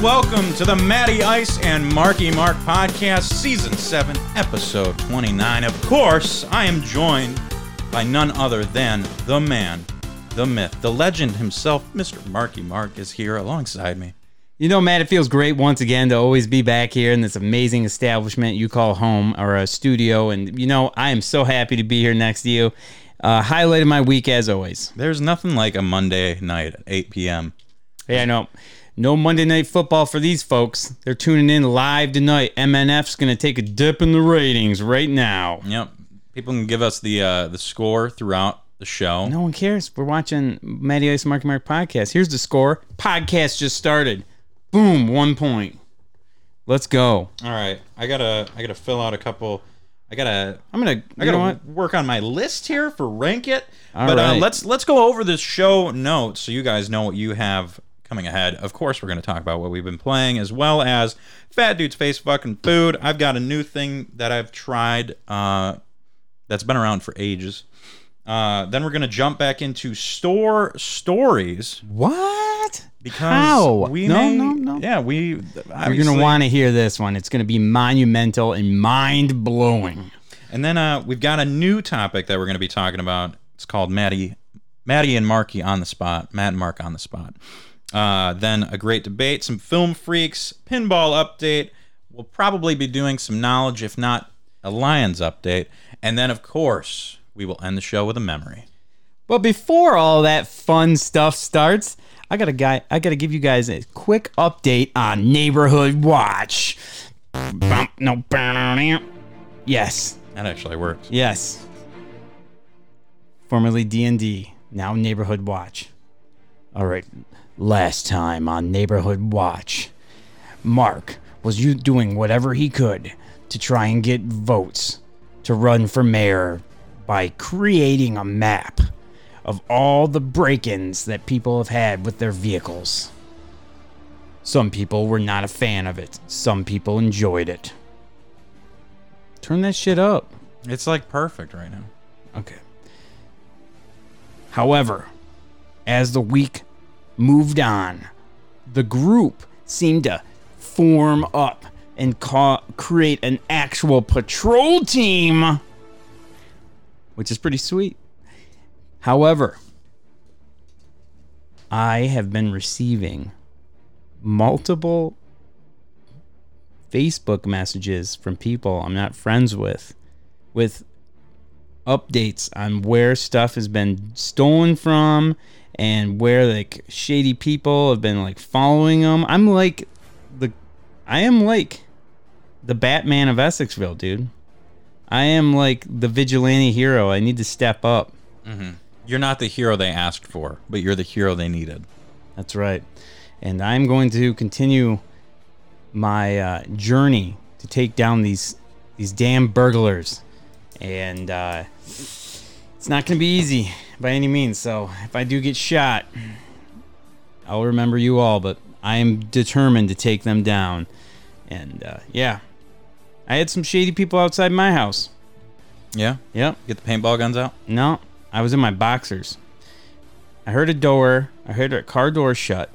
And welcome to the Matty Ice and Marky Mark podcast, season 7, episode 29. Of course, I am joined by none other than the man, the myth, the legend himself, Mr. Marky Mark, is here alongside me. You know, Matt, it feels great once again to always be back here in this amazing establishment you call home or a studio. And, you know, I am so happy to be here next to you. Uh, highlight of my week, as always. There's nothing like a Monday night at 8 p.m. Hey, I know. No Monday night football for these folks. They're tuning in live tonight. MNF's going to take a dip in the ratings right now. Yep. People can give us the uh, the score throughout the show. No one cares. We're watching Matty Ice Mark Mark podcast. Here's the score. Podcast just started. Boom, one point. Let's go. All right, I gotta I gotta fill out a couple. I gotta I'm gonna. I gotta work on my list here for rank it. All but uh, let's let's go over this show notes so you guys know what you have coming ahead. Of course, we're going to talk about what we've been playing as well as Fat Dude's Face Fucking Food. I've got a new thing that I've tried uh, that's been around for ages. Uh, then we're going to jump back into store stories What? because How? we no, may- no, no. yeah we You're gonna want to hear this one. It's gonna be monumental and mind blowing. And then uh, we've got a new topic that we're going to be talking about. It's called Matty, Matty and Marky on the spot. Matt and Mark on the spot. Uh, then a great debate, some film freaks, pinball update. We'll probably be doing some knowledge, if not a Lions update. And then, of course, we will end the show with a memory. But before all that fun stuff starts, I got a guy. I got to give you guys a quick update on Neighborhood Watch. Bump, no, yes, That actually works. yes. Formerly D and D, now Neighborhood Watch. All right, last time on Neighborhood Watch, Mark was you doing whatever he could to try and get votes to run for mayor by creating a map of all the break-ins that people have had with their vehicles. Some people were not a fan of it. Some people enjoyed it. Turn that shit up. It's like perfect right now. Okay. However, as the week moved on, the group seemed to form up and ca- create an actual patrol team, which is pretty sweet. However, I have been receiving multiple Facebook messages from people I'm not friends with with updates on where stuff has been stolen from and where like shady people have been like following them. I'm like the I am like the Batman of Essexville, dude. I am like the vigilante hero. I need to step up. You're not the hero they asked for, but you're the hero they needed. That's right. And I'm going to continue my uh, journey to take down these these damn burglars. And uh, it's not going to be easy by any means. So if I do get shot, I'll remember you all. But I am determined to take them down. And uh, yeah, I had some shady people outside my house. Yeah? Yep. Get the paintball guns out? No, I was in my boxers. I heard a door. I heard a car door shut,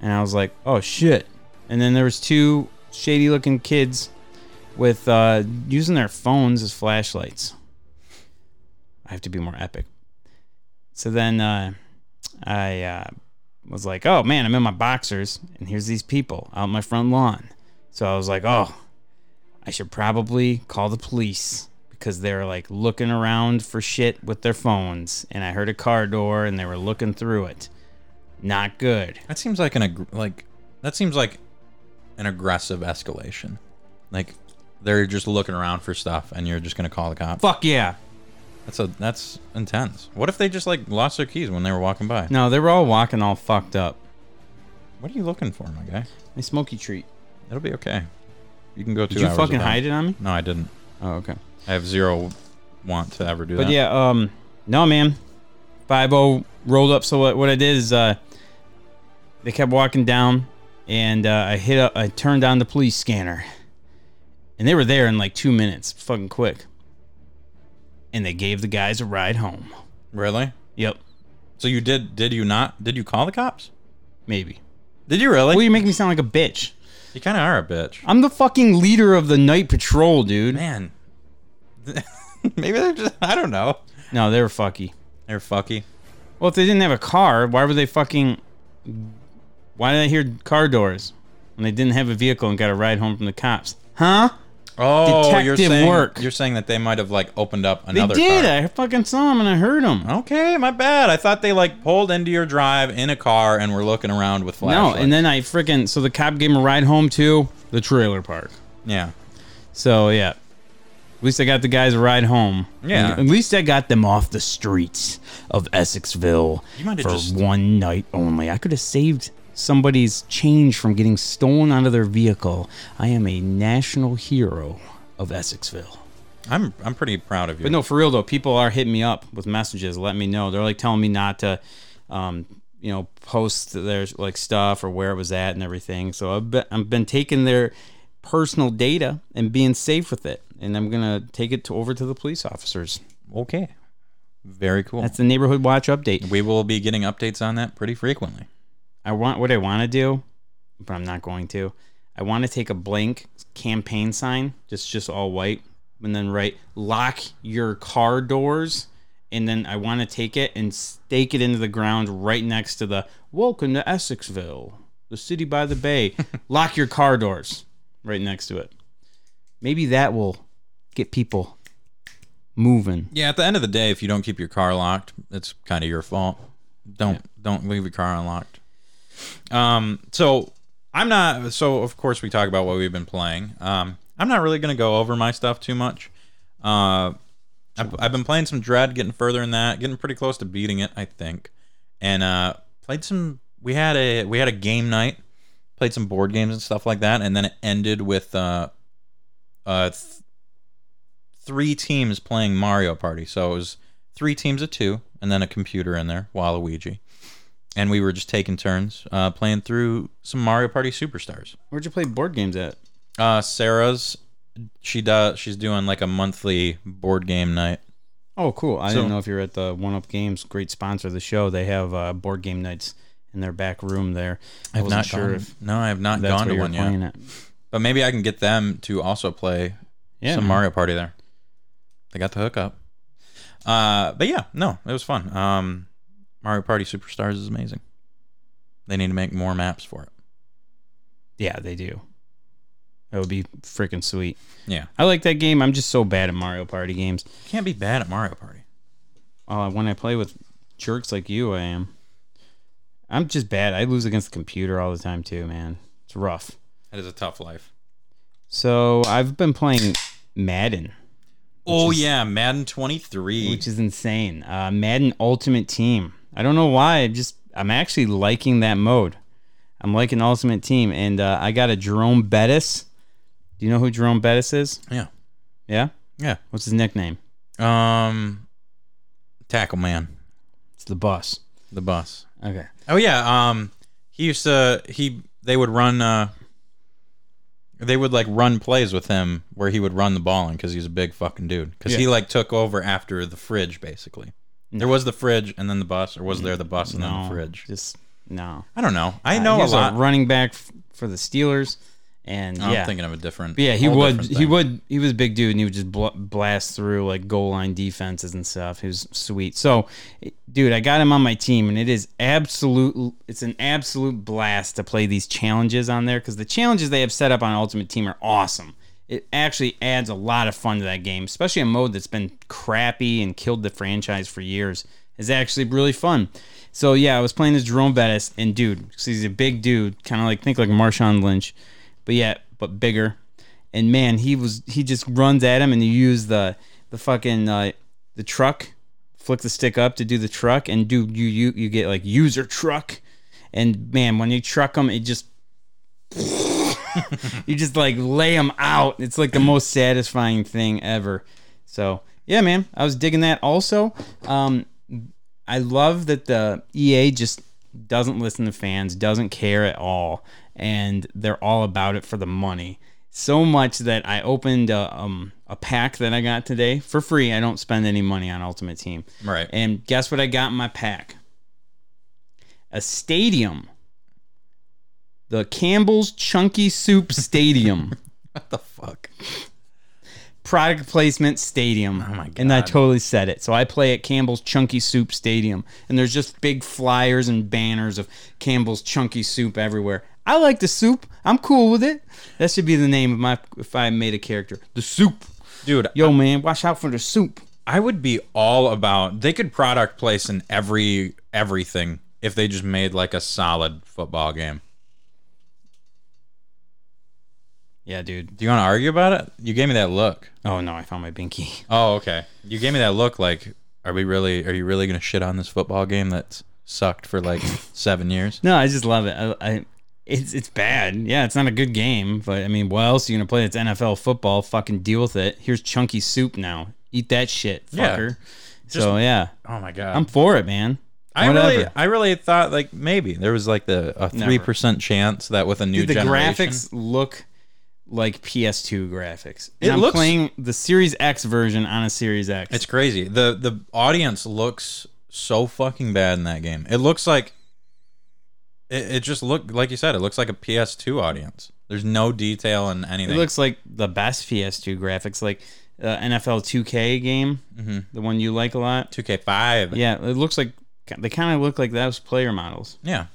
and I was like, "Oh shit!" And then there was two shady-looking kids with uh, using their phones as flashlights. I have to be more epic. So then uh, I uh, was like, "Oh man, I'm in my boxers, and here's these people out my front lawn." So I was like, "Oh, I should probably call the police because they were like looking around for shit with their phones, and I heard a car door and they were looking through it. Not good. That seems like an ag- like that seems like an aggressive escalation. Like they're just looking around for stuff, and you're just gonna call the cops. Fuck yeah. That's a that's intense. What if they just like lost their keys when they were walking by? No, they were all walking all fucked up. What are you looking for, my guy? My smoky treat. It'll be okay. You can go two Did you hours fucking hide it on me? No, I didn't. Oh, okay. I have zero want to ever do But that. But yeah, um, no, man. 5 rolled up. So what, what I did is, uh, they kept walking down, and uh, I hit up, I turned on the police scanner, and they were there in like two minutes, fucking quick. And they gave the guys a ride home. Really? Yep, So you did? Did you not? Did you call the cops? maybe. Did you really? Well, you make me sound like a bitch. you kind of are a bitch. I'm the fucking leader of the night patrol, dude. Man. Maybe they're just. I don't know. No, they were fucky. They're fucky. Well, if they didn't have a car, why were they fucking? Why did I hear car doors when they didn't have a vehicle and got a ride home from the cops? Huh? Oh, you're saying work. you're saying that they might have like opened up They another. did. car. I fucking saw them and I heard them. Okay, my bad. I thought they like pulled into your drive in a car and were looking around with flashlights. No, and then I freaking so the cop gave him a ride home to the trailer park. yeah, So yeah, at least I got the guys a ride home. Yeah. At least I got them off the streets of Essexville You might have for just- one night only. I could have saved somebody's change from getting stolen out of their vehicle. I am a national hero of Essexville. I'm I'm pretty proud of you. But no, for real though, people are hitting me up with messages, letting me know. They're like telling me not to, um, you know, post their like stuff or where it was at and everything. So I've been, I've been taking their personal data and being safe with it, and I'm gonna take it to, over to the police officers. okay, very cool. That's the neighborhood watch update. we will be getting updates on that pretty frequently. I want what I want to do, but I'm not going to. I want to take a blank campaign sign, just just all white, and then write "lock your car doors," and then I want to take it and stake it into the ground right next to the "Welcome to Essexville, the city by the bay." lock your car doors, right next to it. Maybe that will get people moving. Yeah, at the end of the day, if you don't keep your car locked, it's kind of your fault. Don't don't leave your car unlocked. Um, so I'm not. So of course we talk about what we've been playing. Um, I'm not really gonna go over my stuff too much. Uh, I've, I've been playing some Dread, getting further in that, getting pretty close to beating it, I think. And uh, played some. We had a we had a game night, played some board games and stuff like that, and then it ended with uh, uh, th- three teams playing Mario Party. So it was three teams of two, and then a computer in there, Waluigi. And we were just taking turns uh, playing through some Mario Party Superstars. Where'd you play board games at? Uh, Sarah's, she does. She's doing like a monthly board game night. Oh, cool. I So- didn't know if you're at the One Up Games, great sponsor of the show. They have uh, board game nights in their back room there. I I've wasn't not sure gone. if no, I have not gone to one yet. it. But maybe I can get them to also play Yeah, some man. Mario Party there. They got the hookup. Uh, but yeah, no, it was fun. Um, Mario Party Superstars is amazing. They need to make more maps for it. Yeah, they do. That would be freaking sweet. Yeah, I like that game. I'm just so bad at Mario Party games. you can't be bad at Mario Party. Uh, when I play with jerks like you, I am. I'm just bad. I lose against the computer all the time too, man. It's rough. That is a tough life. So I've been playing Madden, Oh is- yeah, Madden 23. which is insane. Uh, Madden Ultimate Team. I don't know why. I just I'm actually liking that mode. I'm liking Ultimate Team, and uh, I got a Jerome Bettis. Do you know who Jerome Bettis is? yeah, Yeah. yeah. What's his nickname? Um, Tackle Man, It's the Bus. the bus. Okay. Oh yeah. Um, he used to he they would run uh. They would like run plays with him where he would run the ball in because he's a big fucking dude. Because he like took over after the fridge basically. There was the fridge and then the bus, or was there the bus and then the fridge? Just no. I don't know. I Uh, know he a lot. running back f- for the Steelers, and I'm yeah, thinking of a different. But yeah, he would. He would. He was a big dude, and he would just bl- blast through like goal line defenses and stuff. He was sweet. So, dude, I got him on my team, and it is absolute. It's an absolute blast to play these challenges on there because the challenges they have set up on Ultimate Team are awesome. It actually adds a lot of fun to that game, especially a mode that's been crappy and killed the franchise for years. Is actually really fun. So yeah, I was playing as Jerome Bettis, and dude, he's a big dude, kind of like think like Marshawn Lynch, but yeah, but bigger. And man, he was he just runs at him, and you use the the fucking uh, the truck, flick the stick up to do the truck, and do you you you get like user truck, And man, when you truck them, it just you just like lay them out. It's like the most satisfying thing ever. So yeah, man, I was digging that. Also, um, I love that the EA just doesn't listen to fans, doesn't care at all, and they're all about it for the money. So much that I opened a, um, a pack that I got today for free. I don't spend any money on Ultimate Team. Right. And guess what I got in my pack? A stadium. The Campbell's Chunky Soup Stadium. What the fuck? Product placement stadium. Oh my god. And I totally said it. So I play at Campbell's Chunky Soup Stadium. And there's just big flyers and banners of Campbell's Chunky Soup everywhere. I like the soup. I'm cool with it. That should be the name of my if I made a character. The soup. Dude, Yo man, watch out for the soup. I would be all about they could product place in every everything if they just made like a solid football game. Yeah, dude. Do you want to argue about it? You gave me that look. Oh no, I found my binky. Oh, okay. You gave me that look like are we really are you really going to shit on this football game that's sucked for like 7 years? No, I just love it. I, I it's it's bad. Yeah, it's not a good game, but I mean, what else are you gonna play? It's NFL football. Fucking deal with it. Here's chunky soup now. Eat that shit, Yeah. fucker. so yeah, Oh my god. I'm for it, man. I Whatever. really I really thought like maybe there was like the a 3% chance that with a new Dude, the generation graphics look like PS2 graphics. It I'm looks- playing the Series X version on a Series X. It's crazy. The the audience looks so fucking bad in that game. It looks like it, it just looked like you said, it looks like a PS2 audience. There's no detail in anything. it looks like the best PS2 graphics, like uh, NFL 2K game, Mm-hmm. the one you like a lot. 2K5. Yeah, it looks like they kind of look like those player models. Yeah.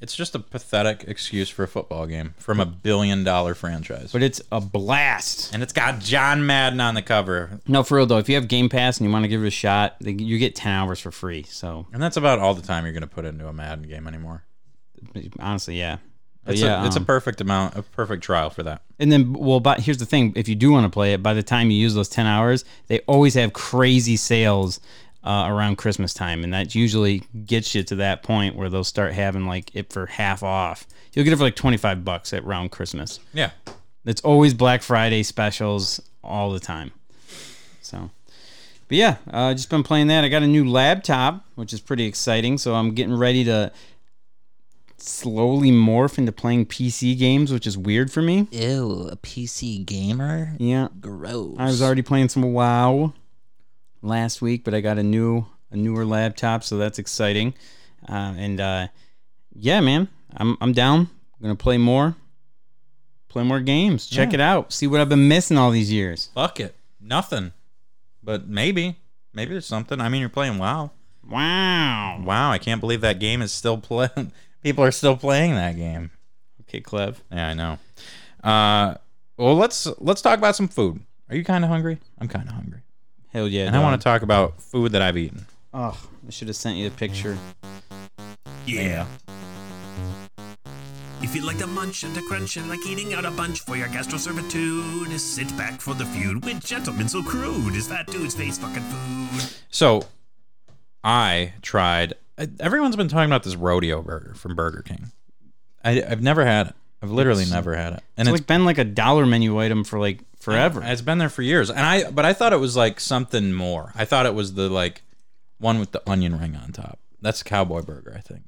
It's just a pathetic excuse for a football game from a billion dollar franchise. But it's a blast. and it's got John Madden on the cover. No, for real though, if you have Game Pass and you want to give it a shot, you get 10 hours for free. So And that's about all the time you're going to put into a Madden game anymore. honestly, yeah. But It's, yeah, a, it's a um, perfect amount, a perfect trial for that. And then, well, but here's the thing: if you do want to play it, by the time you use those ten hours, they always have crazy sales uh, around Christmas time, and that usually gets you to that point where they'll start having like it for half off. You'll get it for like twenty five bucks at around Christmas. Yeah. It's always Black Friday specials all the time. So, but yeah, uh, just been playing that. I got a new laptop, which is pretty exciting. So I'm getting ready to slowly morph into playing PC games, which is weird for me. Ew, a PC gamer? Yeah, Gross. I was already playing some WoW last week, but I got a new a newer laptop, so that's exciting. Uh, and uh, yeah, man, I'm I'm down. I'm gonna play more, play more games. Check Yeah. it out. See what I've been missing all these years. Fuck it. Nothing. But maybe. Maybe there's something. I mean, you're playing WoW. Wow. Wow, I can't believe that game is still playing. People are still playing that game. Okay, Clev. Yeah, I know. Uh, well, let's let's talk about some food. Are you kind of hungry? I'm kind of hungry, Hell yeah. and I want to talk about food that I've eaten. Oh, I should have sent you the picture. Yeah. If you like to munch and to crunch and like eating out a bunch for your gastro servitude, sit back for the feud with gentlemen so crude as that dude's face fucking food. So, I tried. Everyone's been talking about this rodeo burger from Burger King. I, I've never had it. I've literally never had it, and It's it's, like been like a dollar menu item for like forever. It's been there for years, and I but I thought it was like something more. I thought it was the like one with the onion ring on top. That's a cowboy burger, I think.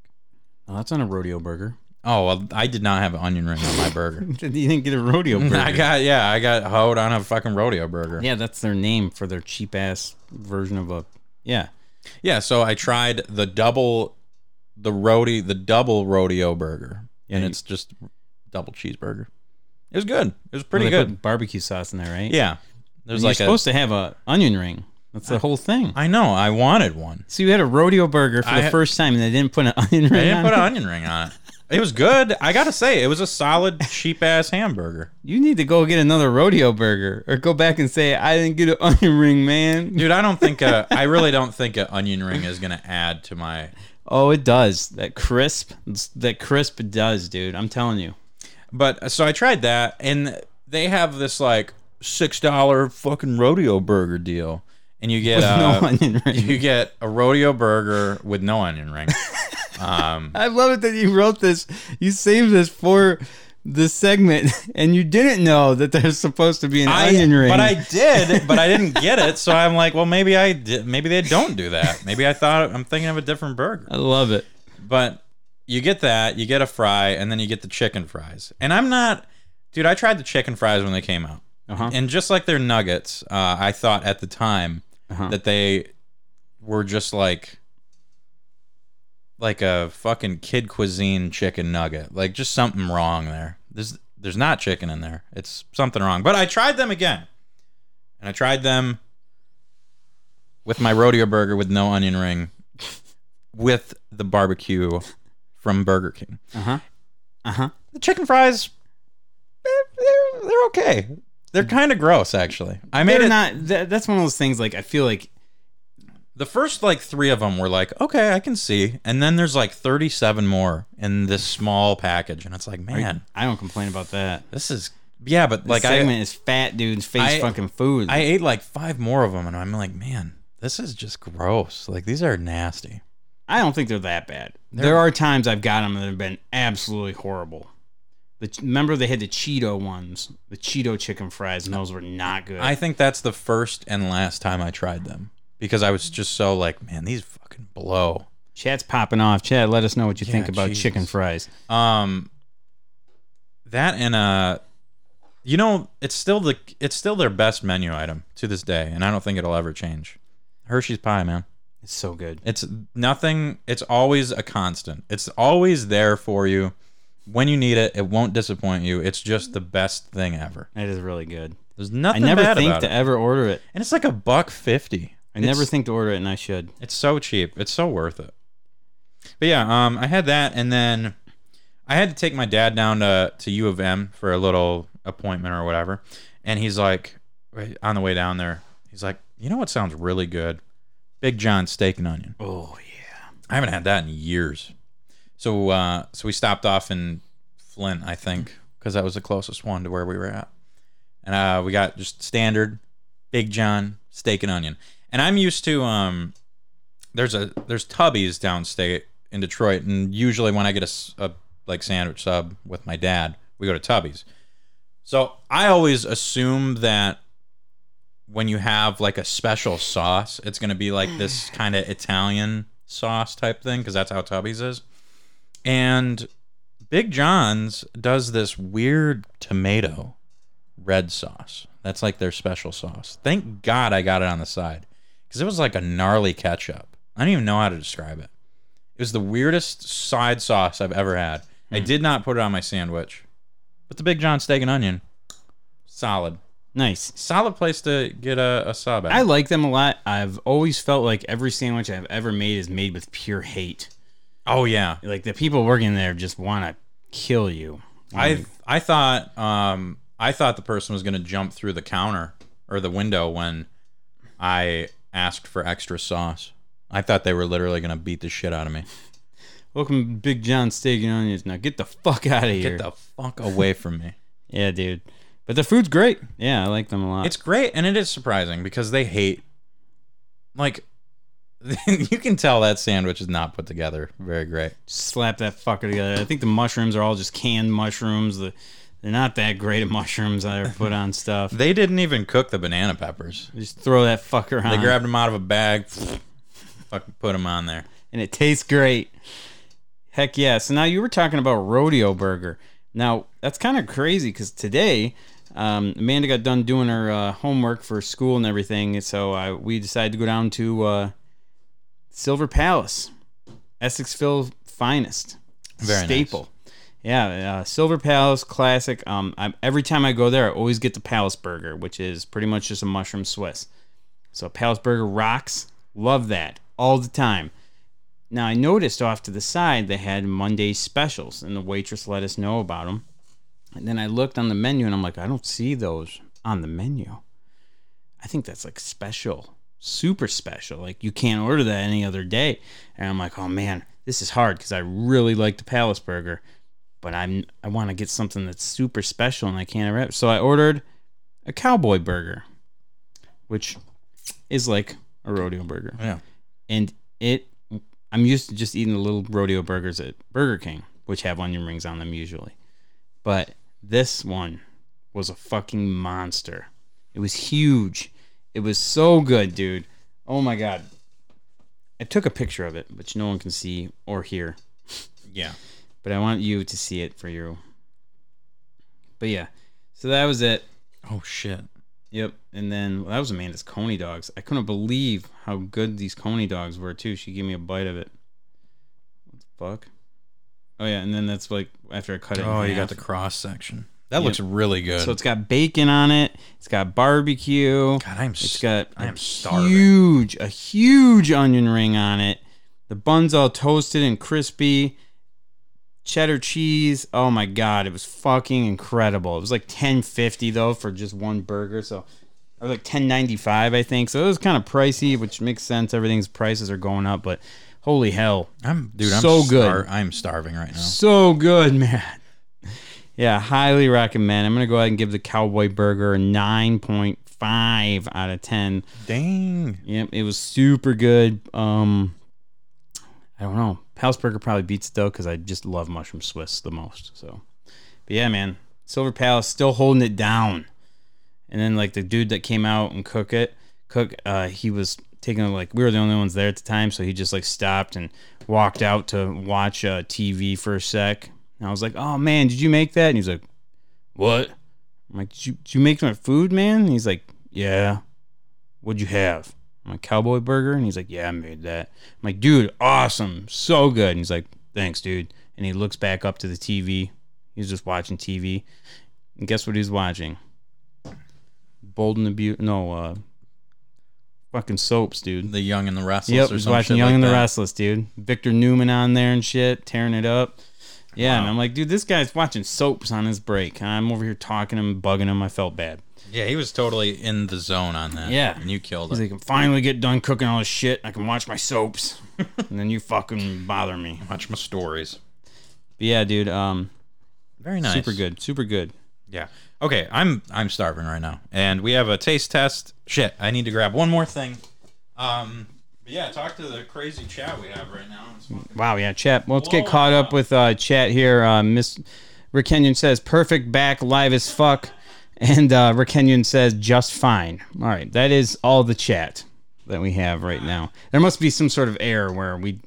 Oh, that's on a rodeo burger. Oh well, I did not have an onion ring on my burger. you didn't get a rodeo burger. I got yeah, I got hoed on a fucking rodeo burger. yeah, that's their name for their cheap ass version of a. Yeah. Yeah, so I tried the double, the rodeo, the double rodeo burger, and you- it's just double cheeseburger. It was good. It was pretty Well, they good. put barbecue sauce in there, right? Yeah, there's You're like a. supposed to have a onion ring. That's the whole thing. I know. I wanted one. So you had a rodeo burger for I the first time, and they didn't put an onion ring I didn't on put it? an onion ring on it. It was good. I gotta say, it was a solid cheap ass hamburger. You need to go get another rodeo burger, or go back and say, "I didn't get an onion ring, man." Dude, I don't think uh, a, I really don't think an onion ring is gonna add to my. Oh, it does. That crisp, that crisp does, dude. I'm telling you. But so I tried that, and they have this like six dollar fucking rodeo burger deal, and you get With uh, no onion ring. you get a rodeo burger with no onion ring, Um, I love it that you wrote this. You saved this for the segment, and you didn't know that there's supposed to be an I, onion ring. but I did, but I didn't get it. So I'm like, well, maybe I did. Maybe they don't do that. Maybe I thought I'm thinking of a different burger. I love it. But you get that, you get a fry, and then you get the chicken fries. And I'm not, dude. I tried the chicken fries when they came out, Uh-huh. and just like their nuggets, uh, I thought at the time Uh-huh. that they were just like like a fucking kid cuisine chicken nugget. Like just something wrong there. There's there's not chicken in there. It's something wrong. But I tried them again. And I tried them with my rodeo burger with no onion ring with the barbecue from Burger King. Uh huh. Uh huh. The chicken fries they're, they're, they're okay. They're kind of gross actually. I made They're it not. That, that's one of those things. Like I feel like The first like three of them were like, okay, I can see, and then there's like 37 more in this small package, and it's like, man, I don't complain about that. this is yeah, but Like like segment is fat dudes face I- fucking food. I, I ate like five more of them, and I'm like, man, this is just gross. Like these are nasty. I don't think they're that bad. They're- there are times I've got them that have been absolutely horrible. The, remember they had the Cheeto ones, the Cheeto chicken fries, and those were not good. I think that's the first and last time I tried them because I was just so like, man, these fucking blow. Chat's popping off. Chad, let us know what you think about Jesus. chicken fries. Um, that and uh, you know, it's still the it's still their best menu item to this day, and I don't think it'll ever change. Hershey's pie, man. It's so good. It's nothing. It's always a constant. It's always there for you when you need it. It won't disappoint you. It's just the best thing ever. It is really good. There's nothing. I never think to it. ever order it. and it's like a buck fifty. I never think to order it, and I should. It's so cheap. It's so worth it. But yeah, um, I had that, and then I had to take my dad down to to U of M for a little appointment or whatever. And he's like, on the way down there, he's like, you know what sounds really good? Big John steak and onion. Oh yeah. I haven't had that in years. So uh, so we stopped off in Flint, I think, because that was the closest one to where we were at. And uh, we got just standard Big John steak and onion. And I'm used to um, there's a there's Tubby's downstate in Detroit, and usually when I get a, a like sandwich sub with my dad, we go to Tubby's. So I always assume that when you have like a special sauce, it's gonna be like this kind of Italian sauce type thing because that's how Tubby's is. And Big John's does this weird tomato red sauce. That's like their special sauce. Thank God I got it on the side because it was like a gnarly ketchup. I don't even know how to describe it. It was the weirdest side sauce I've ever had. I hmm. did not put it on my sandwich, but the Big John steak and onion, solid, Nice. solid place to get a, a sub at. I like them a lot. I've always felt like every sandwich I've ever made is made with pure hate. oh yeah, Like the people working there just want to kill you. I I thought um I thought the person was gonna jump through the counter or the window when I asked for extra sauce. I thought they were literally gonna beat the shit out of me. Welcome to Big John Steak and Onions. Now get the fuck out of here. Get the fuck away from me. yeah, dude. But the food's great. Yeah, I like them a lot. It's great and it is surprising because they hate like you can tell that sandwich is not put together very great. slap that fucker together. I think the mushrooms are all just canned mushrooms. The, they're not that great at mushrooms I ever put on stuff. They didn't even cook the banana peppers. Just throw that fucker on. They grabbed them out of a bag, fucking put them on there. and it tastes great. Heck yeah. So now you were talking about rodeo burger. Now that's kind of crazy because today um, Amanda got done doing her uh, homework for school and everything, so I, we decided to go down to uh, Silver Palace, Essexville finest Very nice. staple. Yeah, uh, Silver Palace classic. Um, I, every time I go there, I always get the Palace burger, which is pretty much just a mushroom Swiss. So Palace burger rocks. Love that all the time. Now I noticed off to the side they had Monday specials, and the waitress let us know about them. And then I looked on the menu, and I'm like, I don't see those on the menu. I think that's like special, super special. Like you can't order that any other day. And I'm like, oh man, this is hard because I really like the Palace Burger, but I'm I want to get something that's super special, and I can't. Ever. So I ordered a Cowboy Burger, which is like a rodeo burger Yeah. and it I'm used to just eating the little rodeo burgers at Burger King, which have onion rings on them usually. But this one was a fucking monster. It was huge. It was so good, dude. Oh my god. I took a picture of it, which no one can see or hear. Yeah. But I want you to see it for you. But yeah. So that was it. Oh shit. Yep. And then that was Amanda's Coney dogs. I couldn't believe how good these Coney dogs were too. She gave me a bite of it. What the fuck? Oh yeah, and then that's like after I cut it. Oh, you got the cross section. That Yep. looks really good. So it's got bacon on it. It's got barbecue. God, I'm It's got I am starving. huge, a huge onion ring on it. The bun's all toasted and crispy. Cheddar cheese. Oh my god, it was fucking incredible. It was like ten fifty though for just one burger. So or like ten ninety five, I think. So it was kind of pricey, which makes sense. Everything's prices are going up, but holy hell, I'm dude. I'm so good. star- I'm starving right now. so good, man. Yeah, highly recommend. I'm gonna go ahead and give the Cowboy Burger a nine point five out of ten. Dang. Yep, it was super good. Um, I don't know. House Burger probably beats it though because I just love mushroom Swiss the most. So, but yeah, man, Silver Palace still holding it down. And then like the dude that came out and cook it, cook, uh, he was taking like we were the only ones there at the time, so he just like stopped and walked out to watch uh, TV for a sec. And I was like, "Oh man, did you make that?" And he's like, "What?" I'm like, "Did you, did you make my food, man?" And he's like, "Yeah." What'd you have? I'm like, cowboy burger? And he's like, yeah, I made that. I'm like, dude, awesome. So good. And he's like, thanks, dude. And he looks back up to the TV. He's just watching TV. And guess what he's watching? Bold and the Beaut. No, uh, fucking soaps, dude. The Young and the Restless. Yep, or watching Young like and the that. Restless, dude. Victor Newman on there and shit, tearing it up. Yeah, and I'm like, dude, this guy's watching soaps on his break. I'm over here talking to him, bugging him. I felt bad. Yeah, he was totally in the zone on that. Yeah. and you killed He's it. like, can finally get done cooking all this shit. I can watch my soaps, and then you fucking bother me. Watch my stories. But yeah, dude, um, Very nice. super good, super good. Yeah. Okay, I'm I'm starving right now, and we have a taste test. Shit, I need to grab one more thing. Um, but yeah, talk to the crazy chat we have right now. Wow, yeah, chat. Well, let's get caught up. with uh, chat here. Uh, Miss Rick Kenyon says perfect back, live as fuck, and uh, Rick Kenyon says just fine. All right, that is all the chat that we have right now. There must be some sort of error where we,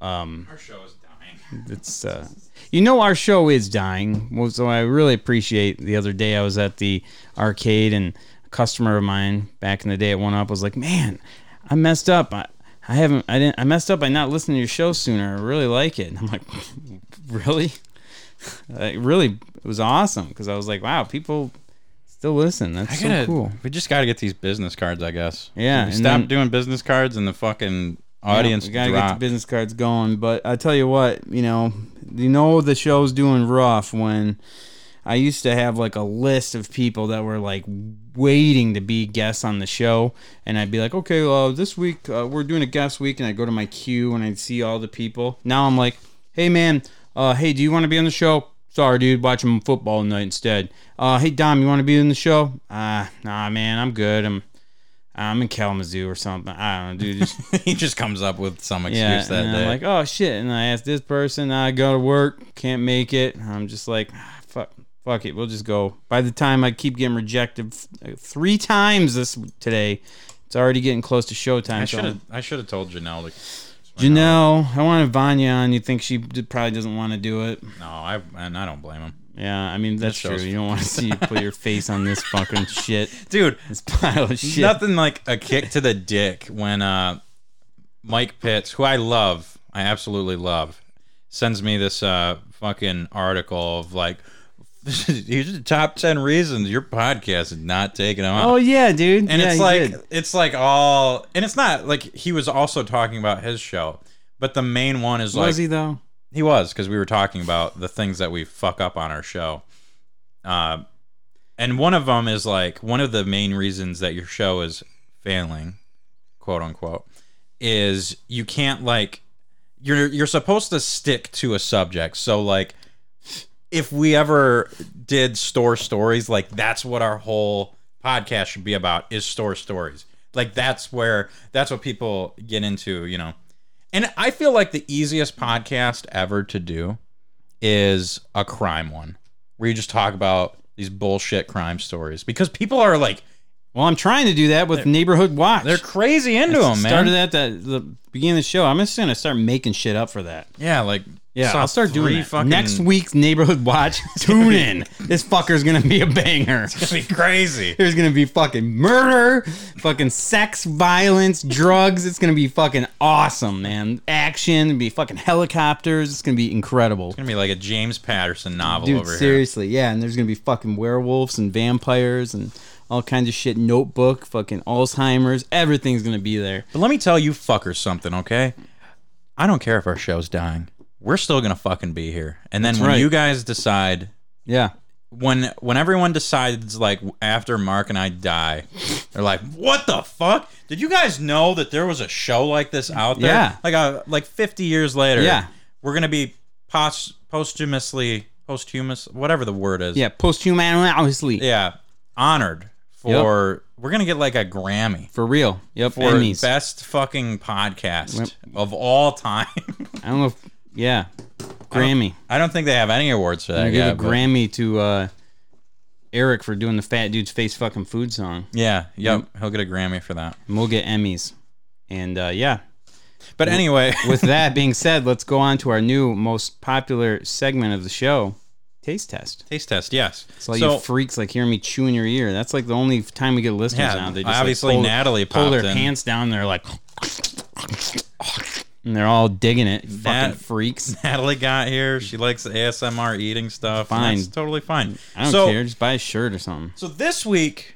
um, Our show is dying. it's uh, you know our show is dying. So I really appreciate. The other day I was at the arcade and a customer of mine back in the day at One Up was like, "Man, I messed up. I, I haven't. I didn't. I messed up by not listening to your show sooner. I really like it." And I'm like, "Really? Like, really? It was awesome because I was like, wow, people still listen. That's I so gotta, cool." We just gotta get these business cards, I guess. Yeah, stop doing business cards, and the fucking audience Yeah, we gotta get the business cards going. But I tell you what, you know, you know the show's doing rough when I used to have like a list of people that were like waiting to be guests on the show, and I'd be like, okay, well, this week uh, we're doing a guest week, and I'd go to my queue and I'd see all the people. Now I'm like, hey man, uh, hey, do you want to be on the show? Sorry, dude, watching football tonight instead. Uh, hey Dom, you want to be in the show? Ah, nah, man, I'm good. I'm I'm in Kalamazoo or something. I don't know, dude. Just he just comes up with some excuse yeah, that day. I'm like, oh shit, and I asked this person, I go to work, can't make it. I'm just like, ah, fuck, fuck it, we'll just go. By the time I keep getting rejected three times this today, it's already getting close to showtime. I should have I should have told Janelle to. Janelle, I wanted Vanya on. You think she d- probably doesn't want to do it? No, I and I don't blame him, Yeah, I mean that's true. You don't want to see you put your face on this fucking shit, dude. this pile of shit. Nothing like a kick to the dick when uh, Mike Pitts, who I love, I absolutely love, sends me this uh, fucking article of like, here's the top ten reasons your podcast is not taking off. Oh yeah, dude. and Yeah, it's like did. it's like all, and it's not like he was also talking about his show, but the main one is like was he though? he was because we were talking about the things that we fuck up on our show. Uh, and one of them is like one of the main reasons that your show is failing, quote unquote, is you can't like you're you're supposed to stick to a subject. So like if we ever did store stories, like that's what our whole podcast should be about is store stories. Like that's where that's what people get into, you know. And I feel like the easiest podcast ever to do is a crime one where you just talk about these bullshit crime stories because people are like Well, I'm trying to do that with Neighborhood Watch. they're crazy into them, man. Started at the, the beginning of the show. I'm just gonna start making shit up for that. yeah, like Yeah, saw I'll start doing three that. fucking- next week's Neighborhood Watch. Tune in. This fucker's gonna be a banger. It's gonna be crazy. There's gonna be fucking murder, fucking sex, violence, drugs. It's gonna be fucking awesome, man. Action, it'll be fucking helicopters. It's gonna be incredible. It's gonna be like a James Patterson novel Dude, over here. seriously, yeah. And there's gonna be fucking werewolves and vampires and all kinds of shit. Notebook, fucking Alzheimer's. Everything's gonna be there. But let me tell you fuckers something, okay? I don't care if our show's dying. We're still gonna fucking be here. And then That's when right. you guys decide Yeah. when when everyone decides like after Mark and I die, they're like, "What the fuck? Did you guys know that there was a show like this out there?" Yeah. like a like fifty years later. Yeah. we're gonna be pos- posthumously posthumous, whatever the word is. Yeah. posthumously. yeah, honored for. We're gonna get like a Grammy For real. Yep. for Emmys. best fucking podcast of all time. I don't know. If, yeah. Grammy. I don't think they have any awards for that I give a but- Grammy to uh, Eric for doing the Fat Dude's Face Fucking Food song. Yeah, yep, he'll get a Grammy for that. And we'll get Emmys. And uh, yeah. But anyway, With that being said, let's go on to our new most popular segment of the show Taste Test. taste test, yes. So, all you freaks like hearing me chewing your ear. That's like the only time we get listeners Yeah, now. They just obviously like, pull, Natalie pull their in. pants down. They're like, and they're all digging it. That- fucking freaks. Natalie got here. She likes ASMR eating stuff. Fine. that's totally fine. I don't so, care. Just buy a shirt or something. So this week,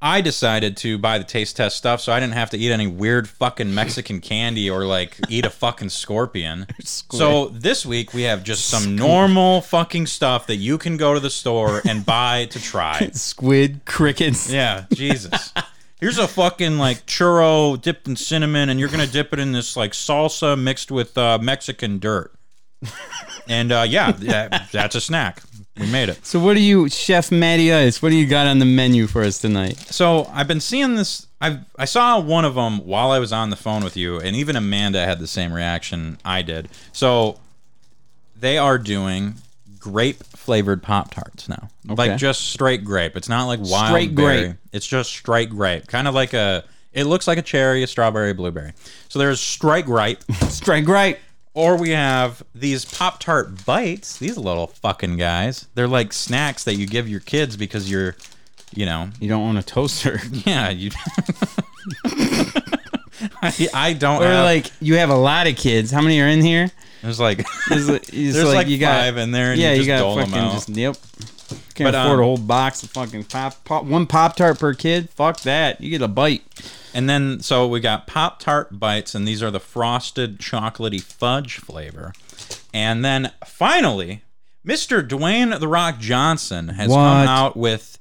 I decided to buy the taste test stuff, so I didn't have to eat any weird fucking Mexican candy or like eat a fucking scorpion. So this week we have just some normal fucking stuff that you can go to the store and buy to try. Squid, crickets. Yeah, Jesus. Here's a fucking like churro dipped in cinnamon, and you're gonna dip it in this like salsa mixed with uh, Mexican dirt. And uh, yeah, that, that's a snack. We made it. So what do you, Chef Matty Ice? What do you got on the menu for us tonight? So I've been seeing this. I I saw one of them while I was on the phone with you, and even Amanda had the same reaction I did. So they are doing grape flavored Pop Tarts now, Okay. like just straight grape. It's not like wild Straight berry. grape. It's just straight grape, kind of like a. It looks like a cherry, a strawberry, a blueberry. So there's straight grape, straight grape. or we have these Pop Tart bites. These little fucking guys. They're like snacks that you give your kids because you're, you know, You don't want a toaster. yeah, you. I, I don't. or have, like you have a lot of kids. How many are in here? there's like There's, like- there's like, you got, five in there, and yeah, you you, just got dole them fucking out. just yep. Can't But, afford um, a whole box of fucking pop, pop one pop tart per kid. Fuck that. You get a bite. and then so we got Pop Tart bites, and these are the frosted chocolatey fudge flavor. And then finally, Mr. Dwayne the Rock Johnson has What? come out with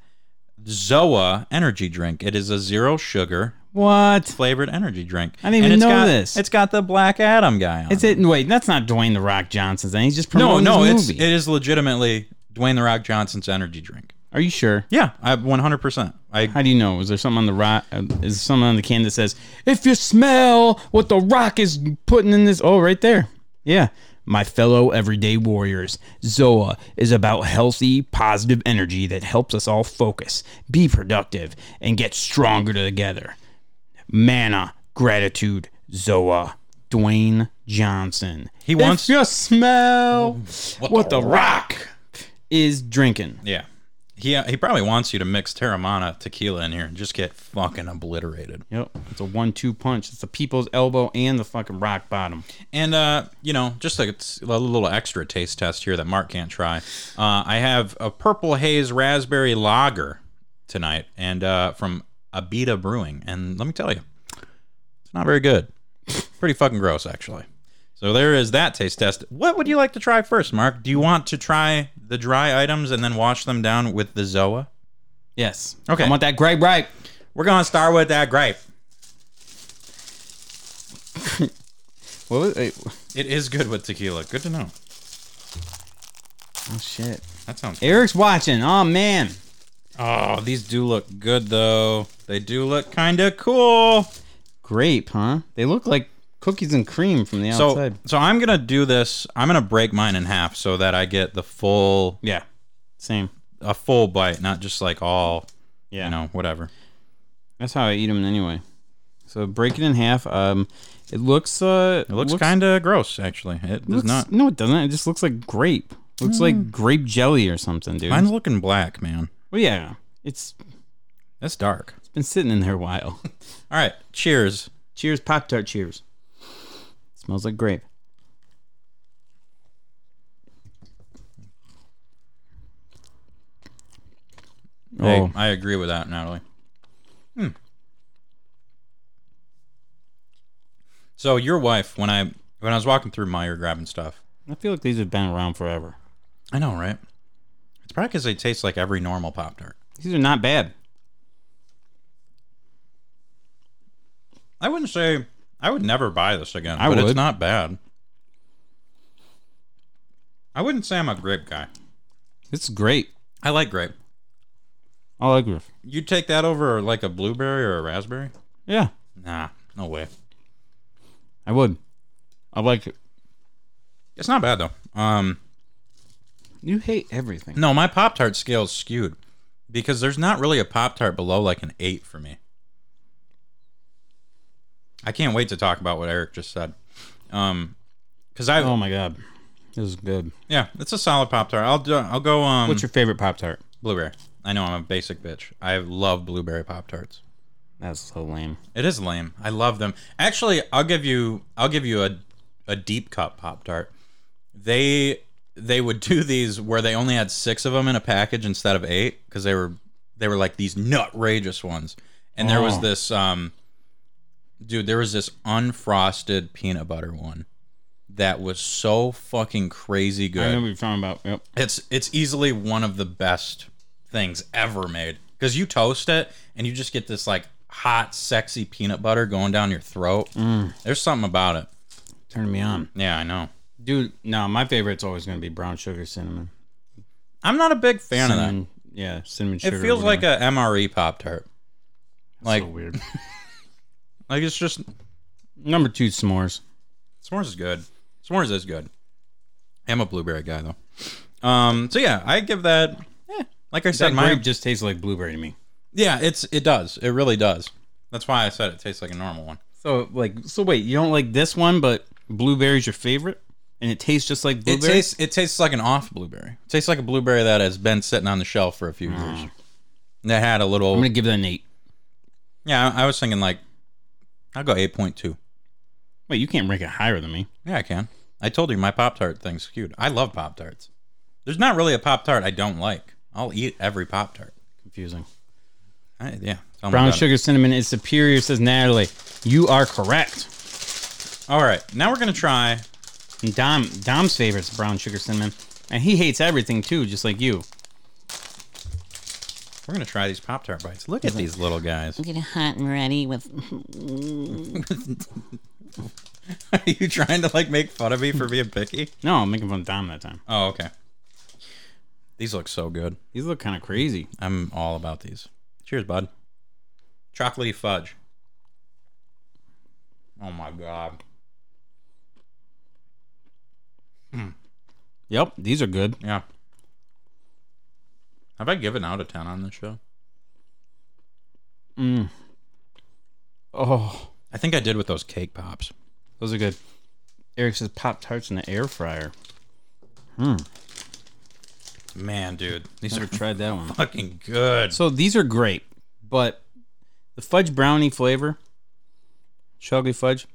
Zoa energy drink. It is a zero sugar What? flavored energy drink. I didn't even it's know got- this. It's got the Black Adam guy on. Is it? Wait, that's not Dwayne the Rock Johnson's. Then he's just No, promoting no, his it's movie. it is legitimately Dwayne the Rock Johnson's energy drink. Are you sure? Yeah, I 100%. I How do you know? Is there something on the rock? Uh, is there something on the can that says, "If you smell what the Rock is putting in this"? Oh, right there. Yeah. My fellow everyday warriors, Zoa is about healthy, positive energy that helps us all focus, be productive, and get stronger together. Mana, gratitude, Zoa. Dwayne Johnson. He wants- If you smell what, the rock is drinking. yeah. He uh, he probably wants you to mix Teremana tequila in here and just get fucking obliterated. Yep, it's a one-two punch. It's the people's elbow and the fucking rock bottom. And uh, you know, just a, a little extra taste test here that Mark can't try. Uh, I have a purple haze raspberry lager tonight, and uh, from Abita Brewing. And let me tell you, it's not very good. Pretty fucking gross, actually. So there is that taste test. What would you like to try first, Mark? Do you want to try the dry items and then wash them down with the Zoa? Yes. Okay. I want that grape right. We're gonna start with that grape. What was it? It is good with tequila. Good to know. Oh shit. That sounds. Eric's watching. Oh man. Oh, these do look good though. They do look kind of cool. Grape, huh? They look like cookies and cream from the So, outside. so I'm gonna do this. I'm gonna break mine in half so that I get the full, yeah, same. a full bite, not just like all, Yeah, you know, whatever. that's how I eat them anyway. So break it in half. Um, it looks uh, It looks, kind of gross, actually. It does not. No, it doesn't. It just looks like grape. Looks like grape jelly or something, dude. Mine's looking black, man. Well, yeah, it's That's dark. it's been sitting in there a while. All right, cheers. cheers, Pop Tart. Cheers. smells like grape. Hey, Oh, I agree with that, Natalie. Hmm. So your wife, when I when I was walking through Meijer grabbing stuff, I feel like these have been around forever. I know, right? It's probably because they taste like every normal Pop Tart. These are not bad. I wouldn't say I would never buy this again, I but it's not bad. I wouldn't say I'm a grape guy. It's great. I like grape. I like it. You take that over like a blueberry or a raspberry? Yeah, Nah, no way. I would. I like it. It's not bad though. Um, You hate everything. no, my Pop Tart scale is skewed because there's not really a Pop Tart below like an eight for me. I can't wait to talk about what Eric just said. Um, because I, Oh my god, this is good. yeah, it's a solid Pop Tart. I'll do, I'll go um What's your favorite Pop Tart? blueberry. I know I'm a basic bitch. I love blueberry Pop Tarts. That's so lame. It is lame. I love them. Actually, I'll give you I'll give you a a deep cut pop tart. They they would do these where they only had 6 of them in a package instead of 8 cuz they were they were like these nutrageous ones. And there was Oh. this um dude, there was this unfrosted peanut butter one that was so fucking crazy good. I know what you're talking about. Yep. it's it's easily one of the best things ever made because you toast it and you just get this like hot sexy peanut butter going down your throat there's something about it Turn me on, yeah i know dude. No, my favorite's always gonna be brown sugar cinnamon. i'm not a big fan of cinnamon, yeah, cinnamon sugar. it feels like a mre pop tart like so weird. like it's just Number two, s'mores. s'mores is good s'mores is good i'm a blueberry guy though um so yeah i give that eh, like i said That my just tastes like blueberry to me. yeah it's it does it really does that's why i said it tastes like a normal one So like, so wait, you don't like this one, but blueberry's your favorite, and it tastes just like blueberry. It tastes it tastes like an off blueberry. It tastes like a blueberry that has been sitting on the shelf for a few mm. years. That had a little I'm gonna give that an eight. Yeah, I, I was thinking like I'll go eight point two. Wait, you can't rank it higher than me. Yeah, I can. I told you my Pop Tart thing's skewed. I love Pop Tarts. There's not really a Pop Tart I don't like. I'll eat every Pop Tart. Confusing. Yeah. tell Brown about it. sugar cinnamon is superior, says Natalie. You are correct. All right, now we're gonna try. And Dom Dom's favorite's brown sugar cinnamon, and he hates everything too, just like you. We're gonna try these Pop Tart bites. Look at these little guys. Get hot and ready with. Are you trying to like make fun of me for being picky? No, I'm making fun of Dom that time. Oh, okay. These look so good. These look kind of crazy. I'm all about these. Cheers, bud. Chocolatey fudge. Oh my god. Yep, these are good. Yeah. Have I given out a 10 on this show? Mm. Oh, I think I did with those cake pops. those are good. Eric says Pop Tarts in the air fryer. Hmm. Man, dude. These Never are tried that one. fucking good. So these are great, but the fudge brownie flavor, chocolate fudge,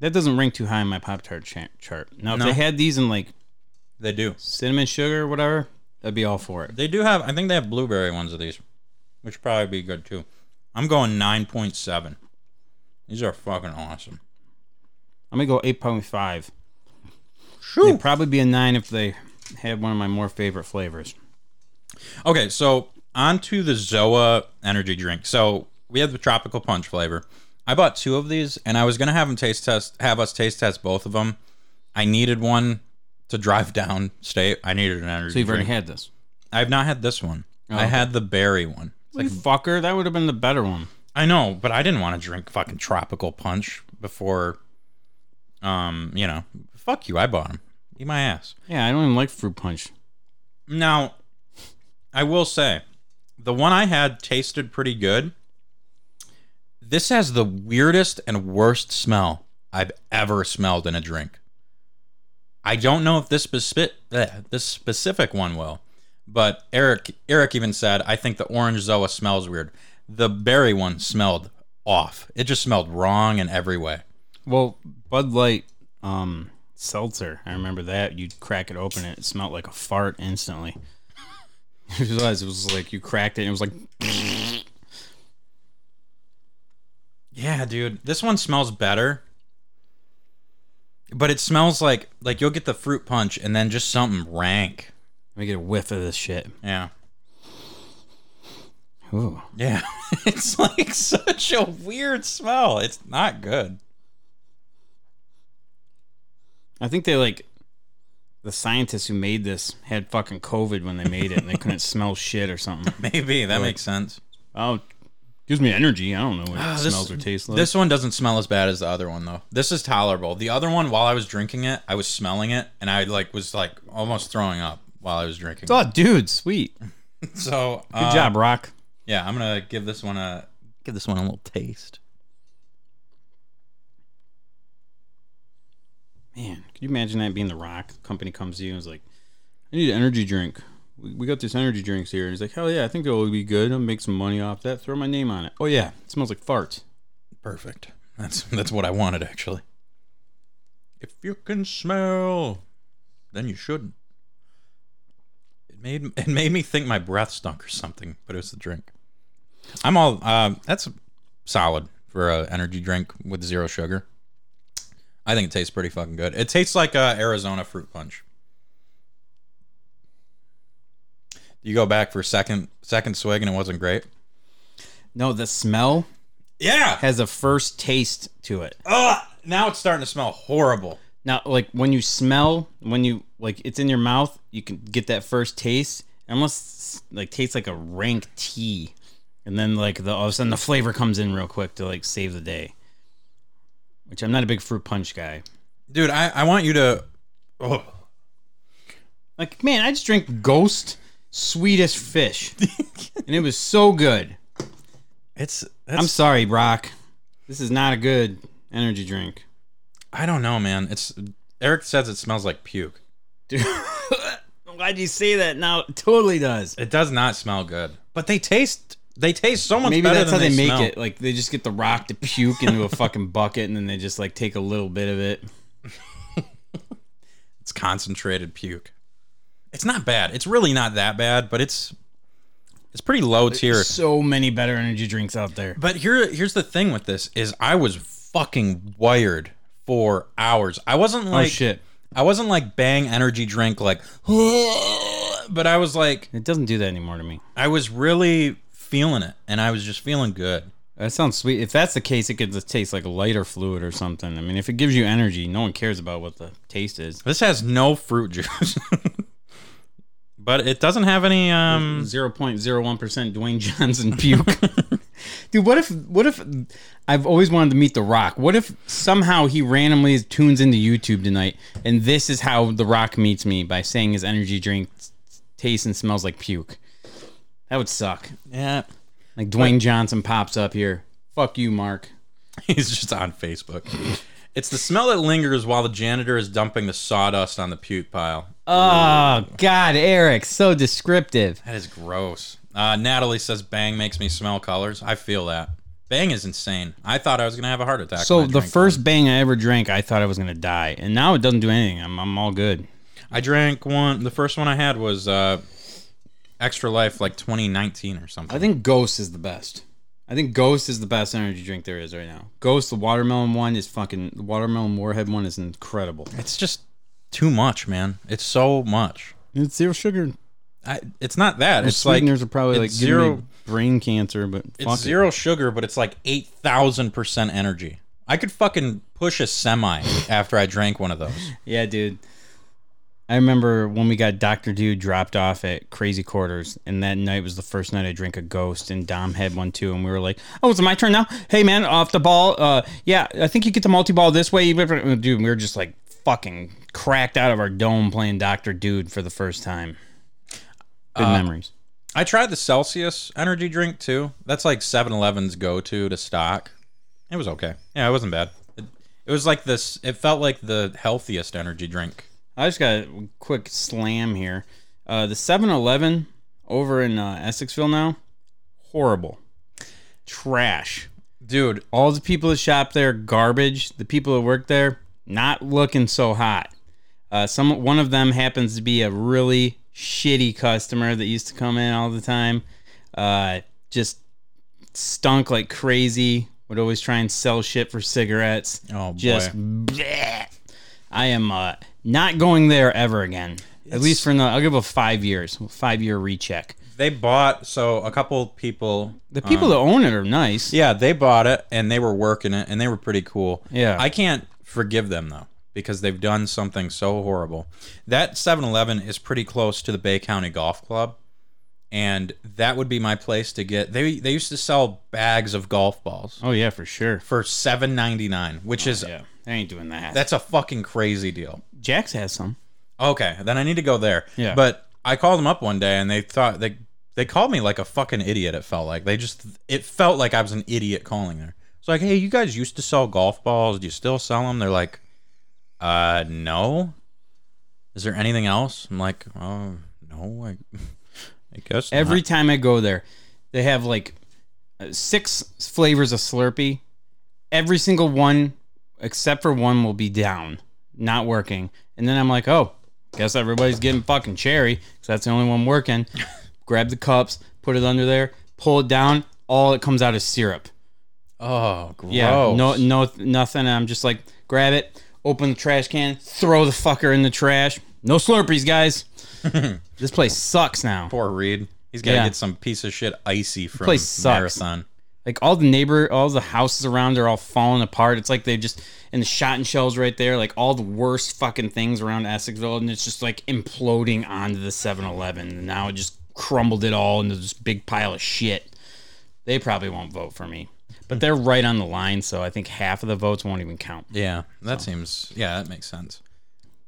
that doesn't rank too high in my Pop Tart cha- chart. Now, if No. they had these in like They do. cinnamon sugar or whatever, I'd be all for it. They do have, I think they have blueberry ones of these, which would probably be good too. I'm going 9.7. These are fucking awesome. I'm gonna go eight point five. They'd probably be a nine if they had one of my more favorite flavors. Okay, so on to the Zoa energy drink. So we have the tropical punch flavor. I bought two of these, and I was gonna have them taste test, have us taste test both of them. I needed one to drive down state. I needed an energy drink. So you've already had this. I have not had this one. I okay. had the berry one. Like fucker, that would have been the better one. I know, but I didn't want to drink fucking tropical punch before Um, you know, fuck you. I bought them. Eat my ass. Yeah, I don't even like fruit punch. Now, I will say, the one I had tasted pretty good. This has the weirdest and worst smell I've ever smelled in a drink. I don't know if this specific this specific one will, but Eric Eric even said I think the orange Zoa smells weird. The berry one smelled off. It just smelled wrong in every way. Well, Bud Light um, seltzer. I remember that. You'd crack it open, and it smelled like a fart instantly. It was like you cracked it, and it was like. Yeah, dude. This one smells better. But it smells like like you'll get the fruit punch and then just something rank. Let me get a whiff of this shit. Yeah. Ooh. Yeah. it's like such a weird smell. It's not good. I think they like the scientists who made this had fucking COVID when they made it, and they couldn't smell shit or something. Maybe that makes sense. Oh, gives me energy. I don't know what it Ah, this- smells or tastes like. This one doesn't smell as bad as the other one though. This is tolerable. The other one while I was drinking it, I was smelling it and I like was like almost throwing up while I was drinking. oh, dude, sweet. So, Good uh, job, Rock. Yeah, I'm going to give this one a give this one a little taste. Man, could you imagine that being the Rock? The company comes to you and is like, "I need an energy drink. We, got this energy drinks here." And he's like, "Hell yeah, I think it'll be good. I'll make some money off that. Throw my name on it." Oh yeah, it smells like farts. Perfect. That's that's what I wanted actually. If you can smell, then you shouldn't. It made it made me think my breath stunk or something, but it was the drink. I'm all uh, that's solid for a energy drink with zero sugar. I think it tastes pretty fucking good. It tastes like Arizona fruit punch. You go back for second second swig and it wasn't great. No, the smell Yeah. has a first taste to it. Ugh, now it's starting to smell horrible. Now, like when you smell, when you like it's in your mouth, you can get that first taste. It almost like tastes like a rank tea, and then like the all of a sudden the flavor comes in real quick to like save the day. Which I'm not a big fruit punch guy. Dude, I, I want you to. Oh, Like man, I just drank Ghost Swedish Fish, and it was so good. it's. I'm sorry, Brock. This is not a good energy drink. I don't know, man. It's. Eric says it smells like puke. Dude, why'd you say that? Now it totally does. It does not smell good, but they taste. They taste so much Maybe better that's how than they, make smell. it. Like they just get the rock to puke into a fucking bucket, and then they just like take a little bit of it. It's concentrated puke. It's not bad. It's really not that bad, but it's. It's pretty low tier. So many better energy drinks out there. But here, here's the thing with this: is I was fucking wired for hours. I wasn't oh, like oh shit! I wasn't like bang energy drink like, but I was like It doesn't do that anymore to me. I was really feeling it, and I was just feeling good. That sounds sweet. If that's the case, it could just taste like a lighter fluid or something. I mean, if it gives you energy, no one cares about what the taste is. This has no fruit juice, but it doesn't have any. Um, Zero point zero one percent Dwayne Johnson puke. Dude, what if what if I've always wanted to meet The Rock? What if somehow he randomly tunes into YouTube tonight and this is how The Rock meets me by saying his energy drink tastes and smells like puke? That would suck. yeah, Like Dwayne Johnson pops up here. Fuck you, Mark. he's just on Facebook. It's the smell that lingers while the janitor is dumping the sawdust on the puke pile. Oh God, Eric, so descriptive. That is gross. Uh, Natalie says Bang makes me smell colors. I feel that. Bang is insane. I thought I was gonna have a heart attack. So when I the drank first bang I ever drank, I thought I was gonna die, and now it doesn't do anything. I'm I'm all good. I drank one. The first one I had was uh, Extra Life, like 2019 or something. I think Ghost is the best. I think Ghost is the best energy drink there is right now. Ghost, the watermelon one is fucking. The watermelon Warhead one is incredible. it's just too much, man. It's so much. It's zero sugar. I, it's not that. The It's like sweeteners are probably like zero. brain cancer, but It's it. zero sugar, but it's like eight thousand percent energy. I could fucking push a semi after I drank one of those. Yeah, dude. I remember when we got Doctor Dude dropped off at Crazy Quarters, and that night was the first night I drank a Ghost, and Dom had one too, and we were like, "Oh, it's my turn now." Hey, man, off the ball. Uh, yeah, I think you get the multi ball this way. Dude, we were just like fucking cracked out of our dome playing Doctor Dude for the first time. Good memories. I tried the Celsius energy drink too. That's like 7-Eleven's go-to to stock. It was okay. Yeah, it wasn't bad. It, it was like this. It felt like the healthiest energy drink. I just got a quick slam here. Uh, the 7-Eleven over in uh, Essexville now, horrible, trash. Dude, All the people that shop there, garbage. The people that work there, not looking so hot. Uh, some one of them happens to be a really shitty customer that used to come in all the time. Uh, just stunk like crazy. Would always try and sell shit for cigarettes. Oh, boy. just bleh. I am uh, not going there ever again. At least for the, I'll give it five years, five year recheck. they bought so a couple people The people that own it are nice. Yeah, they bought it and they were working it and they were pretty cool. Yeah. I can't forgive them though because they've done something so horrible. That 7-Eleven is pretty close to the Bay County Golf Club and that would be my place to get they they used to sell bags of golf balls Oh yeah, for sure. for 7.99, which oh, is Yeah, they ain't doing that. that's a fucking crazy deal. Jax has some. Okay, then I need to go there. Yeah. But I called them up one day and they thought they they called me like a fucking idiot. It felt like they just it felt like I was an idiot calling there. It's like, hey, you guys used to sell golf balls. Do you still sell them? They're like, uh, no. Is there anything else? I'm like, oh no, I, I guess not." Every time I go there, they have like uh, six flavors of Slurpee. Every single one, except for one, will be down, not working. And then I'm like, oh, guess everybody's getting fucking cherry because that's the only one working. Grab the cups, put it under there, pull it down. All it comes out is syrup. Oh, gross. Yeah, no, no, nothing. I'm just like, grab it, open the trash can, throw the fucker in the trash. No Slurpees, guys. this place sucks now. Poor Reed. He's got to Yeah. get some piece of shit icy from place sucks. Marathon. Like all the neighbor, all the houses around are all falling apart. It's like they just and the shot and shells right there, like all the worst fucking things around Essexville, and it's just like imploding onto the 7-Eleven. And now it just crumbled it all into this big pile of shit. They probably won't vote for me, but they're right on the line, so I think half of the votes won't even count. Yeah, that seems. Yeah, that makes sense.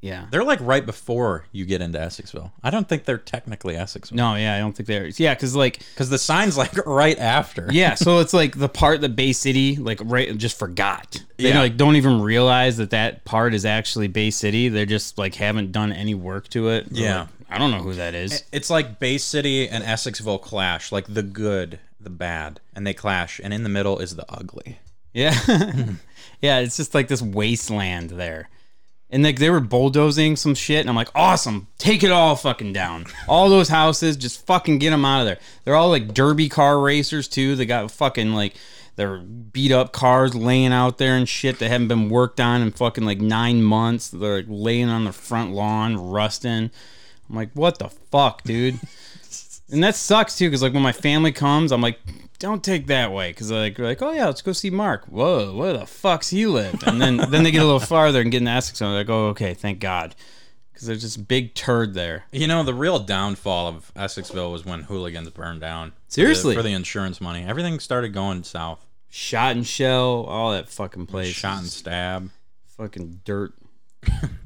Yeah. They're like right before you get into Essexville. I don't think they're technically Essexville. No, yeah, I don't think they're. Yeah, because like Because the sign's like right after. Yeah, so it's like the part that Bay City like right just forgot. They Yeah. like don't even realize that that part is actually Bay City. They're just like haven't done any work to it. Yeah. like, I don't know who that is. It's like Bay City and Essexville clash, like the good, the bad, and they clash, and in the middle is the ugly. Yeah, yeah, it's just like this wasteland there. And like they were bulldozing some shit, and I'm like, awesome, take it all fucking down. All those houses, just fucking get them out of there. They're all like derby car racers too. They got fucking like their beat up cars laying out there and shit that haven't been worked on in fucking like nine months. They're like laying on the front lawn, rusting. I'm like, what the fuck, dude? and that sucks too, because like when my family comes, I'm like, don't take that way, because like, they're like, oh yeah, let's go see Mark. Whoa, where the fuck's he live? And then then they get a little farther and get in Essex, and they're like, oh okay, thank God, because there's this big turd there. You know, the real downfall of Essexville was when hooligans burned down. Seriously? For the, for the insurance money. Everything started going south. Shot and shell, all that fucking place. Shot and stab. fucking dirt.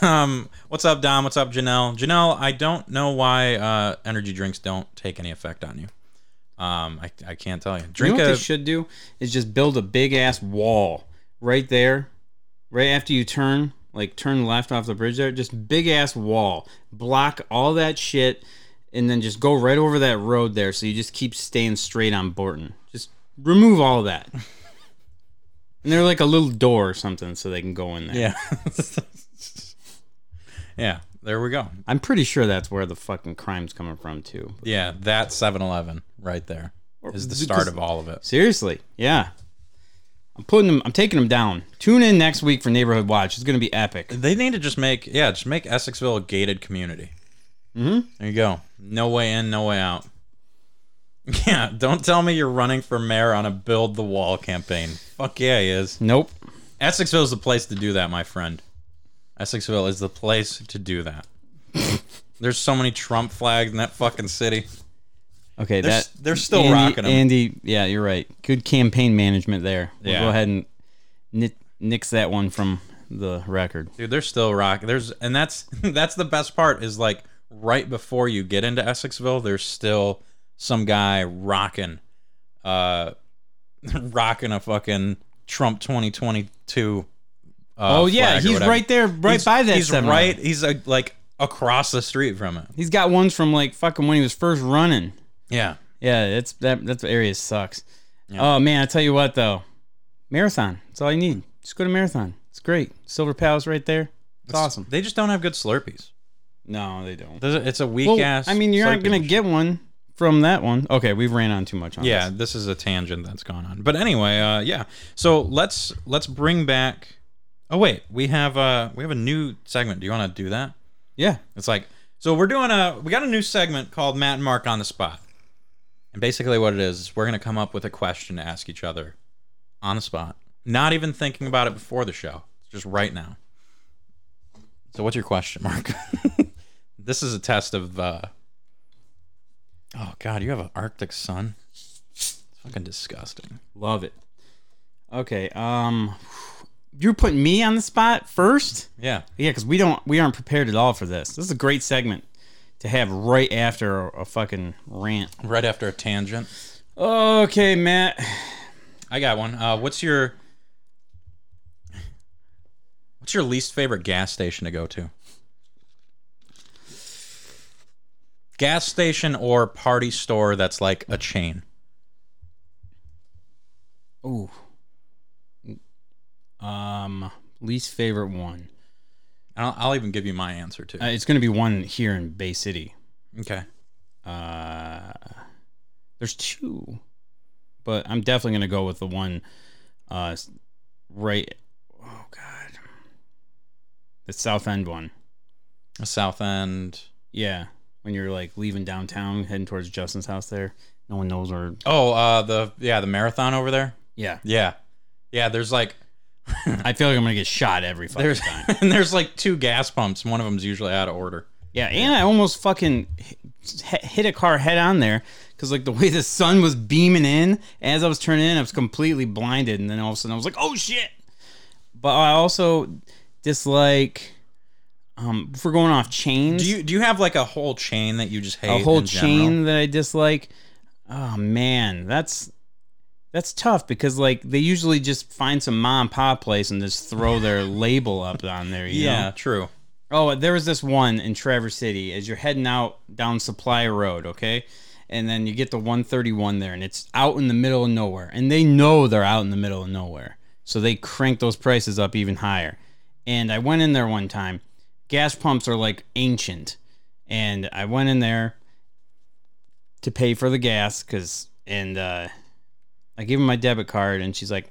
Um, what's up, Dom? What's up, Janelle? Janelle, I don't know why uh, energy drinks don't take any effect on you. Um, I, I can't tell you. You Drink know what a they should do is just build a big ass wall right there, right after you turn, like turn left off the bridge there. Just big ass wall, block all that shit, and then just go right over that road there. So you just keep staying straight on Borton. Just remove all of that. And they're like a little door or something, so they can go in there. yeah. yeah, there we go. I'm pretty sure that's where the fucking crime's coming from too. Yeah, that 7-Eleven right there is the start of all of it. Seriously, yeah. I'm putting them. I'm taking them down. Tune in next week for Neighborhood Watch. It's gonna be epic. They need to just make yeah, just make Essexville a gated community. Mm-hmm. There you go. No way in, no way out. Yeah, don't tell me you're running for mayor on a build the wall campaign. Fuck yeah, he is. Nope. Essexville's the place to do that, my friend. Essexville is the place to do that. There's so many Trump flags in that fucking city. Okay, They're, that they're still Andy, rocking them. Andy, yeah, you're right. Good campaign management there. We'll Yeah. go ahead and nit, nix that one from the record. Dude, they're still rocking. There's and that's that's the best part is like right before you get into Essexville, there's still some guy rocking, uh, rocking a fucking Trump 2022. Uh, oh yeah, he's whatever. right there, right He's- by that. He's 7-Eleven. right. He's uh, like across the street from it. He's got ones from like fucking when he was first running. Yeah. Yeah, it's that that area sucks. Oh man, I tell you what though, marathon. That's all you need. Just go to marathon. It's great. Silver Palace right there. It's, awesome. They just don't have good Slurpees. No, they don't. It's a weak Well, ass. I mean, you're not gonna get one from that one. Okay, we've ran on too much on yeah this. this is a tangent that's gone on but anyway uh yeah so let's let's bring back oh wait we have uh we have a new segment do you want to do that Yeah. it's like so we're doing a we got a new segment called matt and mark on the spot and basically what it is is we're gonna come up with a question to ask each other on the spot not even thinking about it before the show it's just right now so what's your question mark this is a test of uh oh god you have an arctic sun it's fucking disgusting Love it. Okay. Um, you're putting me on the spot first. yeah Yeah, because we don't we aren't prepared at all for this. This is a great segment to have right after a, a fucking rant. right after a tangent Okay, Matt. I got one. Uh, what's your What's your least favorite gas station to go to? Gas station or party store that's like a chain. Ooh. Um, least favorite one. I'll, I'll even give you my answer too. Uh, it's gonna be one here in Bay City. okay. Uh, there's two, but I'm definitely gonna go with the one, uh, right. Oh God, the South End one. The South End. Yeah, when you're like leaving downtown, heading towards Justin's house. There, no one knows where. Oh, uh, the yeah, the marathon over there. Yeah, Yeah, yeah. There's like I feel like I'm gonna get shot every fucking there's time. and there's like two gas pumps. One of them's usually out of order. Yeah, and I almost fucking hit, a car head on there because like the way the sun was beaming in as I was turning in, I was completely blinded, and then all of a sudden I was like, "Oh shit!" But I also dislike. Um, if we're going off chains, Do you do you have like a whole chain that you just hate? a whole in general? chain that I dislike. Oh man, that's that's tough because like they usually just find some mom and pop place and just throw their label up on there. You Yeah, know? true. Oh, there was this one in Traverse City as you're heading out down Supply Road, okay? And then you get the 131 there, and it's out in the middle of nowhere. And they know they're out in the middle of nowhere. So they crank those prices up even higher. And I went in there one time. Gas pumps are like ancient. And I went in there to pay for the gas, because, and uh, I give him my debit card, and she's like,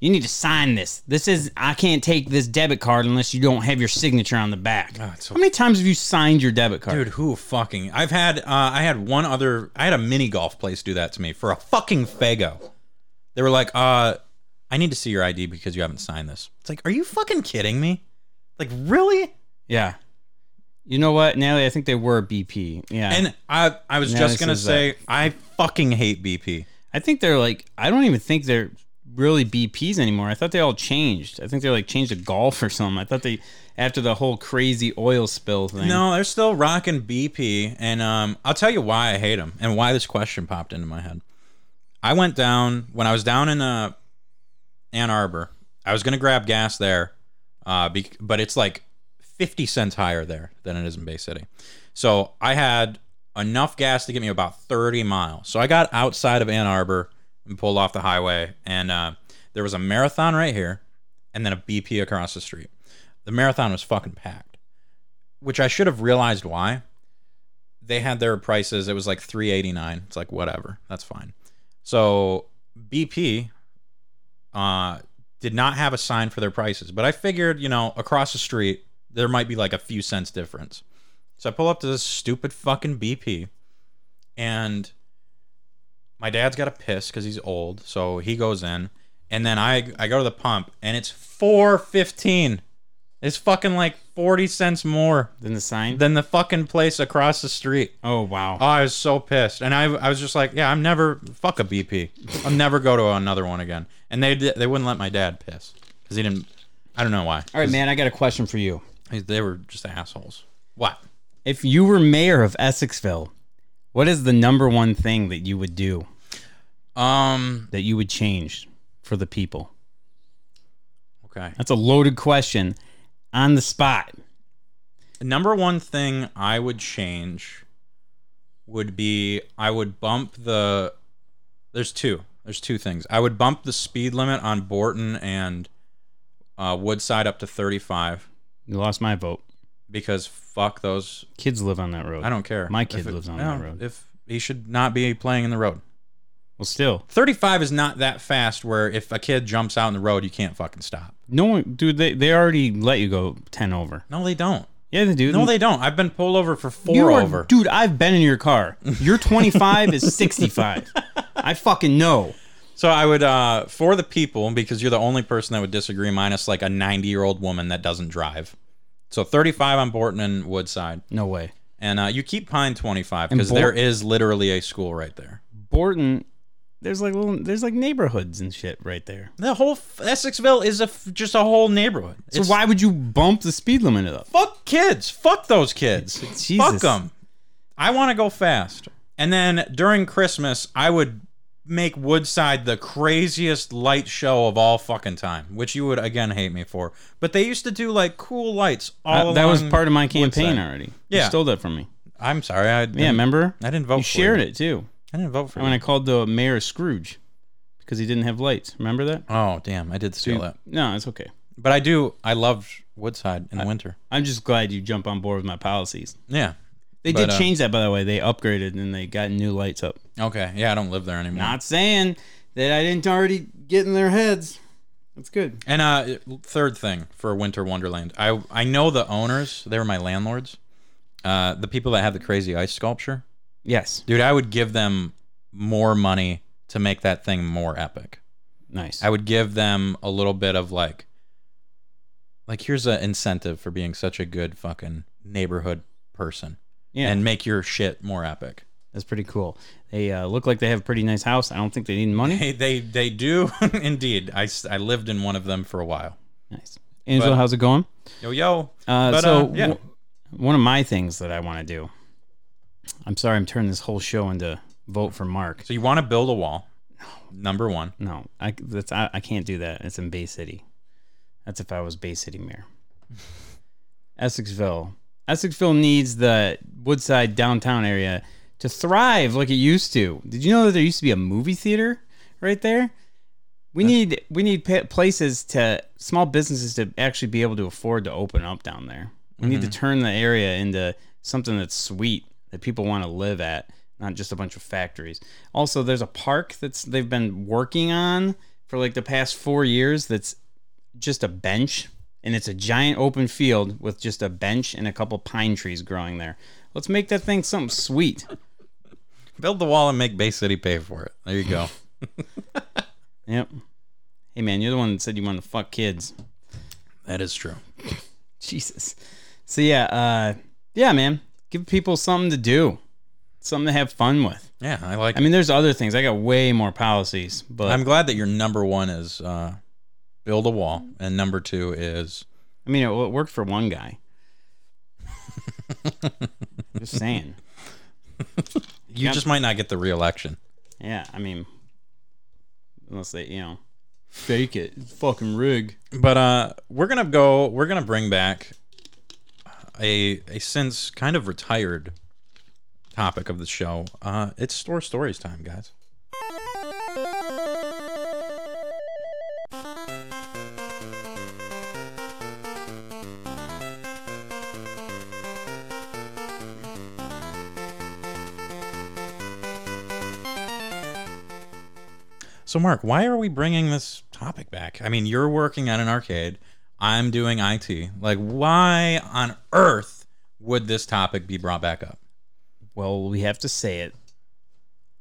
you need to sign this. This is I can't take this debit card unless you don't have your signature on the back. So- How many times have you signed your debit card? Dude, who fucking? I've had uh, I had one other. I had a mini golf place do that to me for a fucking Faygo. They were like, "Uh, I need to see your ID because you haven't signed this." It's like, are you fucking kidding me? Like, really? Yeah. You know what, Natalie? I think they were BP. Yeah. And I I was just gonna say, I fucking hate BP. I think they're like I don't even think they're really BPs anymore. I thought they all changed. I think they're like changed to Gulf or something. I thought they after the whole crazy oil spill thing. No, they're still rocking BP, and um, I'll tell you why I hate them and why this question popped into my head. I went down when I was down in uh, Ann Arbor. I was gonna grab gas there, uh, be- but it's like fifty cents higher there than it is in Bay City. So I had enough gas to get me about thirty miles. So I got outside of Ann Arbor and pulled off the highway, and uh, there was a marathon right here, and then a BP across the street. The marathon was fucking packed which I should have realized why. They had their prices. It was like three eighty nine. It's like whatever. That's fine. So BP uh, did not have a sign for their prices, but I figured you know across the street there might be like a few cents difference. So I pull up to this stupid fucking BP, and my dad's got a piss because he's old, so he goes in, and then I I go to the pump, and it's four fifteen It's fucking like 40 cents more Then the sign. than the fucking place across the street. oh wow. Oh, I was so pissed, and I, I was just like, yeah, I'm never fuck a BP. I'll never go to another one again. And they di- they wouldn't let my dad piss because he didn't. I don't know why. All right, man. I got a question for you. They were just assholes. What? If you were mayor of Essexville, what is the number one thing that you would do Um. that you would change for the people? Okay. That's a loaded question on the spot. Number one thing I would change would be I would bump the. There's two. There's two things. I would bump the speed limit on Borton and uh, Woodside up to 35 You lost my vote. Because fuck those. Kids live on that road. I don't care. My If kid it- lives on no, that road. If he should not be playing in the road. Well, still, 35 is not that fast where if a kid jumps out in the road, you can't fucking stop. no one, dude. They they already let you go ten over. No, they don't. Yeah, they do. No, they don't. I've been pulled over for four you are, over. dude. I've been in your car. Your twenty five is sixty five. I fucking know. So I would, uh, for the people, because you're the only person that would disagree, minus like a 90 year old woman that doesn't drive. So 35 on Borton and Woodside. No way. And uh, you keep Pine 25 because there is literally a school right there. Borton, there's like little, there's like neighborhoods and shit right there. The whole f- Essexville is a f- just a whole neighborhood. So It's- why would you bump the speed limit up? Fuck kids. Fuck those kids. Jesus. Fuck them. I want to go fast. And then during Christmas, I would make Woodside the craziest light show of all fucking time, which you would again hate me for. But they used to do like cool lights all Uh, that was part of my campaign Woodside. already. Yeah. you stole that from me. I'm sorry. I didn't, Yeah, remember? I didn't vote for You for shared you. it too. I didn't vote for When you. I called the mayor Scrooge because he didn't have lights. Remember that? oh, damn. I did steal that. No, it's okay. But I do. I loved Woodside in the winter. I'm just glad you jump on board with my policies. Yeah. They But, did uh, change that, by the way. They upgraded and they got new lights up. Okay. Yeah, I don't live there anymore. Not saying that I didn't already get in their heads. That's good. And uh, third thing for Winter Wonderland, I I know the owners. They were my landlords. Uh, the people that have the crazy ice sculpture, Yes. dude. I would give them more money to make that thing more epic. Nice. I would give them a little bit of like, like here's an incentive for being such a good fucking neighborhood person, yeah. and make your shit more epic. that's pretty cool. They uh, look like they have a pretty nice house. I don't think they need money. They they, they do indeed. I, I lived in one of them for a while. Nice. Angel. But- how's it going? Yo yo. Uh, But, so uh, yeah. w- one of my things that I want to do. I'm sorry, I'm turning this whole show into vote for Mark. So you want to build a wall? Number one. No, I that's I, I can't do that. It's in Bay City. That's if I was Bay City mayor. Essexville. Essexville needs the Woodside downtown area to thrive like it used to. Did you know that there used to be a movie theater right there? We need we need places to small businesses to actually be able to afford to open up down there. We need to mm-hmm. turn the area into something that's sweet that people want to live at, not just a bunch of factories. Also, there's a park that's they've been working on for like the past 4 years that's just a bench and it's a giant open field with just a bench and a couple pine trees growing there. Let's make that thing something sweet. Build the wall and make Bay City pay for it. There you go. Yep. Hey man, you're the one that said you want to fuck kids. that is true. Jesus. So yeah, uh yeah, man. Give people something to do. Something to have fun with. Yeah, I like. I mean, there's other things. I got way more policies, but I'm glad that your number one is uh, build a wall, and number two is I mean, it, it worked for one guy. Just saying. you Yep. just might not get the reelection. Yeah, I mean, unless they, you know, fake it, fucking rig. But uh, we're gonna go. We're gonna bring back a a since kind of retired topic of the show. Uh, it's store stories time, guys. So, Mark, why are we bringing this topic back? I mean, you're working at an arcade. I'm doing IT. Like, why on earth would this topic be brought back up? Well, we have to say it,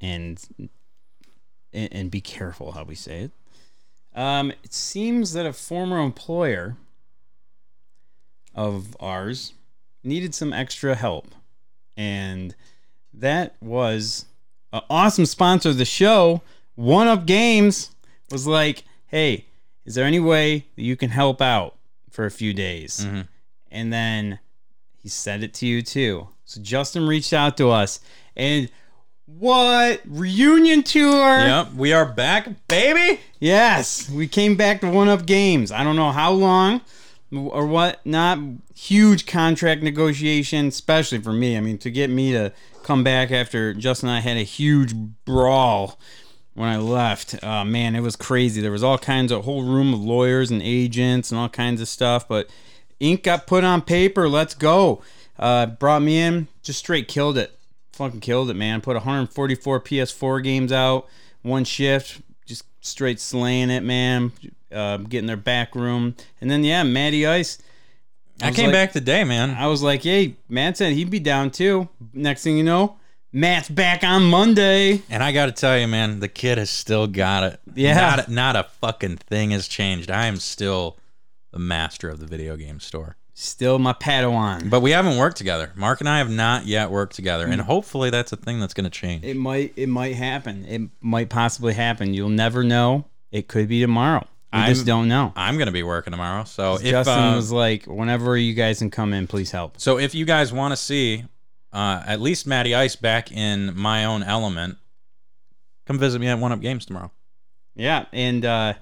and and, be careful how we say it. Um, it seems that a former employer of ours needed some extra help. And that was an awesome sponsor of the show. One Up Games was like, hey, is there any way that you can help out for a few days? Mm-hmm. And then he said it to you too. So Justin reached out to us and what reunion tour? Yep, we are back, baby. Yes, we came back to One Up Games. I don't know how long or what. Not huge contract negotiation, especially for me. I mean, to get me to come back after Justin and I had a huge brawl when I left. Uh, man, it was crazy. There was all kinds of whole room of lawyers and agents and all kinds of stuff. But ink got put on paper. Let's go. Uh, brought me in, just straight killed it. Fucking killed it, man. Put 144 PS4 games out, one shift, just straight slaying it, man. Uh, getting their back room, and then yeah, Matty Ice. I, was came like- back today, man. I was like, hey, Matt said he'd be down too. Next thing you know, Matt's back on Monday. And I got to tell you, man, the kid has still got it. Yeah. Not, not a fucking thing has changed. I am still the master of the video game store. Still my Padawan. But we haven't worked together. Mark and I have not yet worked together. And hopefully that's a thing that's going to change. It might it might happen. It might possibly happen. You'll never know. It could be tomorrow. I just don't know. I'm going to be working tomorrow. So if, Justin uh, was like, whenever you guys can come in, please help. so if you guys want to see uh, at least Matty Ice back in my own element, come visit me at One Up Games tomorrow. Yeah, and uh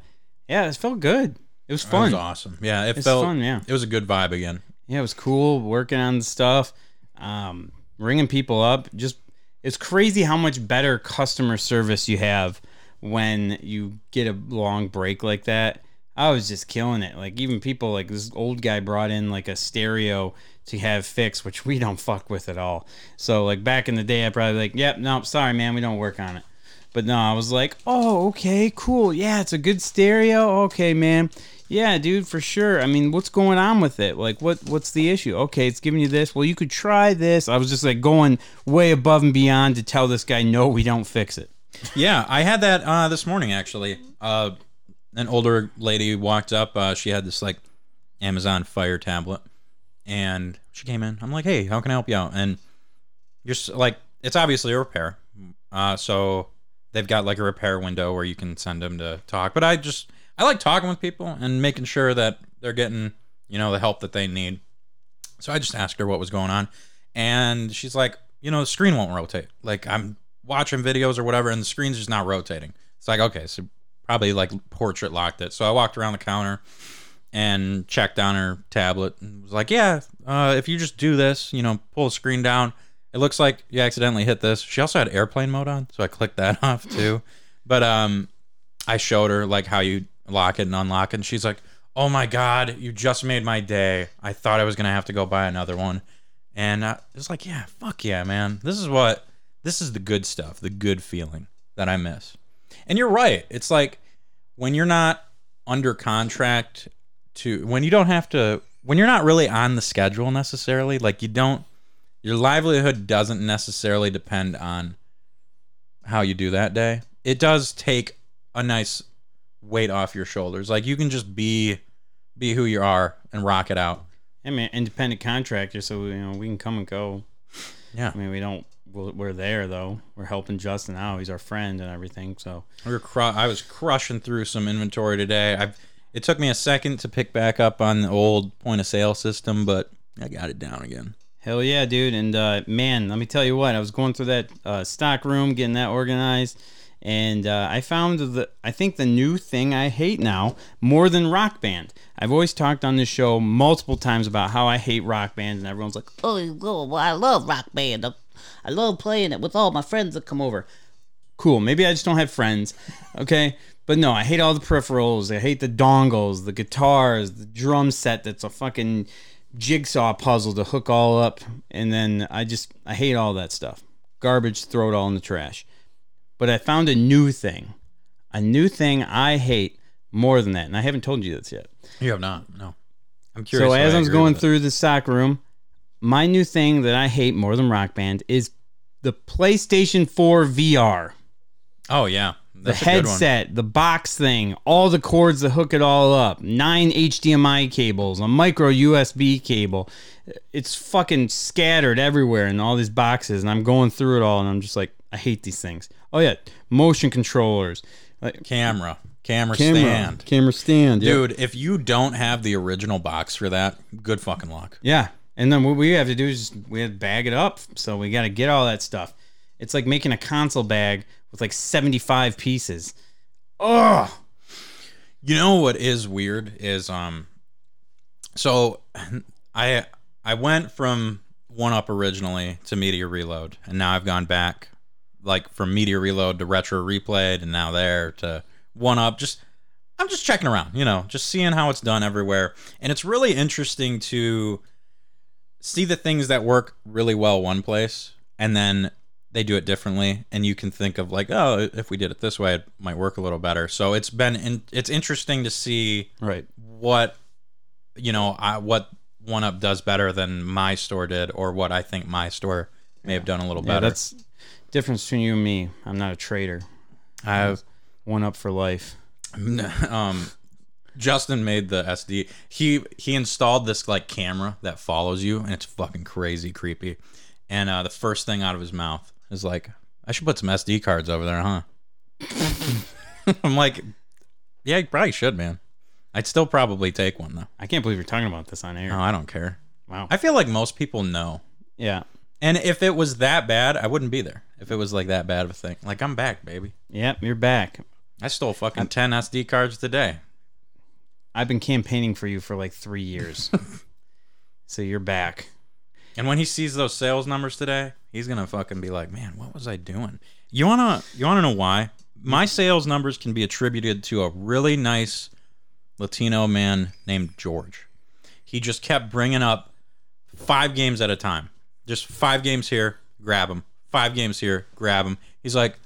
yeah, it felt good. It was fun. It was awesome. Yeah, it felt fun, yeah. It was a good vibe again. Yeah, it was cool working on stuff, um, ringing people up. Just it's crazy how much better customer service you have when you get a long break like that. I was just killing it. Like even people like this old guy brought in like a stereo to have fixed, which we don't fuck with at all. So like back in the day, I probably like, yep, no, sorry, man, we don't work on it. But no, I was like, oh, okay, cool. Yeah, it's a good stereo. Okay, man. Yeah, dude, for sure. I mean, what's going on with it? Like, what what's the issue? Okay, it's giving you this. Well, you could try this. I was just like going way above and beyond to tell this guy, no, we don't fix it. Yeah, I had that uh, this morning actually. Uh, an older lady walked up. Uh, she had this like Amazon Fire tablet, and she came in. I'm like, "Hey, how can I help you out?" And you're like, it's obviously a repair. Uh, so they've got like a repair window where you can send them to talk. But I just I like talking with people and making sure that they're getting you know the help that they need. So I just asked her what was going on, and she's like, you know, the screen won't rotate. Like I'm watching videos or whatever, and the screen's just not rotating. It's like okay, so probably like portrait locked it. So I walked around the counter and checked on her tablet and was like, yeah, uh, if you just do this, you know, pull the screen down. It looks like you accidentally hit this. She also had airplane mode on, so I clicked that off too. But um, I showed her like how you lock it and unlock it, and she's like, "Oh my god, you just made my day. I thought I was gonna have to go buy another one." And uh, it was like, "Yeah, fuck yeah, man. This is what this is the good stuff, the good feeling that I miss." And you're right. It's like when you're not under contract to when you don't have to when you're not really on the schedule necessarily, like you don't your livelihood doesn't necessarily depend on how you do that day. It does take a nice weight off your shoulders. Like you can just be be who you are and rock it out. I mean, independent contractor, so you know we can come and go. Yeah. I mean, we don't. We're there though. We're helping Justin out. He's our friend and everything. So We were cru- I was crushing through some inventory today. I it took me a second to pick back up on the old point of sale system, but I got it down again. Hell yeah, dude. And uh, man, let me tell you what, I was going through that uh, stock room, getting that organized, and uh, I found the I think the new thing I hate now more than rock band. I've always talked on this show multiple times about how I hate rock band, and everyone's like, Oh, oh, well, I love Rock Band. I- I love playing it with all my friends that come over. cool. Maybe I just don't have friends. Okay. But no, I hate all the peripherals. I hate the dongles, the guitars, the drum set that's a fucking jigsaw puzzle to hook all up. And then I just, I hate all that stuff. Garbage, throw it all in the trash. But I found a new thing. A new thing I hate more than that. And I haven't told you this yet. You have not. No. I'm curious. So as I was going with it. through the stock room, my new thing that I hate more than Rock Band is the PlayStation 4 VR. Oh yeah. the That's one. headset, the box thing, all the cords that hook it all up, nine HDMI cables, a micro USB cable. It's fucking scattered everywhere in all these boxes, and I'm going through it all, and I'm just like, I hate these things. Oh yeah, motion controllers, like Camera, camera, camera stand. camera stand. Dude, if you don't have the original box for that, good fucking luck. Yeah. And then what we have to do is just, we have to bag it up. So we got to get all that stuff. It's like making a console bag with like 75 pieces. Ugh. You know what is weird is um so I I went from one up originally to Media Reload and now I've gone back like from Media Reload to Retro Replayed and now there to one up just I'm just checking around, you know, just seeing how it's done everywhere. And it's really interesting to see the things that work really well one place and then they do it differently and you can think of like oh if we did it this way it might work a little better so it's been in, it's interesting to see Right. what you know I, what one up does better than my store did or what i think my store may have done a little Yeah, better that's difference between you and me. I'm not a trader. i've One up for life. um justin made the sd he he installed this like camera that follows you and it's fucking crazy creepy. And uh the first thing out of his mouth is like i should put some sd cards over there huh? I'm like yeah you probably should man. I'd still probably take one though. I can't believe you're talking about this on air. no i don't care. Wow. i feel like most people know. Yeah. and if it was that bad i wouldn't be there. If it was like that bad of a thing. Like i'm back baby. Yep, you're back. i stole fucking 10 sd cards today I've been campaigning for you for like three years. so you're back. And when he sees those sales numbers today, he's gonna fucking be like, "Man, what was I doing?" You wanna you wanna know why? My sales numbers can be attributed to a really nice Latino man named George. He just kept bringing up five games at a time, just five games here, grab them. Five games here, grab them. He's like,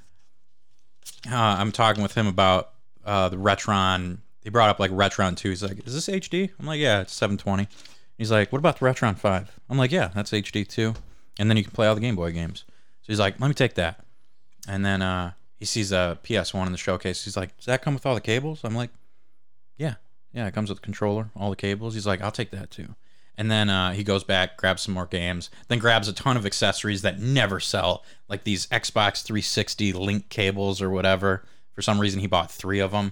uh, I'm talking with him about uh, the Retron. He brought up like Retron 2. He's like, Is this HD? I'm like, Yeah, it's 720. He's like, What about the Retron 5? I'm like, Yeah, that's HD too. And then you can play all the Game Boy games. So he's like, Let me take that. And then uh, he sees a PS1 in the showcase. He's like, Does that come with all the cables? I'm like, Yeah. Yeah, it comes with the controller, all the cables. He's like, I'll take that too. And then uh, he goes back, grabs some more games, then grabs a ton of accessories that never sell, like these Xbox 360 link cables or whatever. For some reason, he bought three of them.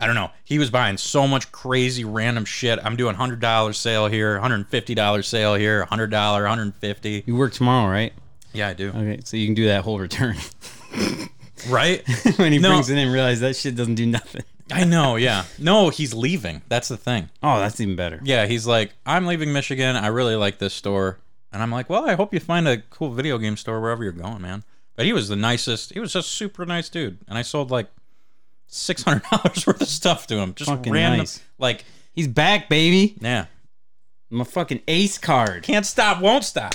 I don't know. He was buying so much crazy random shit. I'm doing hundred dollars sale here, hundred fifty dollars sale here, hundred dollar, hundred fifty. You work tomorrow, right? Yeah, I do. Okay, so you can do that whole return. Right? when he No. brings it in, realize that shit doesn't do nothing. I know. Yeah. No, he's leaving. That's the thing. Oh, that's even better. Yeah, he's like, I'm leaving Michigan. I really like this store. And I'm like, well, I hope you find a cool video game store wherever you're going, man. But he was the nicest. He was just super nice dude. And I sold like six hundred dollars worth of stuff to him. Just Fucking random, nice. like, He's back, baby. yeah, I'm a fucking ace card. can't stop, won't stop.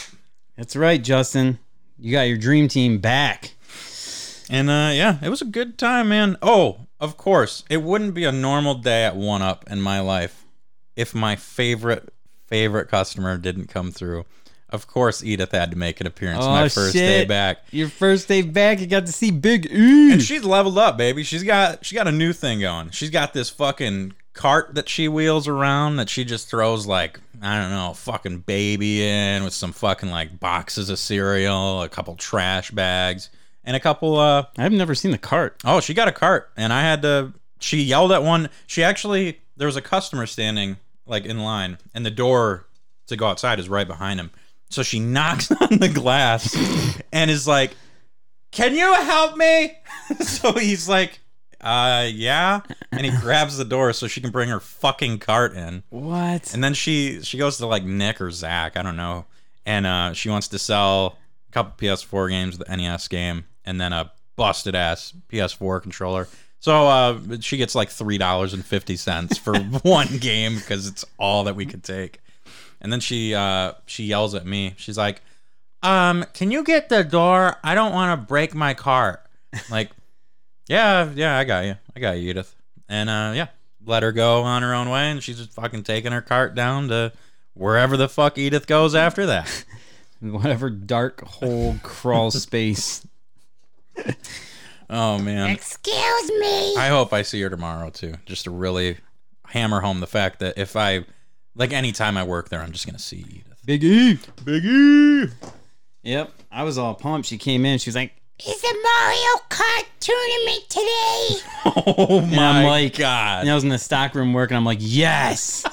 That's right, Justin. You got your dream team back. And uh, yeah, it was a good time, man. Oh, of course, it wouldn't be a normal day at One Up in my life if my favorite favorite customer didn't come through. Of course, Edith had to make an appearance my Oh, first shit. day back. Your first day back, you got to see Big E. and she's leveled up, baby. She's got she got a new thing going. She's got this fucking cart that she wheels around that she just throws like I don't know, fucking baby in with some fucking like boxes of cereal, a couple trash bags, and a couple uh I've never seen the cart. oh, she got a cart and I had to she yelled at one. She actually there was a customer standing like in line and the door to go outside is right behind him. So she knocks on the glass and is like, "Can you help me?" so he's like, "Uh, yeah." And he grabs the door so she can bring her fucking cart in. What? And then she she goes to like Nick or Zach, I don't know, and uh, she wants to sell a couple PS4 games, the NES game, and then a busted ass PS4 controller. So uh, she gets like three dollars and fifty cents for one game because it's all that we could take. And then she uh, she yells at me. She's like, "Um, can you get the door? I don't want to break my cart." Like, yeah, yeah, I got you. I got you, Edith. And uh, yeah, let her go on her own way, and she's just fucking taking her cart down to wherever the fuck Edith goes after that. Whatever dark hole crawl space. Oh man. Excuse me. I hope I see her tomorrow too, just to really hammer home the fact that if I, like, anytime I work there, I'm just gonna see Edith. Big E. Big E. Yep. I was all pumped. She came in. She was like, Is the Mario Kart tournament today? Oh and my I'm like, god. And I was in the stock room working. I'm like, yes,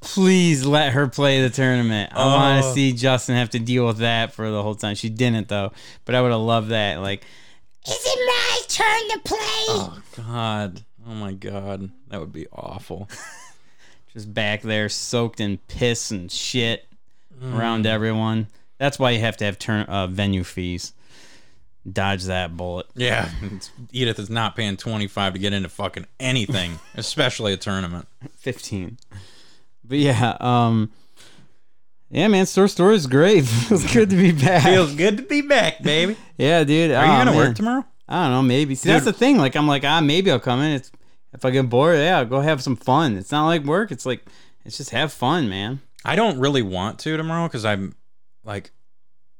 please let her play the tournament. I want to Oh. see Justin have to deal with that for the whole time. She didn't though, but I would have loved that. Like, Is it my turn to play? Oh god. Oh my god. That would be awful. just back there soaked in piss and shit Mm. around everyone. That's why you have to have turn uh, venue fees. Dodge that bullet. Yeah. Edith is not paying 25 to get into fucking anything, especially a tournament. 15. But yeah, um yeah, man, store store is great. Feels good to be back. Feels good to be back, baby. yeah, dude. Are you gonna work tomorrow? I don't know, maybe. See, that's the thing. Like, I'm like, ah, maybe I'll come in. It's if I get bored, yeah, go have some fun. It's not like work. It's like it's just have fun, man. I don't really want to tomorrow because I'm like,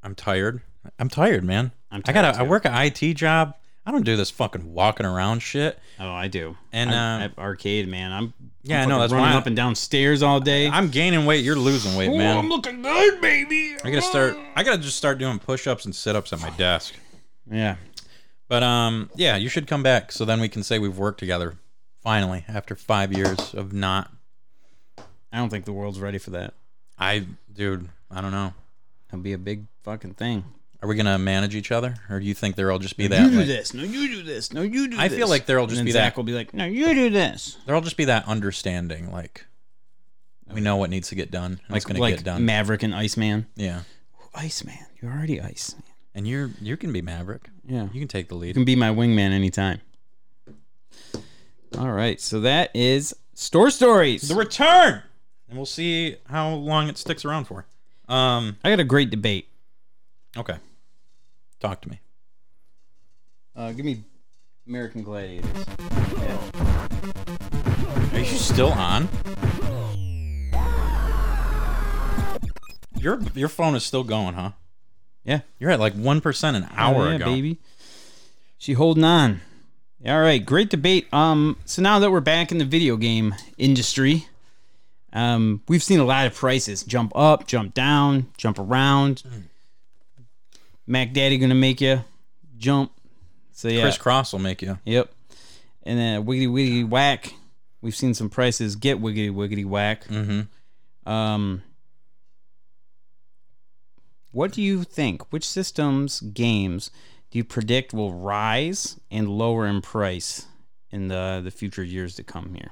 I'm tired. I'm tired, man. I'm I gotta. tired, I work an IT job. I don't do this fucking walking around shit. Oh, I do. And, I, uh, arcade, man. I'm Yeah, I I'm know, that's running why I- up and down stairs all day. I'm gaining weight. You're losing weight, man. I'm looking good, baby. I gotta start. I gotta just start doing push-ups and sit-ups at my desk. yeah, But um, yeah, you should come back so then we can say we've worked together finally after five years of not. I don't think the world's ready for that. I, dude, I don't know. It'll be a big fucking thing. Are we gonna manage each other, or do you think there'll just be that? You like- this. No, you do this. No, you do I feel like there'll And just then be Zach that. will be like, no, you do this. There'll just be that understanding, like we know what needs to get done. And it's Like, gonna like get done. Maverick and Iceman. yeah, Iceman. You're already Iceman. and you're you can be Maverick. Yeah. You can take the lead. You can be my wingman anytime. All right, so that is store stories. The return, and we'll see how long it sticks around for. Um. I got a great debate. Okay. Talk to me. Uh, give me American Gladiators. Are you still on? Your your phone is still going, huh? Yeah, You're at like one percent an hour Oh, yeah, ago. baby. She holding on. All right, great debate. Um, so now that we're back in the video game industry, um, we've seen a lot of prices jump up, jump down, jump around. Mac Daddy gonna make you jump. So yeah, Chris Cross will make you. Yep. And then wiggity wiggity whack. We've seen some prices get wiggity wiggity whack. Mm-hmm. Um, what do you think? Which systems games do you predict will rise and lower in price in the the future years to come here?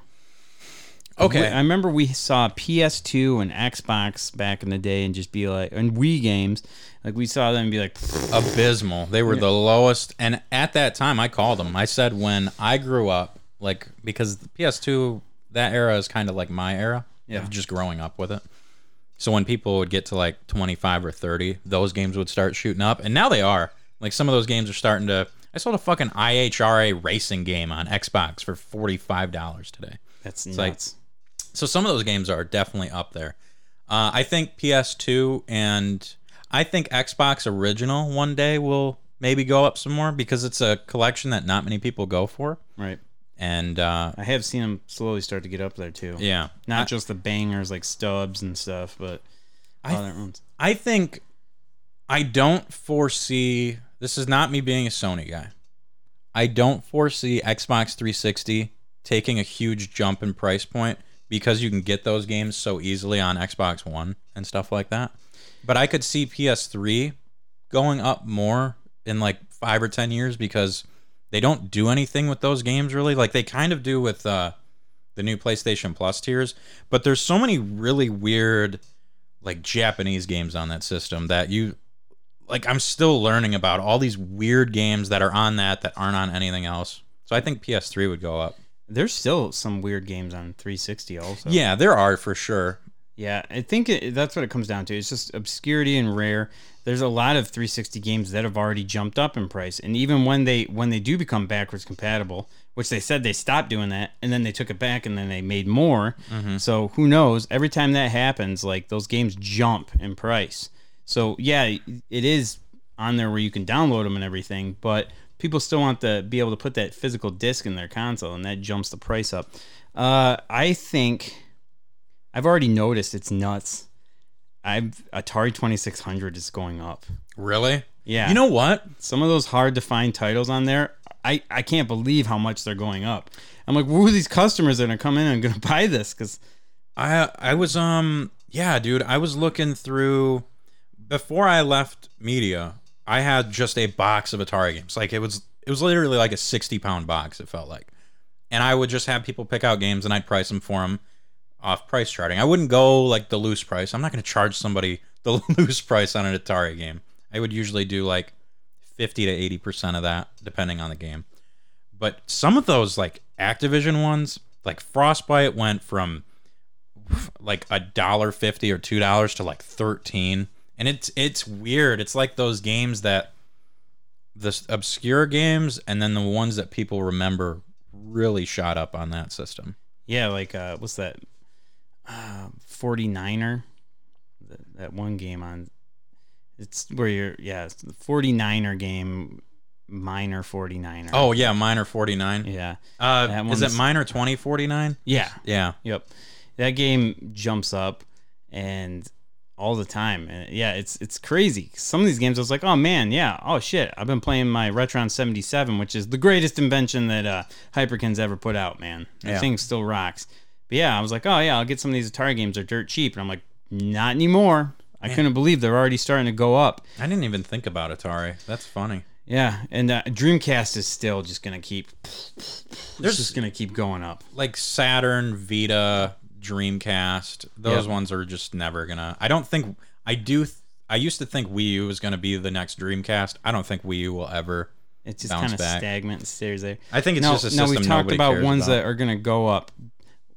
Okay. I remember we saw PS2 and Xbox back in the day and just be like, and Wii games, like we saw them be like, abysmal. They were the lowest, and at that time, I called them. I said when I grew up, like because the PS2 that era is kind of like my era Yeah. just growing up with it. So when people would get to like 25 or 30, those games would start shooting up, and now they are. Like some of those games are starting to. I sold a fucking IHRA racing game on Xbox for $45 today. that's like- nuts. So some of those games are definitely up there. Uh, I think PS2 and I think Xbox original one day will maybe go up some more because it's a collection that not many people go for. right. And uh, I have seen them slowly start to get up there too. yeah, Not I, just the bangers like Stubbs and stuff, but I- other ones. I think I don't foresee. This is not me being a Sony guy. I don't foresee Xbox 360 taking a huge jump in price point because you can get those games so easily on Xbox One and stuff like that. But I could see PS3 going up more in like five or ten years because they don't do anything with those games really. Like they kind of do with uh, the new PlayStation Plus tiers, but there's so many really weird like Japanese games on that system that you like I'm still learning about all these weird games that are on that that aren't on anything else. So I think PS3 would go up. There's still some weird games on 360 also. Yeah, there are for sure. Yeah, I think it, that's what it comes down to. It's just obscurity and rare. There's a lot of 360 games that have already jumped up in price, and even when they when they do become backwards compatible, which they said they stopped doing that, and then they took it back, and then they made more. Mm-hmm. So who knows? Every time that happens, like those games jump in price. So yeah, it is on there where you can download them and everything, but people still want to be able to put that physical disc in their console, and that jumps the price up. Uh, I think I've already noticed it's nuts. I've Atari Twenty Six Hundred is going up. Really? Yeah. You know what? Some of those hard to find titles on there, I I can't believe how much they're going up. I'm like, who are these customers that are come in and gonna buy this? Because I I was um yeah, dude. I was looking through before I left media. I had just a box of Atari games. Like it was it was literally like a sixty pound box. It felt like, and I would just have people pick out games and I'd price them for them off PriceCharting. I wouldn't go like the loose price. I'm not going to charge somebody the loose price on an Atari game. I would usually do like fifty to eighty percent of that, depending on the game. But some of those like Activision ones, like Frostbite, went from like a dollar fifty or two dollars to like thirteen, and it's it's weird. It's like those games that the obscure games, and then the ones that people remember really shot up on that system. yeah, like uh, what's that? Uh, 49er, that, that one game on. It's where you're yeah, it's the 49er game, Miner 49er. Oh yeah, Miner forty nine. yeah, Uh, is it one's- Miner twenty forty nine? yeah, Yeah. Yep. That game jumps up and all the time. And yeah, it's it's crazy. Some of these games I was like, "Oh man, yeah. Oh shit. I've been playing my Retron 77, which is the greatest invention that uh Hyperkin's ever put out, man. That Yeah. thing still rocks." But yeah, I was like, "Oh yeah, I'll get some of these Atari games. They're dirt cheap." And I'm like, "Not anymore." I couldn't believe they're already starting to go up. I didn't even think about Atari. That's funny. Yeah, and uh, Dreamcast is still just gonna keep. They're just gonna keep going up. like Saturn, Vita, Dreamcast, those Yep. ones are just never gonna. I don't think I do. Th- I used to think Wii U was gonna be the next Dreamcast. I don't think Wii U will ever. It's just kind of stagnant and stays there. I think it's no, just a system. no, we talked about ones about. that are to go up.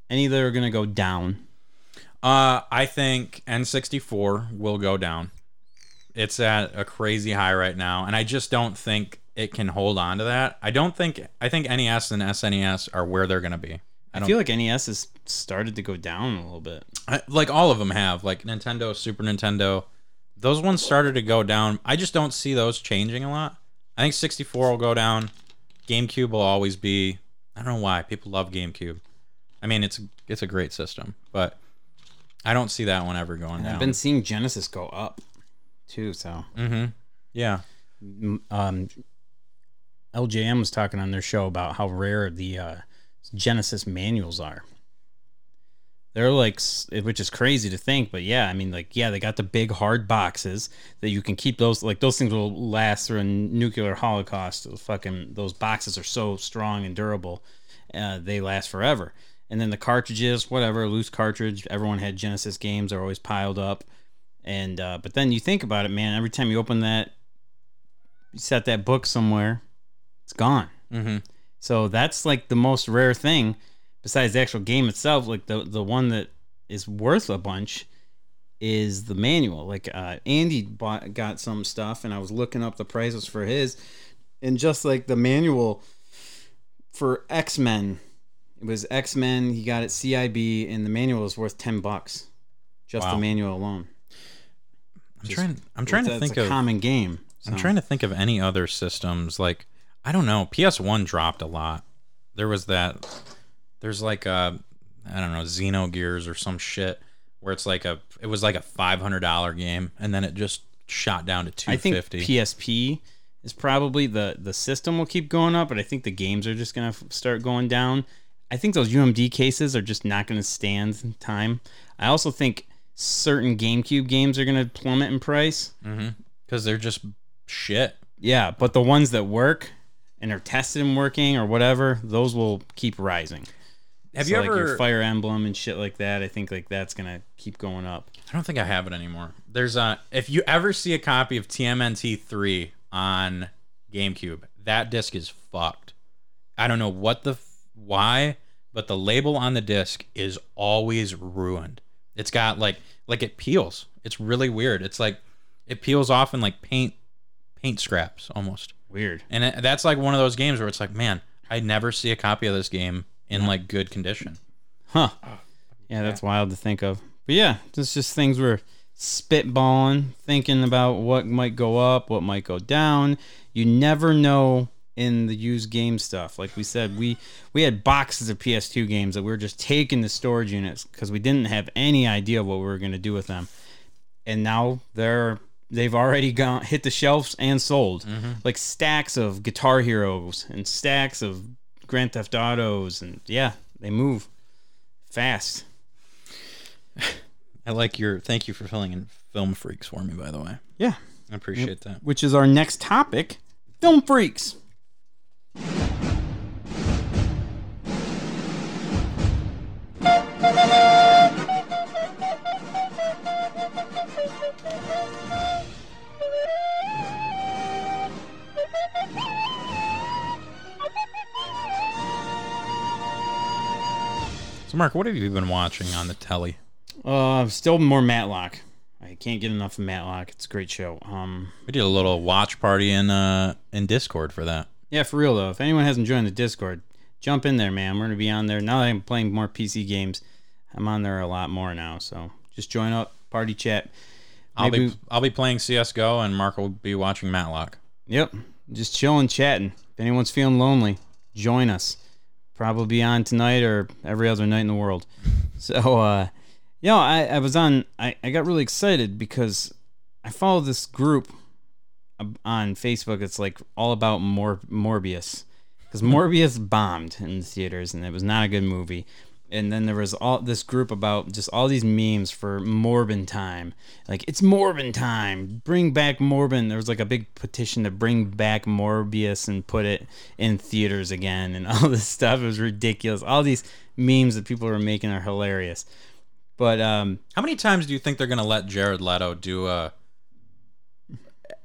Any that are to go down. Uh, I think N64 will go down. It's at a crazy high right now, and I just don't think it can hold on to that. I don't think. I think NES and SNES are where they're gonna be. I I, feel like NES has started to go down a little bit. I, like all of them have like Nintendo, Super Nintendo. Those ones started to go down. I just don't see those changing a lot. I think 64 will go down. GameCube will always be. I don't know why people love GameCube. I mean, it's it's a great system, but I don't see that one ever going And down. I've been seeing Genesis go up too. So mm-hmm. Yeah. um, LJM was talking on their show about how rare the uh, Genesis manuals are. They're like, which is crazy to think, but yeah, I mean, like, yeah, they got the big hard boxes that you can keep those. Like, those things will last through a nuclear holocaust. Fucking those boxes are so strong and durable, uh, they last forever. And then the cartridges, whatever, loose cartridge. Everyone had Genesis games; they're always piled up. And uh, but then you think about it, man. Every time you open that you set that book somewhere, it's gone. Mm-hmm. So that's like the most rare thing, besides the actual game itself. Like the the one that is worth a bunch is the manual. Like uh, Andy bought got some stuff, and I was looking up the prices for his, and just like the manual for X Men, it was X Men. He got it CIB, and the manual was worth ten bucks, just the manual alone. I'm trying. I'm trying to think a of. common game. I'm trying to think of any other systems. Like I don't know. PS1 dropped a lot. There was that. There's like a. I don't know Xenogears or some shit where it's like a. It was like a five hundred dollar game, and then it just shot down to two fifty. I think. PSP is probably the the system will keep going up, but I think the games are just gonna f- start going down. I think those UMD cases are just not gonna stand time. I also think certain GameCube games are gonna plummet in price. Mm-hmm. because they're just shit. Yeah, but the ones that work and are tested and working or whatever, those will keep rising. Have So, you like ever? your Fire Emblem and shit like that? I think like that's gonna keep going up. I don't think I have it anymore. There's a if you ever see a copy of TMNT three on GameCube, that disc is fucked. I don't know what the f- why, but the label on the disc is always ruined. It's got like like it peels. It's really weird. It's like it peels off in like paint paint scraps almost. Weird. And it, that's like one of those games where it's like, man, I never see a copy of this game in like good condition. Huh. Ah. Yeah, that's wild to think of. But yeah, it's just things we're spitballing, thinking about what might go up, what might go down. You never know in the used game stuff. Like we said, we we had boxes of PS2 games that we were just taking to storage units because we didn't have any idea what we were going to do with them. And now they're they've already gone hit the shelves and sold. Mm-hmm. Like stacks of Guitar Heroes and stacks of Grand Theft Autos and yeah, they move fast. I like your. Thank you for filling in film freaks for me. By the way, Yeah. I appreciate that. Which is our next topic, film freaks. So, Mark, what have you been watching on the telly? Uh, still more Matlock. I can't get enough of Matlock. It's a great show. Um, We did a little watch party in uh in Discord for that. yeah, for real though. If anyone hasn't joined the Discord, jump in there, man. We're gonna be on there now. That I'm playing more PC games. I'm on there a lot more now. So just join up, party chat. I'll be I'll be playing CS:GO, and Mark will be watching Matlock. Yep, just chilling, chatting. If anyone's feeling lonely, join us. Probably be on tonight or every other night in the world. So, uh, you know, I, I was on. I, I got really excited because I follow this group on Facebook. It's like all about Mor- Morbius because Morbius bombed in the theaters and it was not a good movie. And then there was all this group about just all these memes for Morbin time. Like it's Morbin time. Bring back Morbin. There was like a big petition to bring back Morbius and put it in theaters again and all this stuff. It was ridiculous. All these memes that people were making are hilarious. But um How many times do you think they're gonna let Jared Leto do a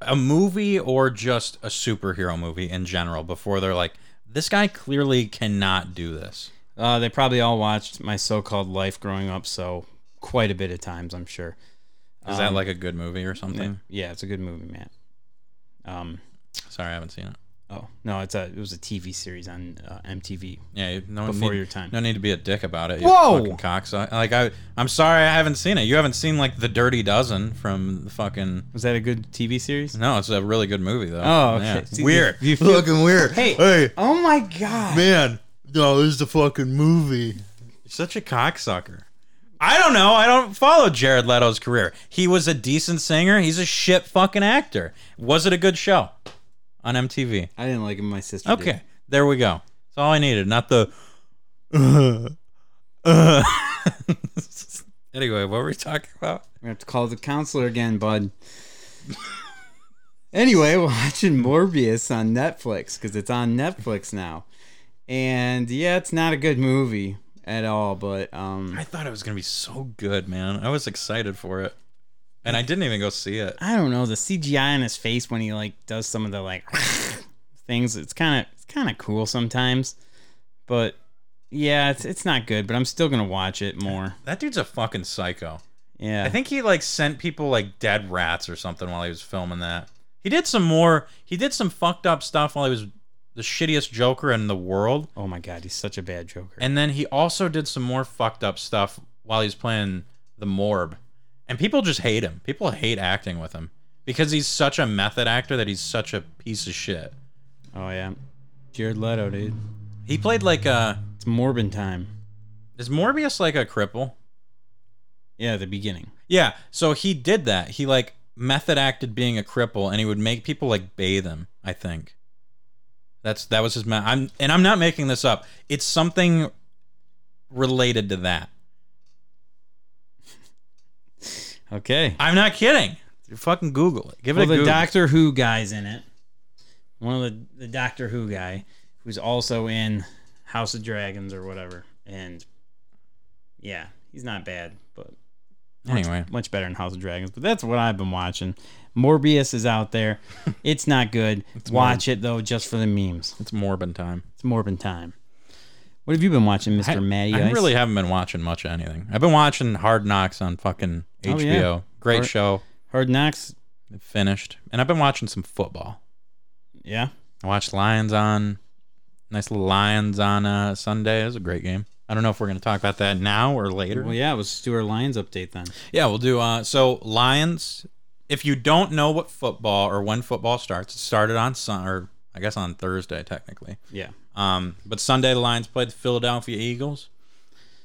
a movie or just a superhero movie in general before they're like, this guy clearly cannot do this? Uh, they probably all watched my so-called life growing up, so quite a bit of times, I'm sure. Is that like a good movie or something? Yeah, it's a good movie, man. Um, Sorry, I haven't seen it. oh no, it's a it was a TV series on uh, MTV. Yeah, no Before need, your time. No need to be a dick about it. Whoa! fucking cocksucker. Like I, I'm sorry, I haven't seen it. You haven't seen like the Dirty Dozen from the fucking. Was that a good TV series? No, it's a really good movie though. Oh, okay. Yeah. See, Weird. you- you feel- fucking weird. Hey, hey, oh my god! man. No, this is the fucking movie. You're such a cocksucker. I don't know. I don't follow Jared Leto's career. He was a decent singer. He's a shit fucking actor. Was it a good show on MTV? I didn't like him. My sister. did. Okay, there we go. That's all I needed. Not the. Uh, uh. anyway, what were we talking about? We have to call the counselor again, bud. anyway, we're watching Morbius on Netflix because it's on Netflix now, and yeah, it's not a good movie at all. But um, I thought it was gonna be so good, man. I was excited for it, and I didn't even go see it. I don't know the CGI on his face when he like does some of the like things. It's kind of it's kind of cool sometimes, but yeah, it's it's not good. But I'm still gonna watch it more. That dude's a fucking psycho. Yeah, I think he like sent people like dead rats or something while he was filming that. He did some more. He did some fucked up stuff while he was the shittiest Joker in the world. Oh my god, he's such a bad Joker. And then he also did some more fucked up stuff while he's playing the Morb. And people just hate him. People hate acting with him because he's such a method actor that he's such a piece of shit. oh yeah, Jared Leto, dude. He played like a It's Morbin time. is Morbius like a cripple? Yeah, the beginning. Yeah, so he did that. He like method acted being a cripple and he would make people like bathe him, I think. That's that was his ma- I'm and I'm not making this up. It's something related to that. Okay. I'm not kidding. You fucking Google it. Give it Well, a the Google. Doctor Who guy's in it. One of the the Doctor Who guy, who's also in House of Dragons or whatever. And yeah, he's not bad, but Anyway, much better than House of Dragons. But that's what I've been watching. Morbius is out there. It's not good. Watch it though, just for the memes. it's Morbin time. It's Morbin time. What have you been watching, Mister Matty? I Ice? really haven't been watching much of anything. I've been watching Hard Knocks on fucking Oh, HBO. yeah. Great Hard- show. Hard Knocks. Finished. And I've been watching some football. Yeah. I watched Lions on nice little Lions on uh, Sunday. It was a great game. I don't know if we're going to talk about that now or later. Well, yeah, it was Stuart Lions update then. Yeah, we'll do. Uh, so Lions. If you don't know what football or when football starts, it started on Sun or I guess on Thursday technically. Yeah. Um, but Sunday the Lions played the Philadelphia Eagles.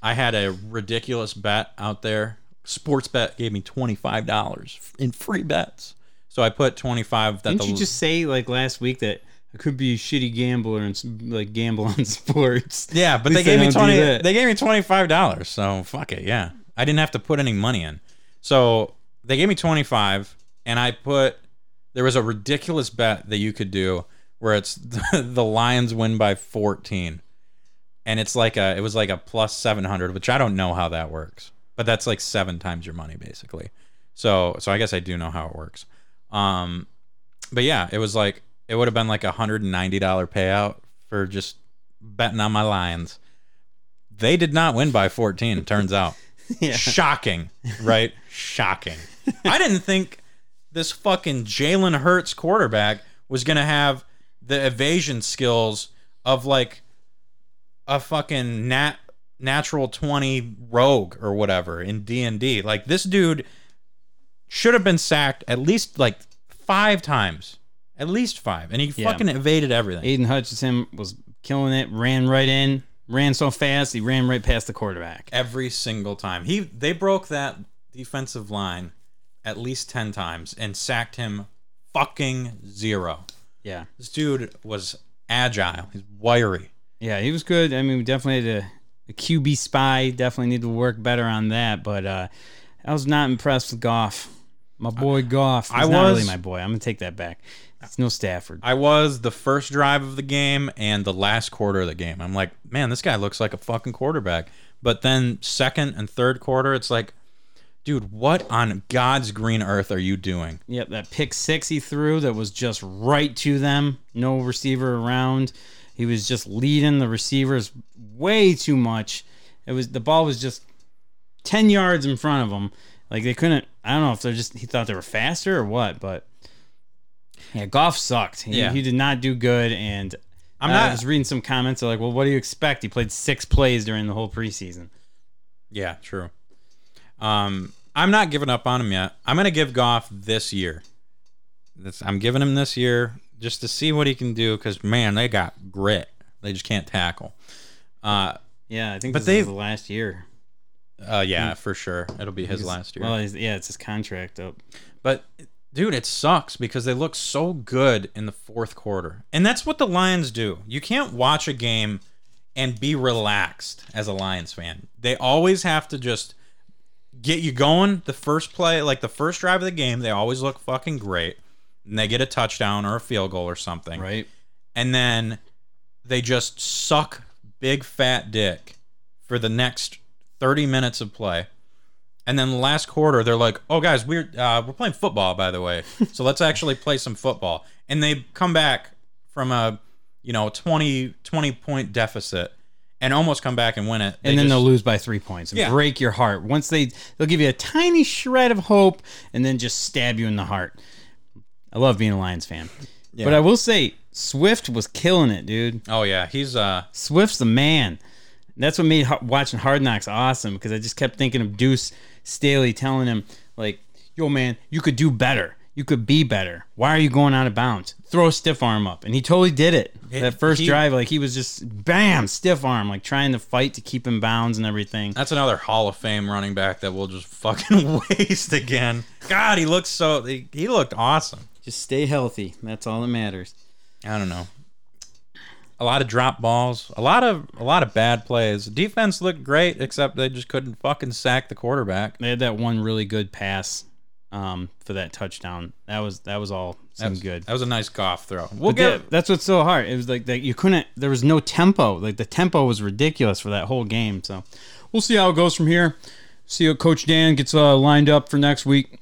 I had a ridiculous bet out there. Sports bet gave me twenty five dollars in free bets. So I put twenty five. Didn't the you just say like last week that I could be a shitty gambler and like gamble on sports? yeah, but they gave I me twenty. They gave me twenty five dollars. So fuck it. Yeah, I didn't have to put any money in. So they gave me twenty five, and I put. There was a ridiculous bet that you could do where it's the Lions win by fourteen, and it's like a. It was like a plus seven hundred, which I don't know how that works, but that's like seven times your money basically. So so I guess I do know how it works. Um, but yeah, it was like it would have been like a hundred and ninety dollar payout for just betting on my Lions. They did not win by fourteen. Turns out, Yeah. shocking, right? shocking. I didn't think this fucking Jalen Hurts quarterback was gonna have the evasion skills of like a fucking nat natural 20 rogue or whatever in D&D. Like this dude should have been sacked at least like 5 times. At least 5 and he Yeah. fucking evaded everything. Aidan Hutchinson was killing it, ran right in, ran so fast, he ran right past the quarterback. every single time. He they broke that defensive line at least 10 times and sacked him fucking zero. Yeah. This dude was agile. He's wiry. Yeah, he was good. I mean, we definitely had a, a QB spy. Definitely need to work better on that. But uh, I was not impressed with Goff. My boy Goff. He's I not was- really my boy. I'm gonna take that back. It's no Stafford. I was the first drive of the game and the last quarter of the game. I'm like, man, this guy looks like a fucking quarterback. But then second and third quarter, it's like, dude, what on God's green earth are you doing? Yep, that pick six he threw that was just right to them. No receiver around. He was just leading the receivers way too much. It was the ball was just ten yards in front of him. Like they couldn't. I don't know if they're just he thought they were faster or what, but yeah, Goff sucked. He, Yeah. he did not do good. And I'm uh, not- I was reading some comments. They're like, "Well, what do you expect? He played six plays during the whole preseason." Yeah, true. Um, I'm not giving up on him yet. I'm gonna give Goff this year. This, I'm giving him this year just to see what he can do. Because man, they got grit. They just can't tackle. Uh, Yeah, I think But this they've- is the last year. uh, yeah, for sure, it'll be his last year. Well, yeah, it's his contract up. But dude, it sucks because they look so good in the fourth quarter. And that's what the Lions do. You can't watch a game and be relaxed as a Lions fan. They always have to just get you going the first play, like the first drive of the game, they always look fucking great. And they get a touchdown or a field goal or something. Right. And then they just suck big fat dick for the next 30 minutes of play. And then the last quarter, they're like, "Oh, guys, we're uh, we're playing football, by the way. So let's actually play some football." And they come back from a you know 20, 20 point deficit and almost come back and win it. They and then just- they'll lose by three points and Yeah. break your heart. Once they they'll give you a tiny shred of hope and then just stab you in the heart. I love being a Lions fan, Yeah. but I will say Swift was killing it, dude. Oh yeah, he's uh Swift's the man. That's what made watching Hard Knocks awesome because I just kept thinking of Deuce Staley telling him like, "Yo, man, you could do better. You could be better. Why are you going out of bounds? Throw a stiff arm up." And he totally did it. It- that first he- drive, like he was just bam, stiff arm, like trying to fight to keep him bounds and everything. that's another Hall of Fame running back that we'll just fucking waste again. God, he looks so he, he looked awesome. Just stay healthy. That's all that matters. I don't know. A lot of drop balls, a lot of a lot of bad plays. Defense looked great, except they just couldn't fucking sack the quarterback. They had that one really good pass um, for that touchdown. That was that was all That was good. That was a nice Goff throw. We'll But get that- that's what's so hard. It was like that you couldn't. There was no tempo. Like the tempo was ridiculous for that whole game. So we'll see how it goes from here. See what Coach Dan gets uh, lined up for next week.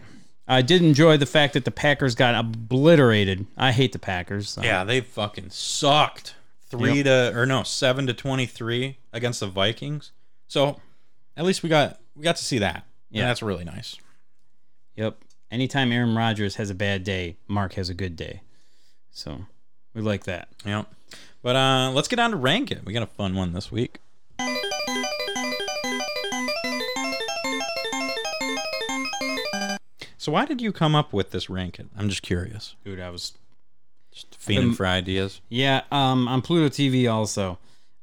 I did enjoy the fact that the Packers got obliterated. I hate the Packers. so- yeah. They fucking sucked. Three to or no seven to twenty three against the Vikings. So at least we got we got to see that. Yeah. that's really nice. Yep. Anytime Aaron Rodgers has a bad day, Mark has a good day. So we like that. Yeah. But uh let's get on to rank it. We got a fun one this week. So why did you come up with this rank it? I'm just curious. Dude, I was Just fiending Um, for ideas. Yeah, um, on Pluto TV also,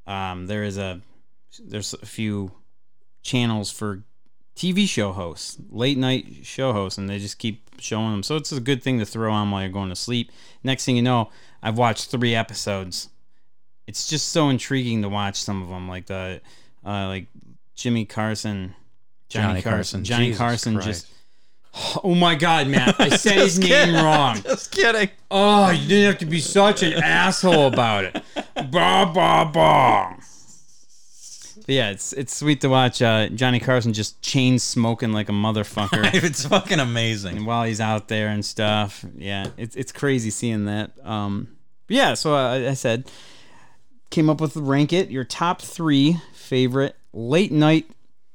um, there is a there's a few channels for TV show hosts, late night show hosts, and they just keep showing them. So it's a good thing to throw on while you're going to sleep. Next thing you know, I've watched three episodes. It's just so intriguing to watch some of them, like the uh, like Jimmy Carson, Johnny, Johnny Carson, Carson. Johnny Jesus Carson. Christ. Just oh my God, man! I said his name wrong. Just kidding. Oh, you didn't have to be such an asshole about it. Bah bah bah. Yeah, it's it's sweet to watch uh, Johnny Carson just chain smoking like a motherfucker it's fucking amazing. while he's out there and stuff. Yeah, it's it's crazy seeing that. Um, yeah, so uh, I said came up with rank it your top three favorite late night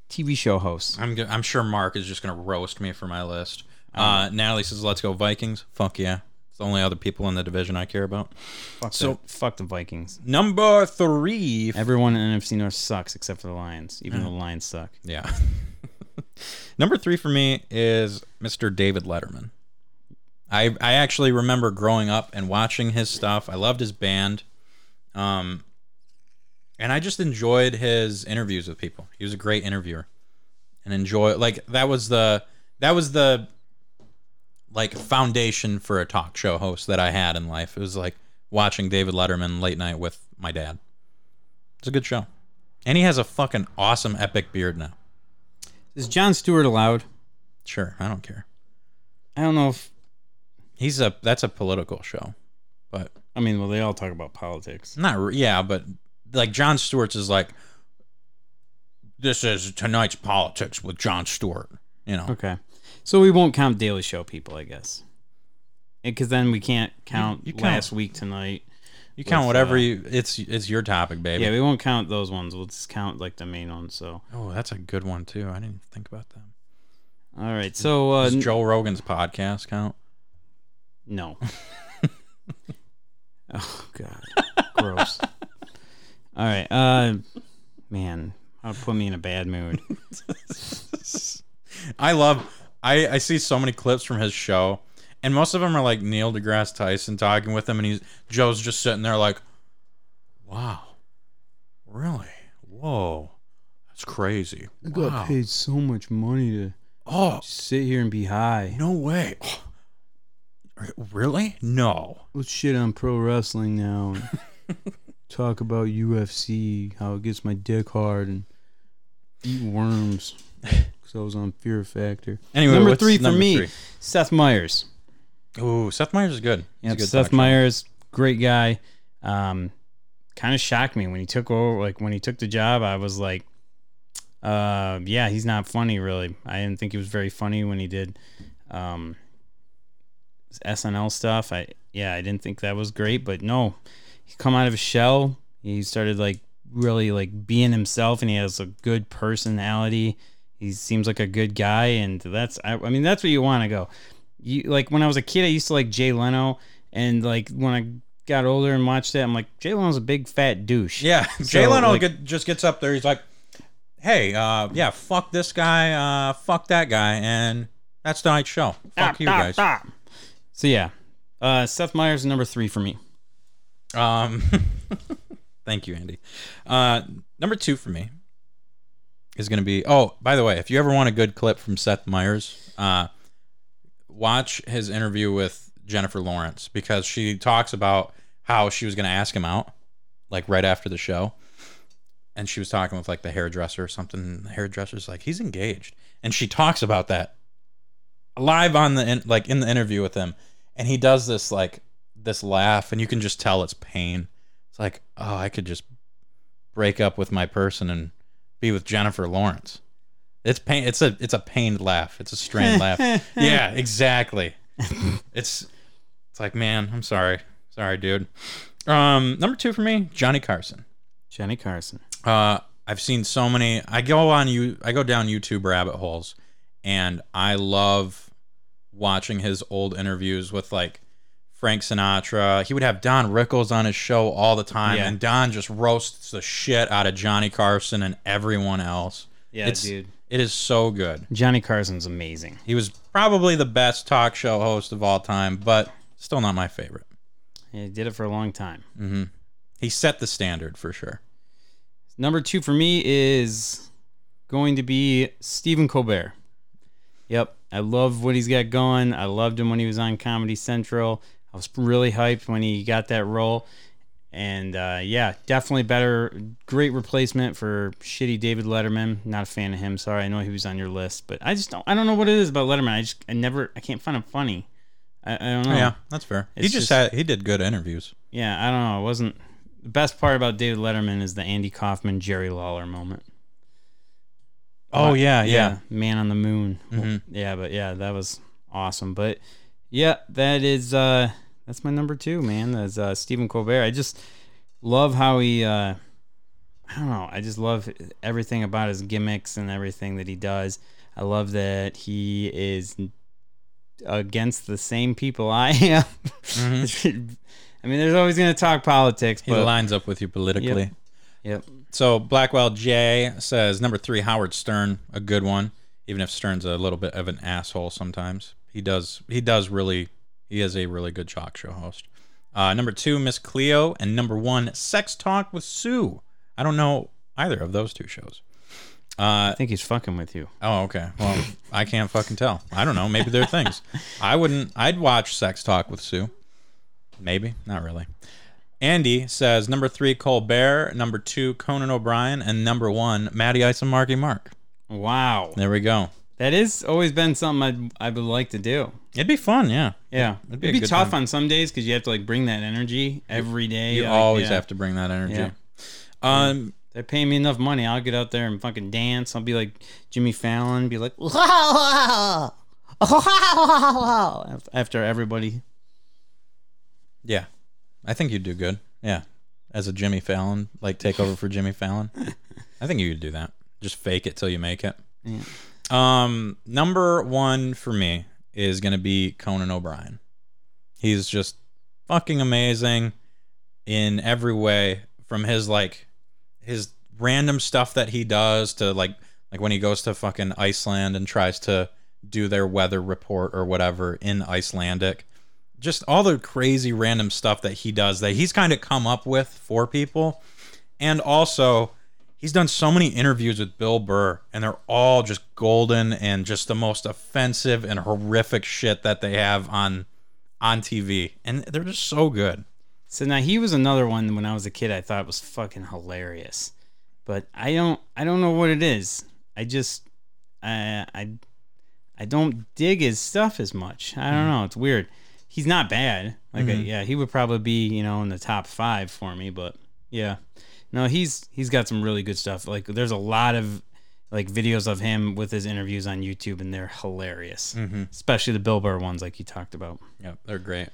TV show hosts. I'm go- I'm sure Mark is just gonna roast me for my list. Uh, Natalie says, "Let's go Vikings." Fuck yeah. It's the only other people in the division I care about. Fuck So- the, fuck the Vikings. Number three. Everyone in NFC North sucks except for the Lions. Even the Lions suck. Yeah. Number three for me is Mr. David Letterman. I I actually remember growing up and watching his stuff. I loved his band. Um and I just enjoyed his interviews with people. He was a great interviewer. And enjoy like that was the that was the like foundation for a talk show host that I had in life. It was like watching David Letterman late night with my dad. It's a good show. And he has a fucking awesome epic beard now. Is Jon Stewart allowed? Sure, I don't care. I don't know if He's a that's a political show, but I mean, well, they all talk about politics. not re- yeah, but like Jon Stewart's is like this is tonight's politics with John Stewart. You know, Okay, so we won't count Daily Show people, I guess, because then we can't count you count- last week tonight. you count with, whatever uh, you. It's it's your topic, baby. Yeah, we won't count those ones. We'll just count like the main ones. So, oh, that's a good one too. I didn't think about that. all right. So, uh, Does Joe Rogan's podcast count? no. oh God, gross. All right. Uh, man, that would put me in a bad mood. I love. I I see so many clips from his show, and most of them are like Neil deGrasse Tyson talking with him, and he's Joe's just sitting there like, "Wow, really? Whoa, that's crazy. I got paid so much money to Oh, sit here and be high. no way. Really? No. Let's shit on pro wrestling now. And talk about UFC, how it gets my dick hard, and eat worms. Because I was on Fear Factor. Anyway, number three for number me, three? Seth Meyers. Ooh, Seth Meyers is good. Yep, good Seth. Meyers, great guy. Um, kind of shocked me when he took over. Like when he took the job, I was like, uh, yeah, he's not funny really. I didn't think he was very funny when he did um, SNL stuff. I yeah, I didn't think that was great, but no, he come out of his shell. He started like really like being himself, and he has a good personality. He seems like a good guy, and that's I, I mean that's where you want to go. You like when I was a kid, I used to like Jay Leno, and like when I got older and watched it, I'm like Jay Leno's a big fat douche. Yeah, Jay Leno like- get, just gets up there. He's like, "Hey, uh, yeah, fuck this guy, uh, fuck that guy, and that's tonight's show. Fuck you guys." So yeah, uh, Seth Meyers number three for me. Um, thank you, Andy. Uh, number two for me is going to be. Oh, by the way, if you ever want a good clip from Seth Meyers, uh, watch his interview with Jennifer Lawrence because she talks about how she was going to ask him out, like right after the show, and she was talking with like the hairdresser or something. The hairdresser's like, he's engaged, and she talks about that live on the in, like in the interview with him, and he does this like this laugh, and you can just tell it's pain. It's like, oh, I could just break up with my person and be with Jennifer Lawrence. It's pain. It's a it's a pained laugh. It's a strained laugh. Yeah, exactly. It's it's like, man, I'm sorry, sorry, dude. Um, number two for me, Johnny Carson. Johnny Carson. Uh, I've seen so many. I go on you. I go down YouTube rabbit holes, and I love watching his old interviews with like Frank Sinatra. He would have Don Rickles on his show all the time, Yeah. and Don just roasts the shit out of Johnny Carson and everyone else. Yeah, It's- dude. It is so good. Johnny Carson's amazing. He was probably the best talk show host of all time, but still not my favorite. He did it for a long time. Mm-hmm. He set the standard for sure. Number two for me is going to be Stephen Colbert. Yep, I love what he's got going. I loved him when he was on Comedy Central. I was really hyped when he got that role. And uh, yeah, definitely better. Great replacement for shitty David Letterman. Not a fan of him. Sorry, I know he was on your list, but I just don't. I don't know what it is about Letterman. I just I never. I can't find him funny. I, I don't know. Yeah, that's fair. he just, just- had he did good interviews. Yeah, I don't know. It wasn't the best part about David Letterman is the Andy Kaufman Jerry Lawler moment. Oh yeah, yeah. Man on the Moon. Mhm. Yeah, but yeah, that was awesome. But yeah, that is uh that's my number two, man. That's uh Stephen Colbert. I just love how he uh I don't know, I just love everything about his gimmicks and everything that he does. I love that he is against the same people I am. I mean, there's always going to talk politics, He but lines up with you politically. yep. So Blackwell J says number three, Howard Stern, a good one. Even if Stern's a little bit of an asshole sometimes, he does he does really he is a really good talk show host. Uh, number two, Miss Cleo, and number one, Sex Talk with Sue. I don't know either of those two shows. Uh, I think he's fucking with you. oh, okay. Well, I can't fucking tell. I don't know. Maybe they're things. I wouldn't. I'd watch Sex Talk with Sue. Maybe not really. Andy says number three Colbert, number two Conan O'Brien, and number one Matty Ice and Marky Mark. Wow. There we go. That has always been something I'd, I would like to do. It'd be fun, yeah. Yeah. It'd It'd be be, a good tough time. on some days because you have to like bring that energy every day. You like, always yeah. have to bring that energy. Yeah. Um, They're paying me enough money. I'll get out there and fucking dance. I'll be like Jimmy Fallon, be like Wow. Wow. after everybody. yeah, I think you'd do good. Yeah, as a Jimmy Fallon, like take over for Jimmy Fallon. I think you could do that. Just fake it till you make it. Yeah. Um, number one for me is gonna be Conan O'Brien. He's just fucking amazing in every way. From his like his random stuff that he does to like like when he goes to fucking Iceland and tries to do their weather report or whatever in Icelandic. Just all the crazy random stuff that he does that he's kind of come up with for people. And also, he's done so many interviews with Bill Burr, and they're all just golden and just the most offensive and horrific shit that they have on on TV. And they're just so good. So now he was another one when I was a kid I thought was fucking hilarious. But I don't I don't know what it is. I just I I I don't dig his stuff as much. I don't know. It's weird. He's not bad. Like uh, yeah, he would probably be, you know, in the top 5 for me, but yeah. No, he's he's got some really good stuff. Like there's a lot of like videos of him with his interviews on YouTube and they're hilarious. Especially the Bill Burr ones like you talked about. Yeah, they're great.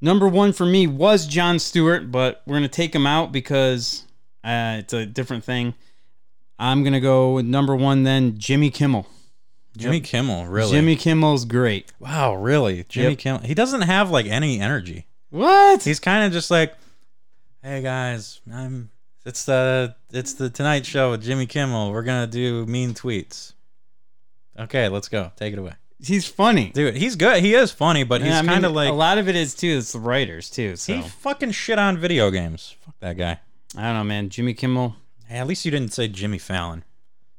Number one for me was Jon Stewart, but we're gonna take him out because uh, it's a different thing. I'm gonna go with number one then Jimmy Kimmel. Jimmy Kimmel, really? Jimmy Kimmel's great. Wow, really? Jimmy Yep. Kimmel. He doesn't have like any energy. What? He's kind of just like, "Hey guys, I'm it's the it's the Tonight Show with Jimmy Kimmel. We're gonna do mean tweets." Okay, let's go. Take it away, He's funny. dude. He's good. He is funny, but he's Yeah, I mean, kind of like a lot of it is too. It's the writers too. So he fucking shit on video games. Fuck that guy. I don't know, man. Jimmy Kimmel. Hey, at least you didn't say Jimmy Fallon.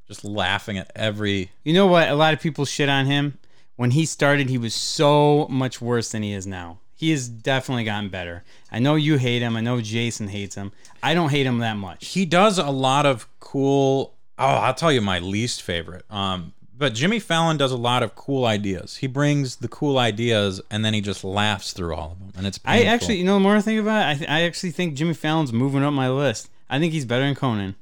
Just laughing at every. You know what? A lot of people shit on him. When he started, he was so much worse than he is now. He has definitely gotten better. I know you hate him. I know Jason hates him. I don't hate him that much. He does a lot of cool. Oh, I'll tell you my least favorite. Um, but Jimmy Fallon does a lot of cool ideas. He brings the cool ideas and then he just laughs through all of them, and it's. I actually, you know, the more I think about it, I, th- I actually think Jimmy Fallon's moving up my list. I think he's better than Conan.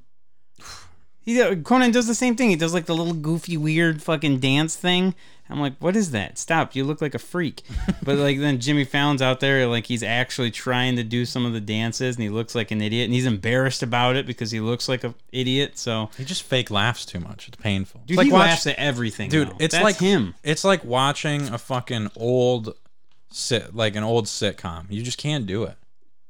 He Conan does the same thing. He does like the little goofy, weird fucking dance thing. I'm like, what is that? Stop! You look like a freak. but like then Jimmy Fallon's out there, like he's actually trying to do some of the dances, and he looks like an idiot, and he's embarrassed about it because he looks like an idiot. So, he just fake laughs too much. It's painful. dude, it's he watch- laughs at everything. dude. It's That's like him. It's like watching a fucking old sit, like an old sitcom. You just can't do it.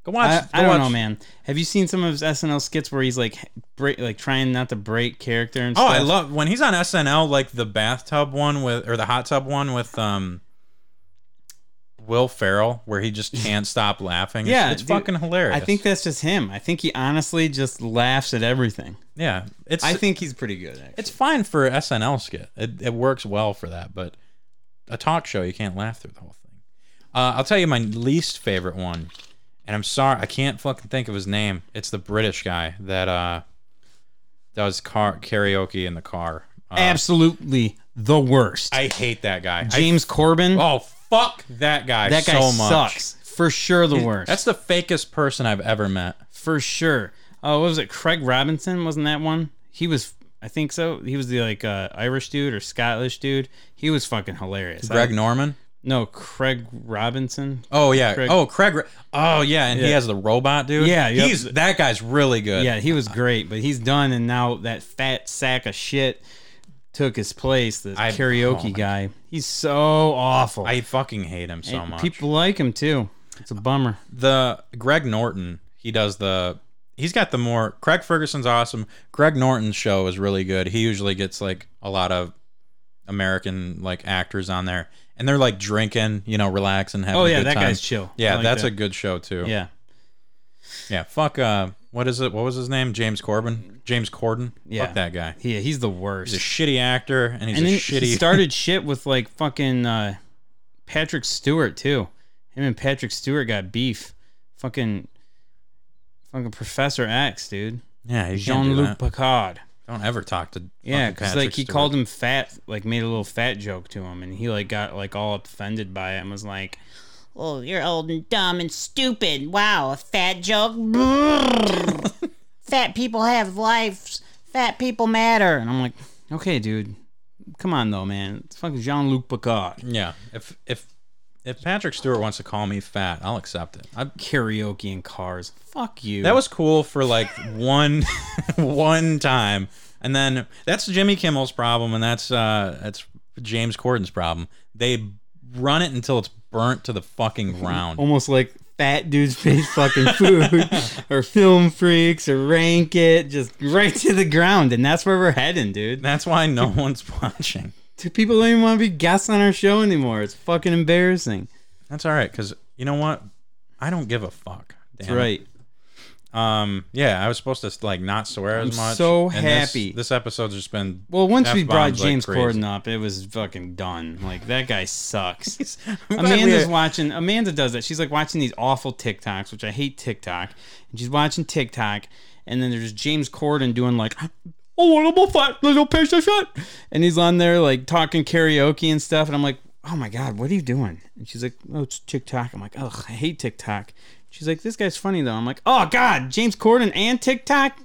Go watch. I, go I don't watch- know, man. Have you seen some of his SNL skits where he's like break, like trying not to break character and Oh, stuff? I love when he's on SNL, like the bathtub one with, or the hot tub one with, um, Will Ferrell where he just can't stop laughing. Yeah, it's, dude, fucking hilarious. I think that's just him. I think he honestly just laughs at everything. yeah, it's I think he's pretty good. Actually. it's fine for SNL skit. It it works well for that, but a talk show you can't laugh through the whole thing. Uh, I'll tell you my least favorite one, and I'm sorry I can't fucking think of his name. It's the British guy that uh does car karaoke in the car. Uh, absolutely the worst. I hate that guy. I- James Corbin. oh fuck that guy. that guy so much. sucks. For sure, the worst. That's the fakest person I've ever met. for sure. Oh, what was it? Craig Robinson wasn't that one? He was. I think so. He was the like uh, Irish dude or Scottish dude. He was fucking hilarious. Greg I- Norman. No, Craig Robinson. Oh yeah. Craig- Oh Craig. Oh yeah, and he has the robot dude. Yeah, yep. He's that guy's really good. Yeah, he was great, but he's done, and now that fat sack of shit took his place. The I- karaoke oh guy. He's so awful. I fucking hate him so And much. People like him too. It's a bummer. the Greg Norton, he does the he's got the more Craig Ferguson's awesome. Greg Norton's show is really good. He usually gets like a lot of American like actors on there. And they're like drinking, you know, relaxing, having Oh a yeah, that time. guy's chill. Yeah, like that's that. a good show too. yeah. Yeah, fuck uh what is it? What was his name? James Corbin? James Corden? Yeah. Fuck that guy. Yeah, he's the worst. He's a shitty actor and he's and a shitty he started shit with like fucking uh, Patrick Stewart too. Him and Patrick Stewart got beef. Fucking, fucking Professor X, dude. Yeah, Jean Luc Picard. Don't ever talk to Yeah, because like he Stewart. called him fat, like made a little fat joke to him, and he like got like all offended by it and was like, Oh, you're old and dumb and stupid. Wow, a fat joke. Fat people have lives. Fat people matter. and I'm like, okay, dude, come on though, man. It's fucking Jean Luc Picard. Yeah. If if if Patrick Stewart wants to call me fat, I'll accept it. I'm Karaoke in cars. Fuck you. that was cool for like one one time, and then that's Jimmy Kimmel's problem, and that's uh that's James Corden's problem. They run it until it's burnt to the fucking ground. almost like fat dudes face fucking food or film freaks or rank it just right to the ground and that's where we're heading dude That's why no one's watching. People don't even want to be guests on our show anymore it's fucking embarrassing That's all right, because you know what? I don't give a fuck. that's it. right Um. Yeah, I was supposed to like not swear as I'm much. so and this- happy. This, episode's just been. well once we brought F-bombs like james crazy. corden up it was fucking done like that guy sucks I'm glad we- Amanda's watching. Amanda does that. She's like watching these awful TikToks, which I hate TikTok. And she's watching TikTok, and then there's James Corden doing like, "Oh, little fat little piece of shit," and he's on there like talking karaoke and stuff. And I'm like, "Oh my god, what are you doing?" And she's like, "Oh, it's TikTok." I'm like, oh, I hate TikTok." She's like, "This guy's funny though." I'm like, "Oh god, James Corden and TikTok."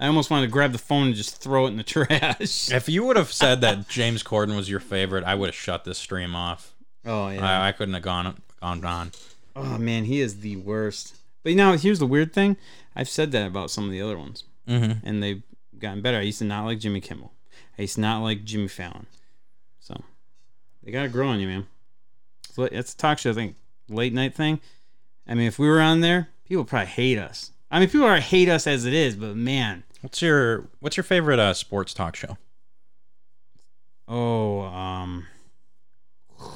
I almost wanted to grab the phone and just throw it in the trash. If you would have said that James Corden was your favorite, I would have shut this stream off. Oh yeah. I, I couldn't have gone gone on. Oh man, he is the worst. But you know, here's the weird thing. I've said that about some of the other ones, Mm-hmm. and they've gotten better. I used to not like Jimmy Kimmel. I used to not like Jimmy Fallon. So they gotta grow on you, man. So it's a talk show thing, late night thing. I mean, if we were on there, people would probably hate us. I mean, people already hate us as it is, but man, What's your What's your favorite uh, sports talk show? oh, um,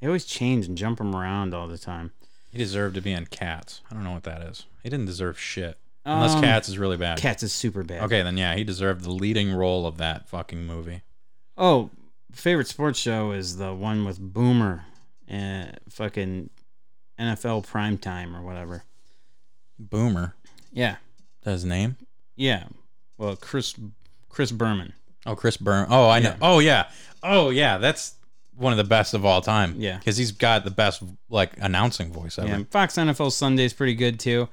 they always change and jump them around all the time. He deserved to be on Cats. I don't know what that is. He didn't deserve shit. Unless Um, Cats is really bad. Cats is super bad. Okay, then yeah, he deserved the leading role of that fucking movie. Oh, favorite sports show is the one with Boomer and fucking NFL primetime or whatever. Boomer. Yeah. That's his name? Yeah. Well, Chris Chris Berman. Oh, Chris Byrne. Oh, I know. Yeah. Oh, yeah. Oh, yeah. That's one of the best of all time. Yeah. because he's got the best like announcing voice ever. Yeah. Fox NFL Sunday is pretty good too.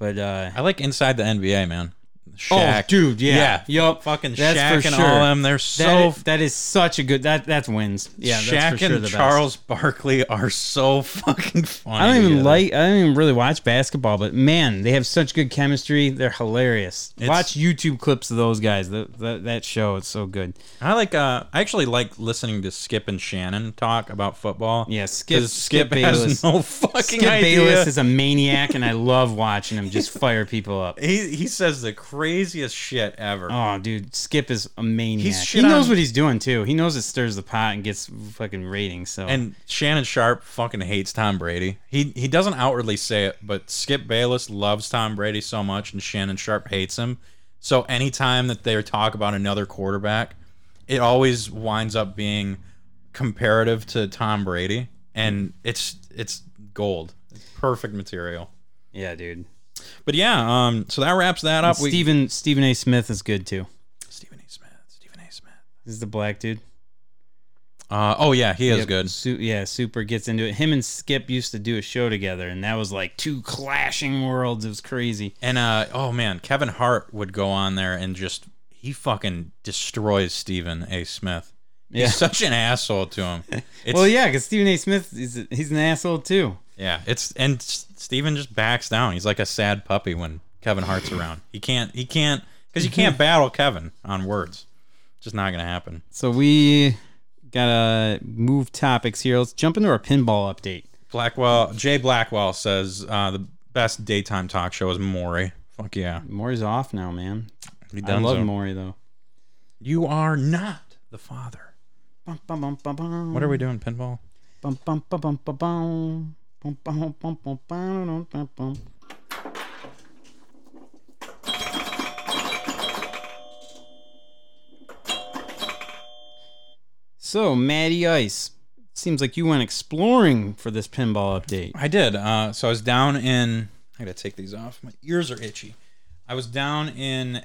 But uh I like Inside the NBA, man. Shaq. Oh, dude, yeah. yeah. Yup. Fucking That's Shaq and sure. all them. They're so. that, that is such a good that that's wins. Yeah, Shaq that's for sure and the best. Charles Barkley are so fucking funny. I don't even together. like. I don't even really watch basketball, but man, they have such good chemistry. They're hilarious. It's- watch YouTube clips of those guys. That show it's so good. I like. Uh, I actually like listening to Skip and Shannon talk about football. Yeah, Skip Skip, Skip Bayless. has no fucking Skip idea. Bayless is a maniac, and I love watching him just fire people up. he he says the craziest shit ever. Oh, dude, Skip is a maniac. He knows on- what he's doing too. He knows it stirs the pot and gets fucking ratings. So And Shannon Sharpe fucking hates Tom Brady. He he doesn't outwardly say it, but Skip Bayless loves Tom Brady so much, and Shannon Sharpe hates him. So anytime that they talk about another quarterback, it always winds up being comparative to Tom Brady, and it's it's gold, it's perfect material. yeah, dude. But yeah, um, so that wraps that up. We- Stephen Stephen A. Smith is good too. Stephen A. Smith. Stephen A. Smith. This is the black dude. Uh, oh yeah, he is Yep, good. Su- yeah, super gets into it. Him and Skip used to do a show together, and that was like two clashing worlds. It was crazy. And uh, oh man, Kevin Hart would go on there and just he fucking destroys Stephen A. Smith. Yeah. He's such an asshole to him. It's, well, yeah, because Stephen A. Smith is he's an asshole too. yeah. It's and S- Stephen just backs down. He's like a sad puppy when Kevin Hart's around. He can't. He can't because you can't battle Kevin on words. Just not gonna happen. So we gotta move topics here. Let's jump into our pinball update. Blackwell. Jay Blackwell says uh, the best daytime talk show is Maury. Fuck yeah. Maury's off now, man. He I love so. Maury though. You are not the father. Bum, bum, bum, bum, bum. What are we doing, pinball? So, Matty Ice, seems like you went exploring for this pinball update. I did. Uh, so I was down in. I gotta take these off. My ears are itchy. I was down in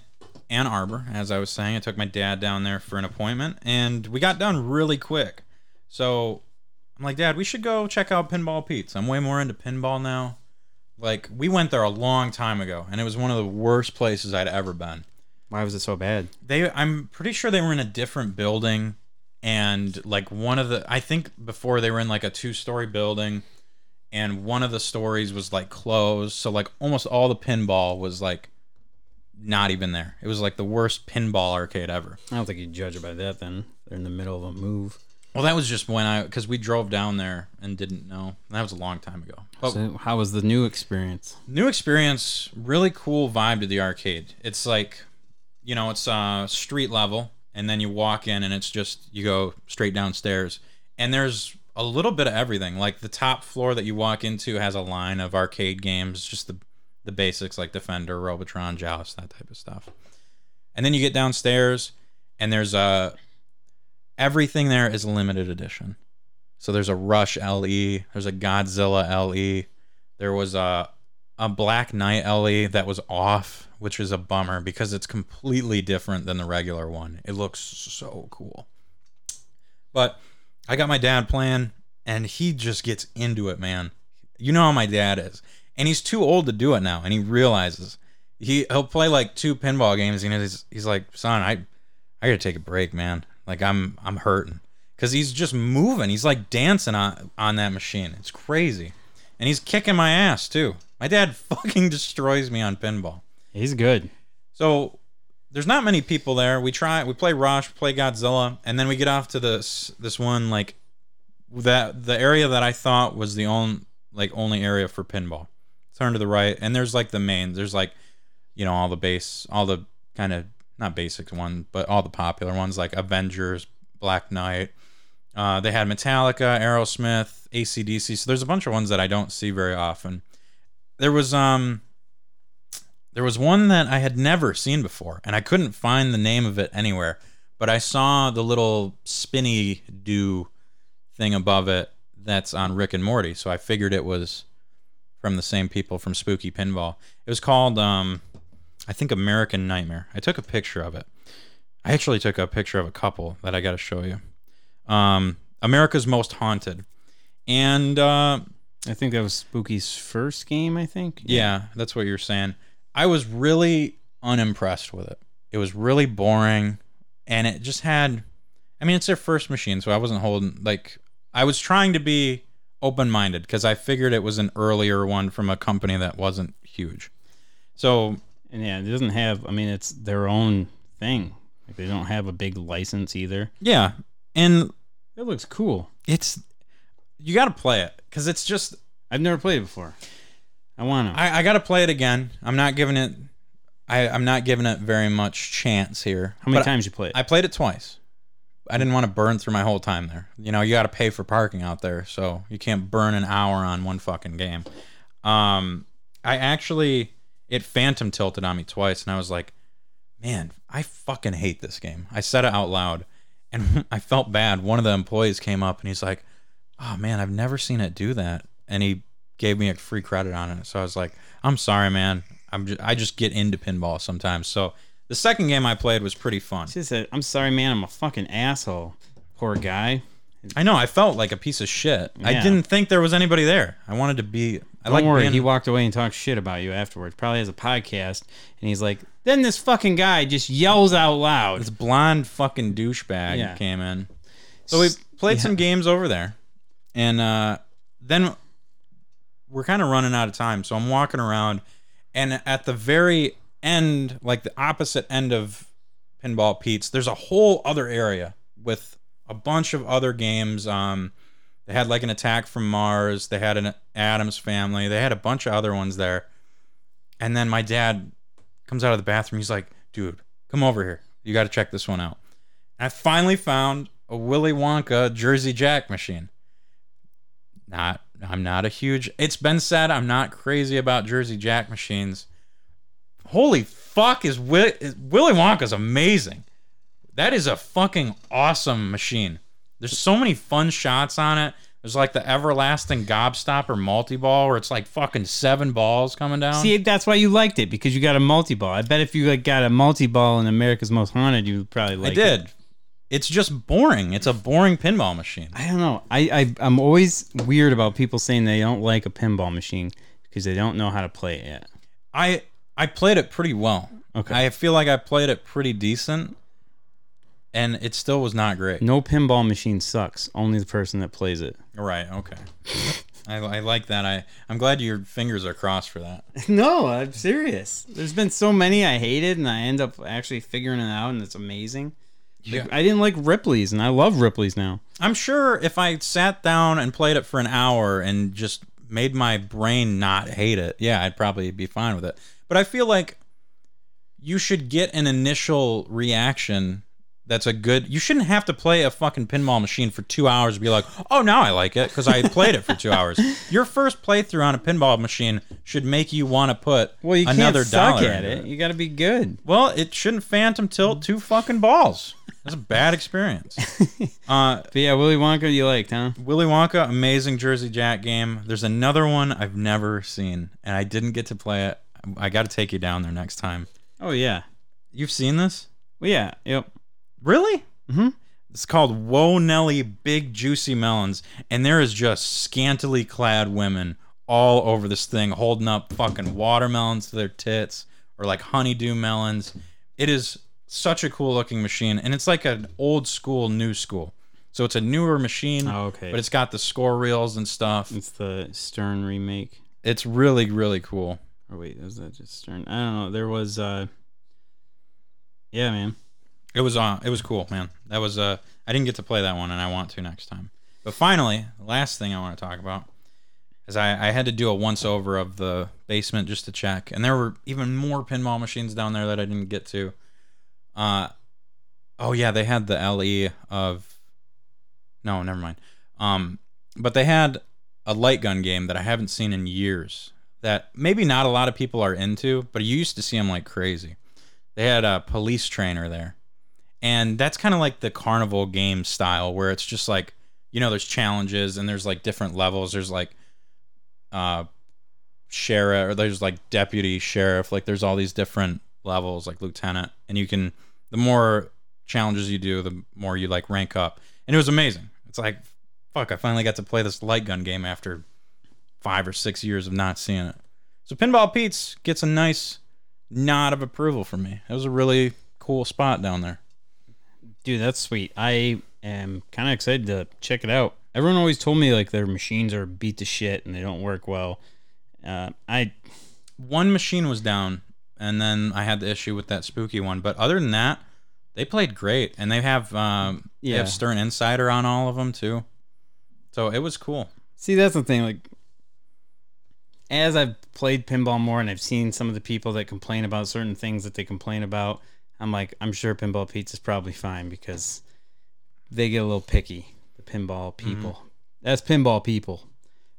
Ann Arbor, as I was saying. I took my dad down there for an appointment, and we got done really quick. So I'm like, Dad, we should go check out Pinball Pete's. I'm way more into pinball now. Like we went there a long time ago, and it was one of the worst places I'd ever been. Why was it so bad? They, I'm pretty sure they were in a different building, and like one of the, I think before they were in like a two-story building, and one of the stories was like closed, so like almost all the pinball was like not even there. It was like the worst pinball arcade ever. I don't think you judge it by that then. They're in the middle of a move. Well, that was just when I, because we drove down there and didn't know. That was a long time ago. But So, how was the new experience? new experience, really cool vibe to the arcade. It's like, you know, it's uh street level, and then you walk in, and it's just you go straight downstairs, and there's a little bit of everything. Like the top floor that you walk into has a line of arcade games, just the the basics like Defender, Robotron, Joust, that type of stuff. And then you get downstairs, and there's a everything there is limited edition. So there's a Rush LE, there's a Godzilla LE, there was a a Black Knight LE that was off, which is a bummer because it's completely different than the regular one. It looks so cool. But I got my dad playing and he just gets into it, man. You know how my dad is. And he's too old to do it now and he realizes he he'll play like two pinball games and he's he's like, "Son, I I got to take a break, man. Like I'm I'm hurting." Cuz he's just moving. He's like dancing on on that machine. It's crazy. And he's kicking my ass too. My dad fucking destroys me on pinball. He's good. So there's not many people there. We try we play Rush, play Godzilla, and then we get off to this this one like that the area that I thought was the only like only area for pinball. Turn to the right, and there's like the main. There's like you know all the base, all the kind of not basic one, but all the popular ones like Avengers, Black Knight. Uh, they had Metallica, Aerosmith, ACDC. So there's a bunch of ones that I don't see very often. There was um there was one that I had never seen before, and I couldn't find the name of it anywhere. But I saw the little spinny do thing above it that's on Rick and Morty, so I figured it was from the same people from Spooky Pinball. It was called, um, I think, American Nightmare. I took a picture of it. I actually took a picture of a couple that I got to show you. Um, America's Most Haunted, and uh, I think that was Spooky's first game, I think. yeah, that's what you're saying. I was really unimpressed with it. It was really boring, and it just had. I mean, it's their first machine, so I wasn't holding like I was trying to be open-minded because I figured it was an earlier one from a company that wasn't huge. So And yeah, it doesn't have, I mean, it's their own thing. Like, they don't have a big license either. yeah, and It looks cool. it's you got to play it because it's just I've never played it before. I want to. I, I got to play it again. I'm not giving it I, I'm not giving it very much chance here. How many But times you played? I played it twice. I didn't want to burn through my whole time there. You know, you got to pay for parking out there, so you can't burn an hour on one fucking game. Um, I actually it phantom tilted on me twice, and I was like, man, I fucking hate this game. I said it out loud, and I felt bad. One of the employees came up and he's like, oh man, I've never seen it do that, and he gave me a free credit on it. So I was like, I'm sorry, man. I'm just, I just get into pinball sometimes. So the second game I played was pretty fun. She said, "I'm sorry, man. I'm a fucking asshole. Poor guy." I know. I felt like a piece of shit. I didn't think there was anybody there. I wanted to be. I Don't like worry. being, He walked away and talked shit about you afterwards. Probably has a podcast, and he's like, "Then this fucking guy just yells out loud." this blonde fucking douchebag Yeah. came in. So we played some games over there, and uh, then we're kind of running out of time. So I'm walking around, and at the very end, like the opposite end of Pinball Pete's, there's a whole other area with a bunch of other games. Um, they had like an Attack from Mars. They had an Addams Family. They had a bunch of other ones there. And then my dad comes out of the bathroom. He's like, "Dude, come over here. You got to check this one out." And I finally found a Willy Wonka Jersey Jack machine. Not, I'm not a huge. It's been said I'm not crazy about Jersey Jack machines. Holy fuck! Is, Wi- is Willy Wonka's amazing. That is a fucking awesome machine. There's so many fun shots on it. There's like the everlasting gobstopper multi ball where it's like fucking seven balls coming down. See, that's why you liked it because you got a multi ball. I bet if you like got a multi ball in America's Most Haunted, you would probably I did. It. It's just boring. It's a boring pinball machine. I don't know. I, I I'm always weird about people saying they don't like a pinball machine because they don't know how to play it yet. I I played it pretty well. Okay. I feel like I played it pretty decent, and it still was not great. No pinball machine sucks. Only the person that plays it. Right. Okay. I, I like that. I I'm glad your fingers are crossed for that. No, I'm serious. There's been so many I hated, and I end up actually figuring it out, and it's amazing. Yeah. I didn't like Ripley's, and I love Ripley's now. I'm sure if I sat down and played it for an hour and just made my brain not hate it, yeah, I'd probably be fine with it. But I feel like you should get an initial reaction that's a good. You shouldn't have to play a fucking pinball machine for two hours to be like, oh, now I like it because I played it for two hours. Your first playthrough on a pinball machine should make you want to put Well, you another can't suck dollar at into it. You got to be good. Well, it shouldn't phantom tilt two fucking balls. That's a bad experience. Uh, But yeah, Willy Wonka, you liked, huh? Willy Wonka, amazing Jersey Jack game. There's another one I've never seen, and I didn't get to play it. I got to take you down there next time. Oh yeah. You've seen this? Well, yeah. Yep. Really? Mm-hmm. It's called Whoa Nelly Big Juicy Melons, and there is just scantily clad women all over this thing holding up fucking watermelons to their tits or like honeydew melons. It is such a cool looking machine, and it's like an old school, new school. So it's a newer machine, Oh, okay. but it's got the score reels and stuff. It's the Stern remake. It's really, really cool. Or wait, is that just Stern? I don't know. There was. uh Yeah, man. It was uh, it was cool, man. That was uh, I didn't get to play that one, and I want to next time. But finally, last thing I want to talk about is I, I had to do a once over of the basement just to check, and there were even more pinball machines down there that I didn't get to. Uh, oh yeah, they had the LE of. No, never mind. Um, but they had a light gun game that I haven't seen in years. That maybe not a lot of people are into, but you used to see them like crazy. They had a police trainer there and that's kind of like the carnival game style where it's just like you know there's challenges and there's like different levels. There's like uh sheriff or there's like deputy sheriff. Like there's all these different levels like lieutenant. And you can the more challenges you do the more you like rank up. And it was amazing. It's like fuck i finally got to play this light gun game after five or six years of not seeing it. So pinball pete's gets a nice nod of approval from me. It was a really cool spot down there Dude, that's sweet. I am kind of excited to check it out. Everyone always told me like their machines are beat to shit and they don't work well. Uh, I one machine was down and then i had the issue with that spooky one but other than that they played great and they have um they Yeah. have stern insider on all of them too so it was cool see that's the thing. Like, as I've played pinball more and I've seen some of the people that complain about certain things that they complain about, I'm like, I'm sure Pinball Pete's probably fine because they get a little picky. The pinball people. That's pinball people.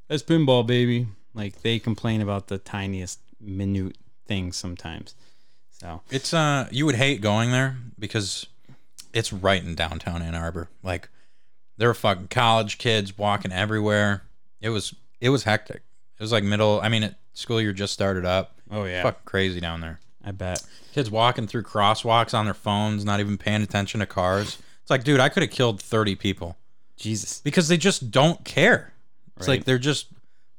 That's pinball, baby. Like they complain about the tiniest minute things sometimes. So It's uh you would hate going there because it's right in downtown Ann Arbor. Like there were fucking college kids walking everywhere. It was it was hectic. It was like middle I mean it, school year just started up. Oh yeah. Fucking crazy down there. I bet. Kids walking through crosswalks on their phones, not even paying attention to cars. It's like, dude, I could have killed 30 people Jesus. because they just don't care. It's Right. like they're just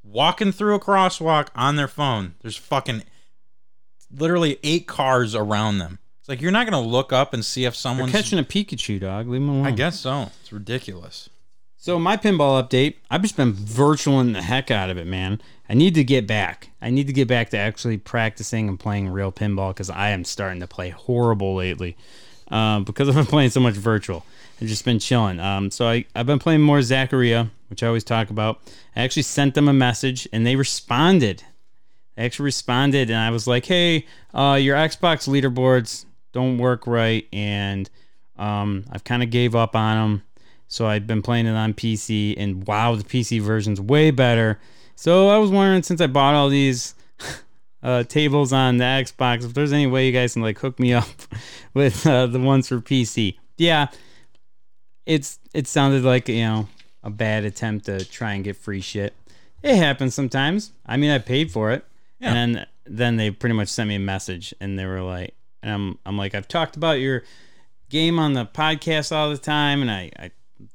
walking through a crosswalk on their phone. There's fucking literally eight cars around them. It's like you're not gonna look up and see if They're someone's. catching a Pikachu dog. Leave them alone. I guess so. It's ridiculous. So my pinball update, I've just been virtualing the heck out of it, man. I need to get back. I need to get back to actually practicing and playing real pinball because I am starting to play horrible lately. Um, because I've been playing so much virtual. I've just been chilling. Um, so I, I've been playing more Zaccaria, which I always talk about. I actually sent them a message and they responded. They actually responded and I was like, hey, uh, your Xbox leaderboards don't work right. And um, I've kind of gave up on them. So I've been playing it on PC, and wow, the PC version's way better. So I was wondering, since I bought all these uh, tables on the Xbox, if there's any way you guys can like hook me up with uh, the ones for PC. Yeah, it's it sounded like you know a bad attempt to try and get free shit. It happens sometimes. I mean, I paid for it, Yeah. and then then they pretty much sent me a message, and they were like, and I'm I'm like, I've talked about your game on the podcast all the time, and I, I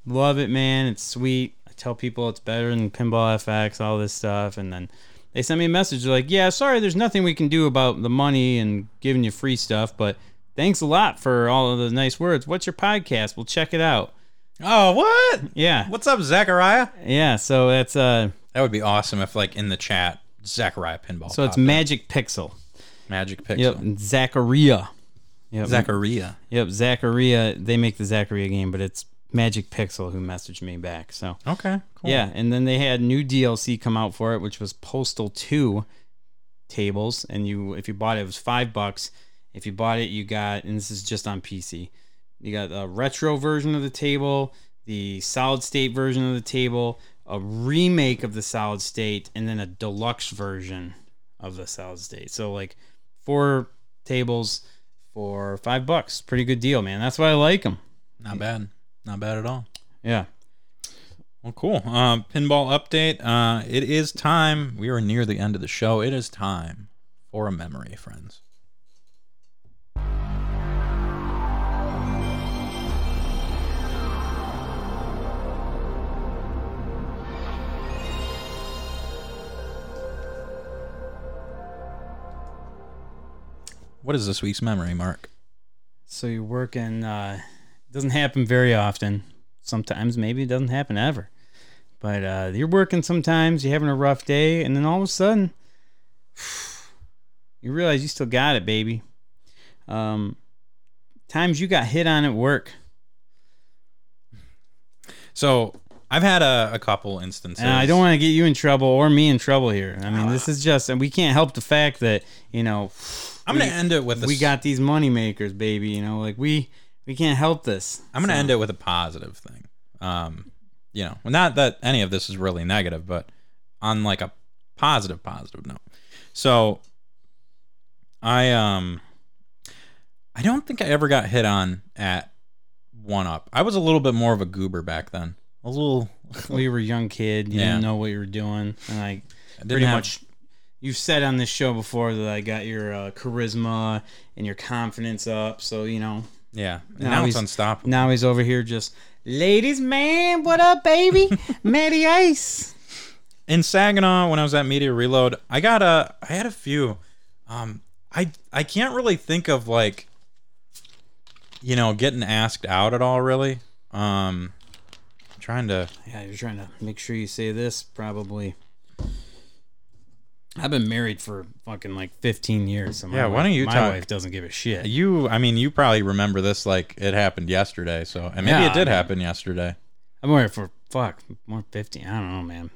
love it, man. It's sweet. I tell people it's better than Pinball FX, all this stuff, and then they sent me a message. Like, "Yeah, sorry, there's nothing we can do about the money and giving you free stuff, but thanks a lot for all of the nice words. What's your podcast? We'll check it out." Oh, what? Yeah, What's up, Zaccaria? yeah. So that's uh, That would be awesome if, like, in the chat, Zaccaria Pinball. so it's popped up. Magic Pixel. Magic Pixel. Yep, and Zaccaria. Yep, Zaccaria. Yep, Zaccaria. They make the Zacharia game, but it's Magic Pixel who messaged me back. So Okay. Cool. Yeah, and then they had new DLC come out for it, which was Postal Two tables, and you if you bought it, it was five bucks. If you bought it, you got, and this is just on PC. You got a retro version of the table, the solid state version of the table, a remake of the solid state, and then a deluxe version of the solid state. So like four tables for five bucks, pretty good deal, man. That's why I like them. Not bad. Not bad at all. Yeah. Well, cool. Um, pinball update. Uh, it is time. We are near the end of the show. It is time for a memory, friends. What is this week's memory, Mark? So you're working. Uh, doesn't happen very often. Sometimes maybe it doesn't happen ever. But uh, you're working sometimes. You're having a rough day, and then all of a sudden, you realize you still got it, baby. Um, times you got hit on at work, So I've had a, a couple instances. and I don't want to get you in trouble or me in trouble here. I mean, this is just, and we can't help the fact that you know I'm going to end it with we s- got these money makers, baby. You know, like we we can't help this. I'm gonna So- end it with a positive thing. Um, you know, not that any of this is really negative, but on like a positive, positive note. So, I um, I don't think I ever got hit on at one up. I was a little bit more of a goober back then. A little. Well, you were a young kid. You Yeah. didn't know what you were doing, and I pretty have- much. You've said on this show before that I got your uh, charisma and your confidence up. So you know Yeah. Now now, it's he's- unstoppable. now he's over here just, ladies, man, what up, baby? Matty Ice. in Saginaw when I was at Media Reload, I got a I had a few. Um I I can't really think of like you know, getting asked out at all really. Um I'm trying to Yeah, you're trying to make sure you say this probably. I've been married for fucking like 15 years. Yeah, why don't you My talk- wife doesn't give a shit. you I mean, you probably remember this like it happened yesterday, so and maybe Yeah, it did I mean- happen yesterday. I've been married for fuck more 15. I don't know, man.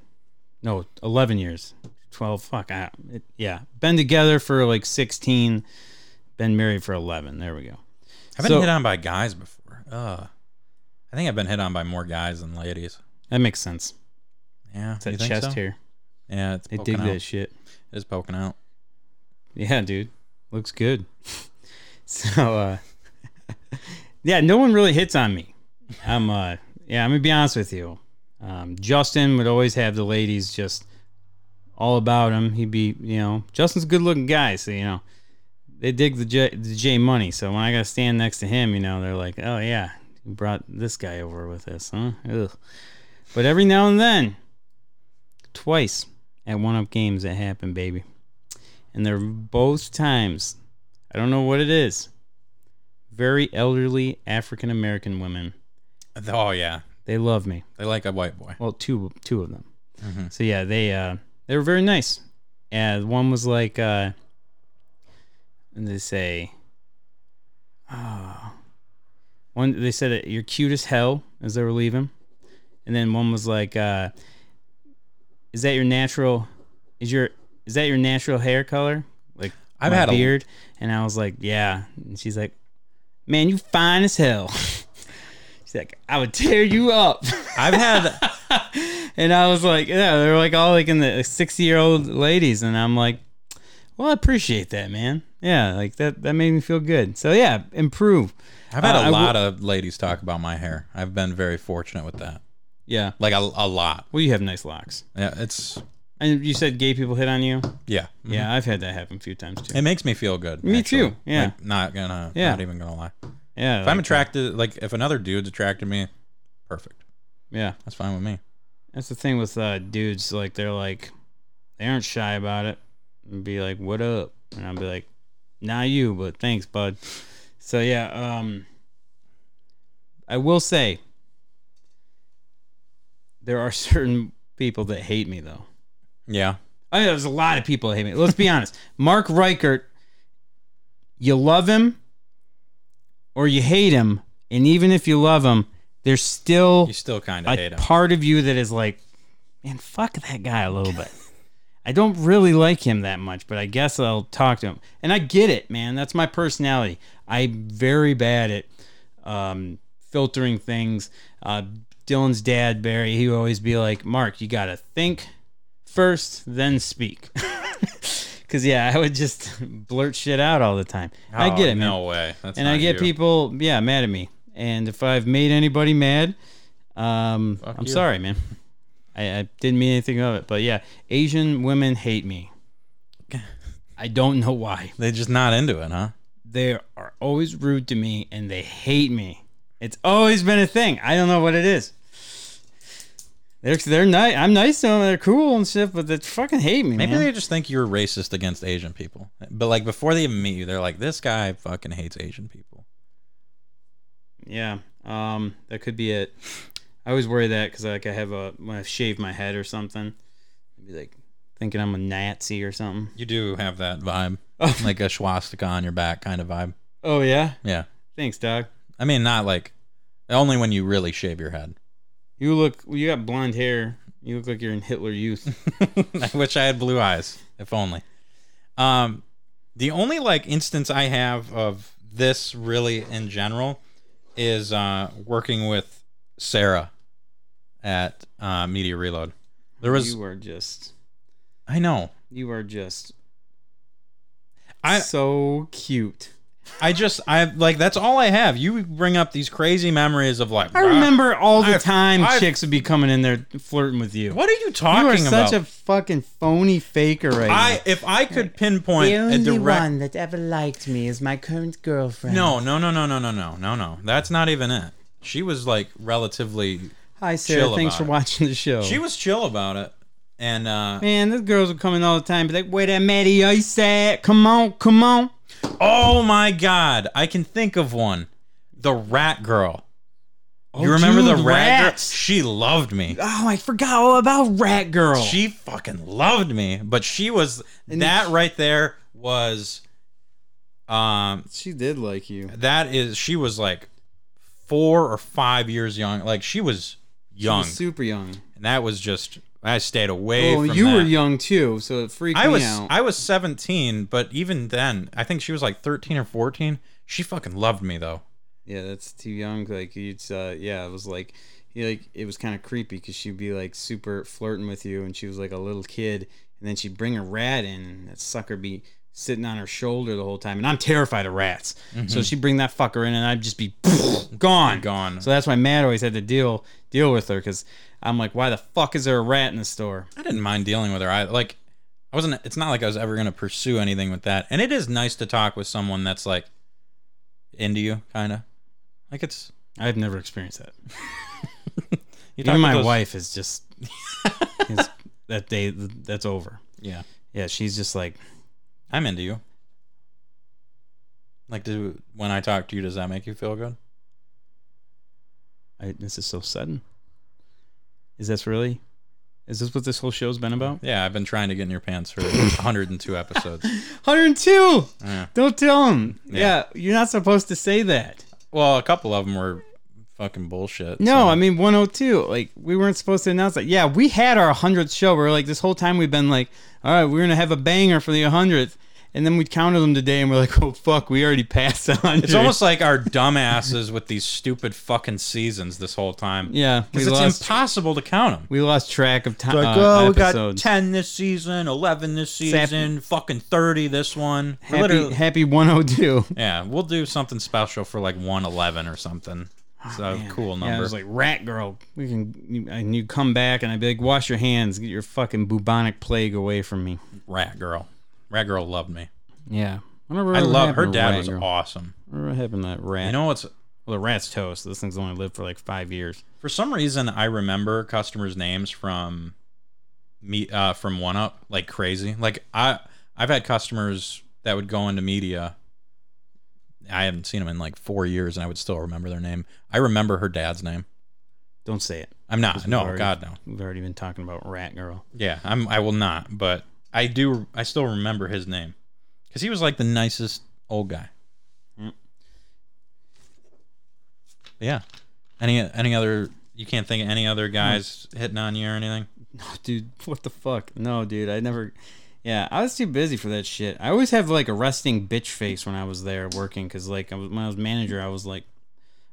No, 11 years. 12. Fuck, I, it, yeah. Been together for like 16. Been married for 11. There we go. I've been So- hit on by guys before. Ugh. I think I've been hit on by more guys than ladies. That makes sense. Yeah, It's that chest so? hair. Yeah, it's They dig out. that shit. Is poking out. Yeah, dude. Looks good. so uh Yeah, no one really hits on me. I'm uh yeah, I'm gonna be honest with you. Um Justin would always have the ladies just all about him. He'd be, you know, Justin's a good looking guy, so you know. They dig the J, the J money, so when I gotta stand next to him, you know, they're like, "Oh yeah, brought this guy over with us, huh?" Ugh. But every now and then, twice at one up games that happen, baby. And they're both times i don't know what it is very elderly african american women Oh yeah, they love me. They like a white boy. well two two of them. Mhm. so yeah they uh they were very nice. And one was like uh and they say? Oh one they said you're cute as hell as they were leaving. And then one was like uh is that your natural is your is that your natural hair color like I've had a- beard and i was like yeah and she's like man you fine as hell she's like i would tear you up I've had and I was like, yeah, they're like all like in the 60 year old ladies. And I'm like, well, I appreciate that, man. Yeah, like that, that made me feel good. So yeah, improve. I've had Uh, a lot will- of ladies talk about my hair. I've been very fortunate with that. Yeah. Like a, a lot. Well, you have nice locks. Yeah, it's And you said gay people hit on you? yeah. Yeah, I've had that happen a few times too. It makes me feel good. Me actually. too, yeah. Like, not gonna. Yeah. Not even gonna lie. yeah. If I'm like, attracted, like if another dude's attracted to me, perfect. Yeah. That's fine with me. That's the thing with uh, dudes. Like, they're like, they aren't shy about it. And be like, what up? And I'll be like, not you, but thanks, bud. So yeah, um, I will say, there are certain people that hate me though. Yeah. I mean, there's a lot of people that hate me. Let's be honest. Mark Reichert, you love him or you hate him, and even if you love him, there's still You still kind of a hate him. part of you that is like, man, fuck that guy a little bit. I don't really like him that much, but I guess I'll talk to him. And I get it, man. That's my personality. I'm very bad at um, filtering things. Uh, Dylan's dad, Barry, he would always be like, Mark, you got to think first, then speak. Because, yeah, I would just blurt shit out all the time. I Oh, get it, man No way. That's and I get you. people, yeah, mad at me. And if I've made anybody mad, um, Fuck I'm you. sorry, man. I, I didn't mean anything of it, but yeah, Asian women hate me. I don't know why. They're just not into it, huh? They are always rude to me, and they hate me. It's always been a thing. I don't know what it is. They're they're nice. I'm nice to them. They're cool and shit, but they fucking hate me, Maybe man. they just think you're racist against Asian people. But like before they even meet you, they're like, "This guy fucking hates Asian people." Yeah, um, that could be it. I always worry that because like I have a when I shave my head or something, I'd be like thinking I'm a Nazi or something. You do have that vibe, like a swastika on your back kind of vibe. Oh yeah, Yeah. thanks, dog. I mean, not like only when you really shave your head. You look, you got blonde hair. You look like you're in Hitler Youth. I wish I had blue eyes, if only. Um, the only like instance I have of this really in general is uh, working with Sarah at uh, Media Reload. There was, you are just, I know, you are just, I so cute. I just I like that's all I have. You bring up these crazy memories of like I remember all the I've- time I've- chicks would be coming in there flirting with you. What are you talking about? You are about? such a fucking phony faker right I now. if I could pinpoint The a only direct one that ever liked me is my current girlfriend. No, no, no, no, no, no, no, no, no. That's not even it. She was like relatively. Hi, Sarah. chill Thanks about for it. watching the show. She was chill about it, and uh, Man, those girls would come in all the time, be like, "Where that Matty Ice at? Come on, come on." Oh my god, I can think of one. The rat girl. You Oh, remember the dude, rat girl? She loved me. Oh, I forgot all about Rat Girl. She fucking loved me, but she was that right there was um she did like you. that is she was like 4 or 5 years young. Like she was young. super young. and that was just I stayed away Oh, from you were young too, so it freaked I me was out. I was 17, but even then, I think she was like 13 or 14. She fucking loved me though. Yeah, that's too young. Like it's uh yeah, it was like he like it was kind of creepy because she'd be like super flirting with you, and she was like a little kid, and then she'd bring a rat in, and that sucker be sitting on her shoulder the whole time, and I'm terrified of rats, so she'd bring that fucker in, and I'd just be gone, Gone. So that's why Matt always had to deal deal with her because I'm like, why the fuck is there a rat in the store? I didn't mind dealing with her. I like I wasn't it's not like I was ever going to pursue anything with that. And it is nice to talk with someone that's like into you kind of. Like it's I've never experienced that. Even my those- wife is just is, that day that's over. Yeah. Yeah, she's just like I'm into you. Like do when I talk to you does that make you feel good? I, this is so sudden. Is this really? Is this what this whole show's been about? Yeah, I've been trying to get in your pants for 102 episodes. 102. Yeah. Don't tell him. Yeah. Yeah. you're not supposed to say that. Well, a couple of them were fucking bullshit. No, so- I mean 102. Like we weren't supposed to announce that. Yeah, we had our 100th show. We are like this whole time we've been like, all right, we're gonna have a banger for the 100th, and then we counted them today, and we're like, oh fuck, we already passed 100. It's almost like our dumbasses with these stupid fucking seasons this whole time. yeah, Because it's lost impossible to count them. we lost track of time. Like, uh, oh, we got 10 this season, 11 this Sap- season, fucking 30 this one. Happy, literally- happy 102. yeah, we'll do something special for like 111 or something. It's a cool Oh, Yeah, number. it was like Rat Girl. We can, you- and you come back, and I'd be like, wash your hands, get your fucking bubonic plague away from me. Rat Girl. Rat Girl loved me. Yeah, whatever. I love her dad was Girl? awesome. Whatever happened to that rat? You know what's well, the rat's toast. This thing's only lived for like five years. for some reason I remember customers' names from me uh from one up like crazy. Like I I've had customers that would go into media. I haven't seen them in like four years, and I would still remember their name. I remember her dad's name. Don't say it. I'm not. No, already- God no. We've already been talking about Rat Girl. Yeah, I'm. I will not. But I do. I still remember his name because he was like the nicest old guy. Mm. Yeah. Any any other? You can't think of any other guys hitting on you or anything. dude, what the fuck? No, dude, I never. Yeah, I was too busy for that shit. I always have like a resting bitch face when I was there working, cause like I was, when I was manager, I was like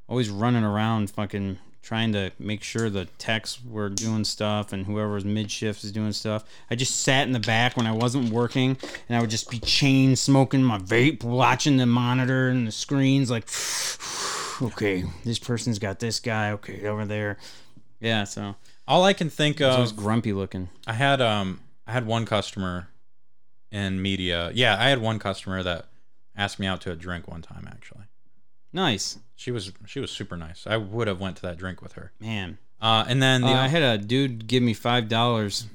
always running around, fucking trying to make sure the techs were doing stuff and whoever's was mid shift is doing stuff. I just sat in the back when I wasn't working, and I would just be chain smoking my vape, watching the monitor and the screens, like, okay, this person's got this guy, okay, over there. Yeah, so All I can think of was grumpy looking. I had um, I had one customer in media. Yeah, I had one customer that asked me out to a drink one time. Actually, Nice. she was she was super nice. I would have went to that drink with her. Man, Uh, and then the Uh, I had a dude give me five dollars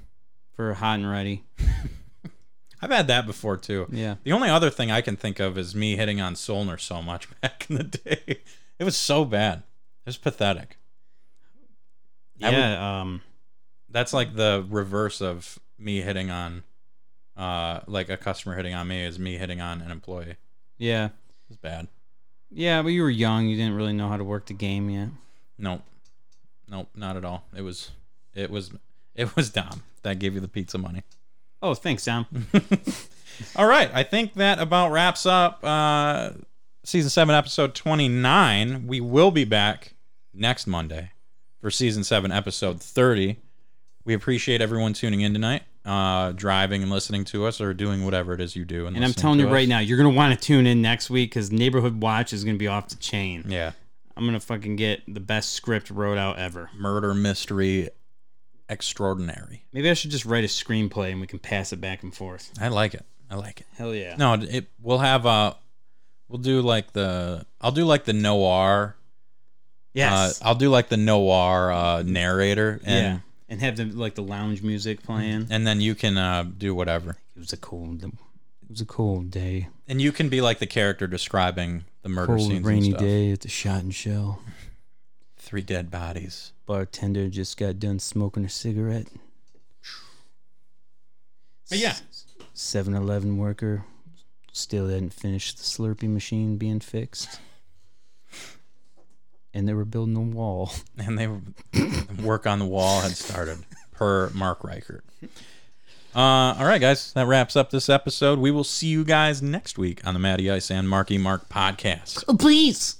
for hot and ready. I've had that before too. Yeah. The only other thing I can think of is me hitting on Solner so much back in the day. It was so bad. It was pathetic. I would- Yeah. um. That's like the reverse of me hitting on, uh, like a customer hitting on me is me hitting on an employee. Yeah. It's bad. Yeah, but you were young. You didn't really know how to work the game yet. Nope. Nope. Not at all. It was, it was, it was Dom that gave you the pizza money. Oh, thanks, Dom. All right, I think that about wraps up uh, season seven, episode twenty-nine. We will be back next Monday for season seven, episode thirty. We appreciate everyone tuning in tonight, uh, driving and listening to us, or doing whatever it is you do. And, and I'm telling to you right now, you're gonna want to tune in next week because Neighborhood Watch is gonna be off the chain. yeah, I'm gonna fucking get the best script wrote out ever. murder mystery extraordinary. Maybe I should just write a screenplay and we can pass it back and forth. I like it. I like it. Hell yeah. No, it we'll have uh we'll do like the I'll do like the noir. Yes. Uh, I'll do like the noir uh, narrator, and yeah. And have the like the lounge music playing. and then you can uh, do whatever. It was a cold. It was a cold day. And you can be like the character describing the murder Cold scenes rainy day at the Shot and Shell. Three dead bodies. Bartender just got done smoking a cigarette. But yeah, 7 Eleven worker still hadn't finished the Slurpee machine being fixed. And they were building a wall. and they were work on the wall had started. per Mark Reichert. Uh, all right, guys, that wraps up this episode. We will see you guys next week on the Matty Ice and Marky Mark podcast. Oh, please.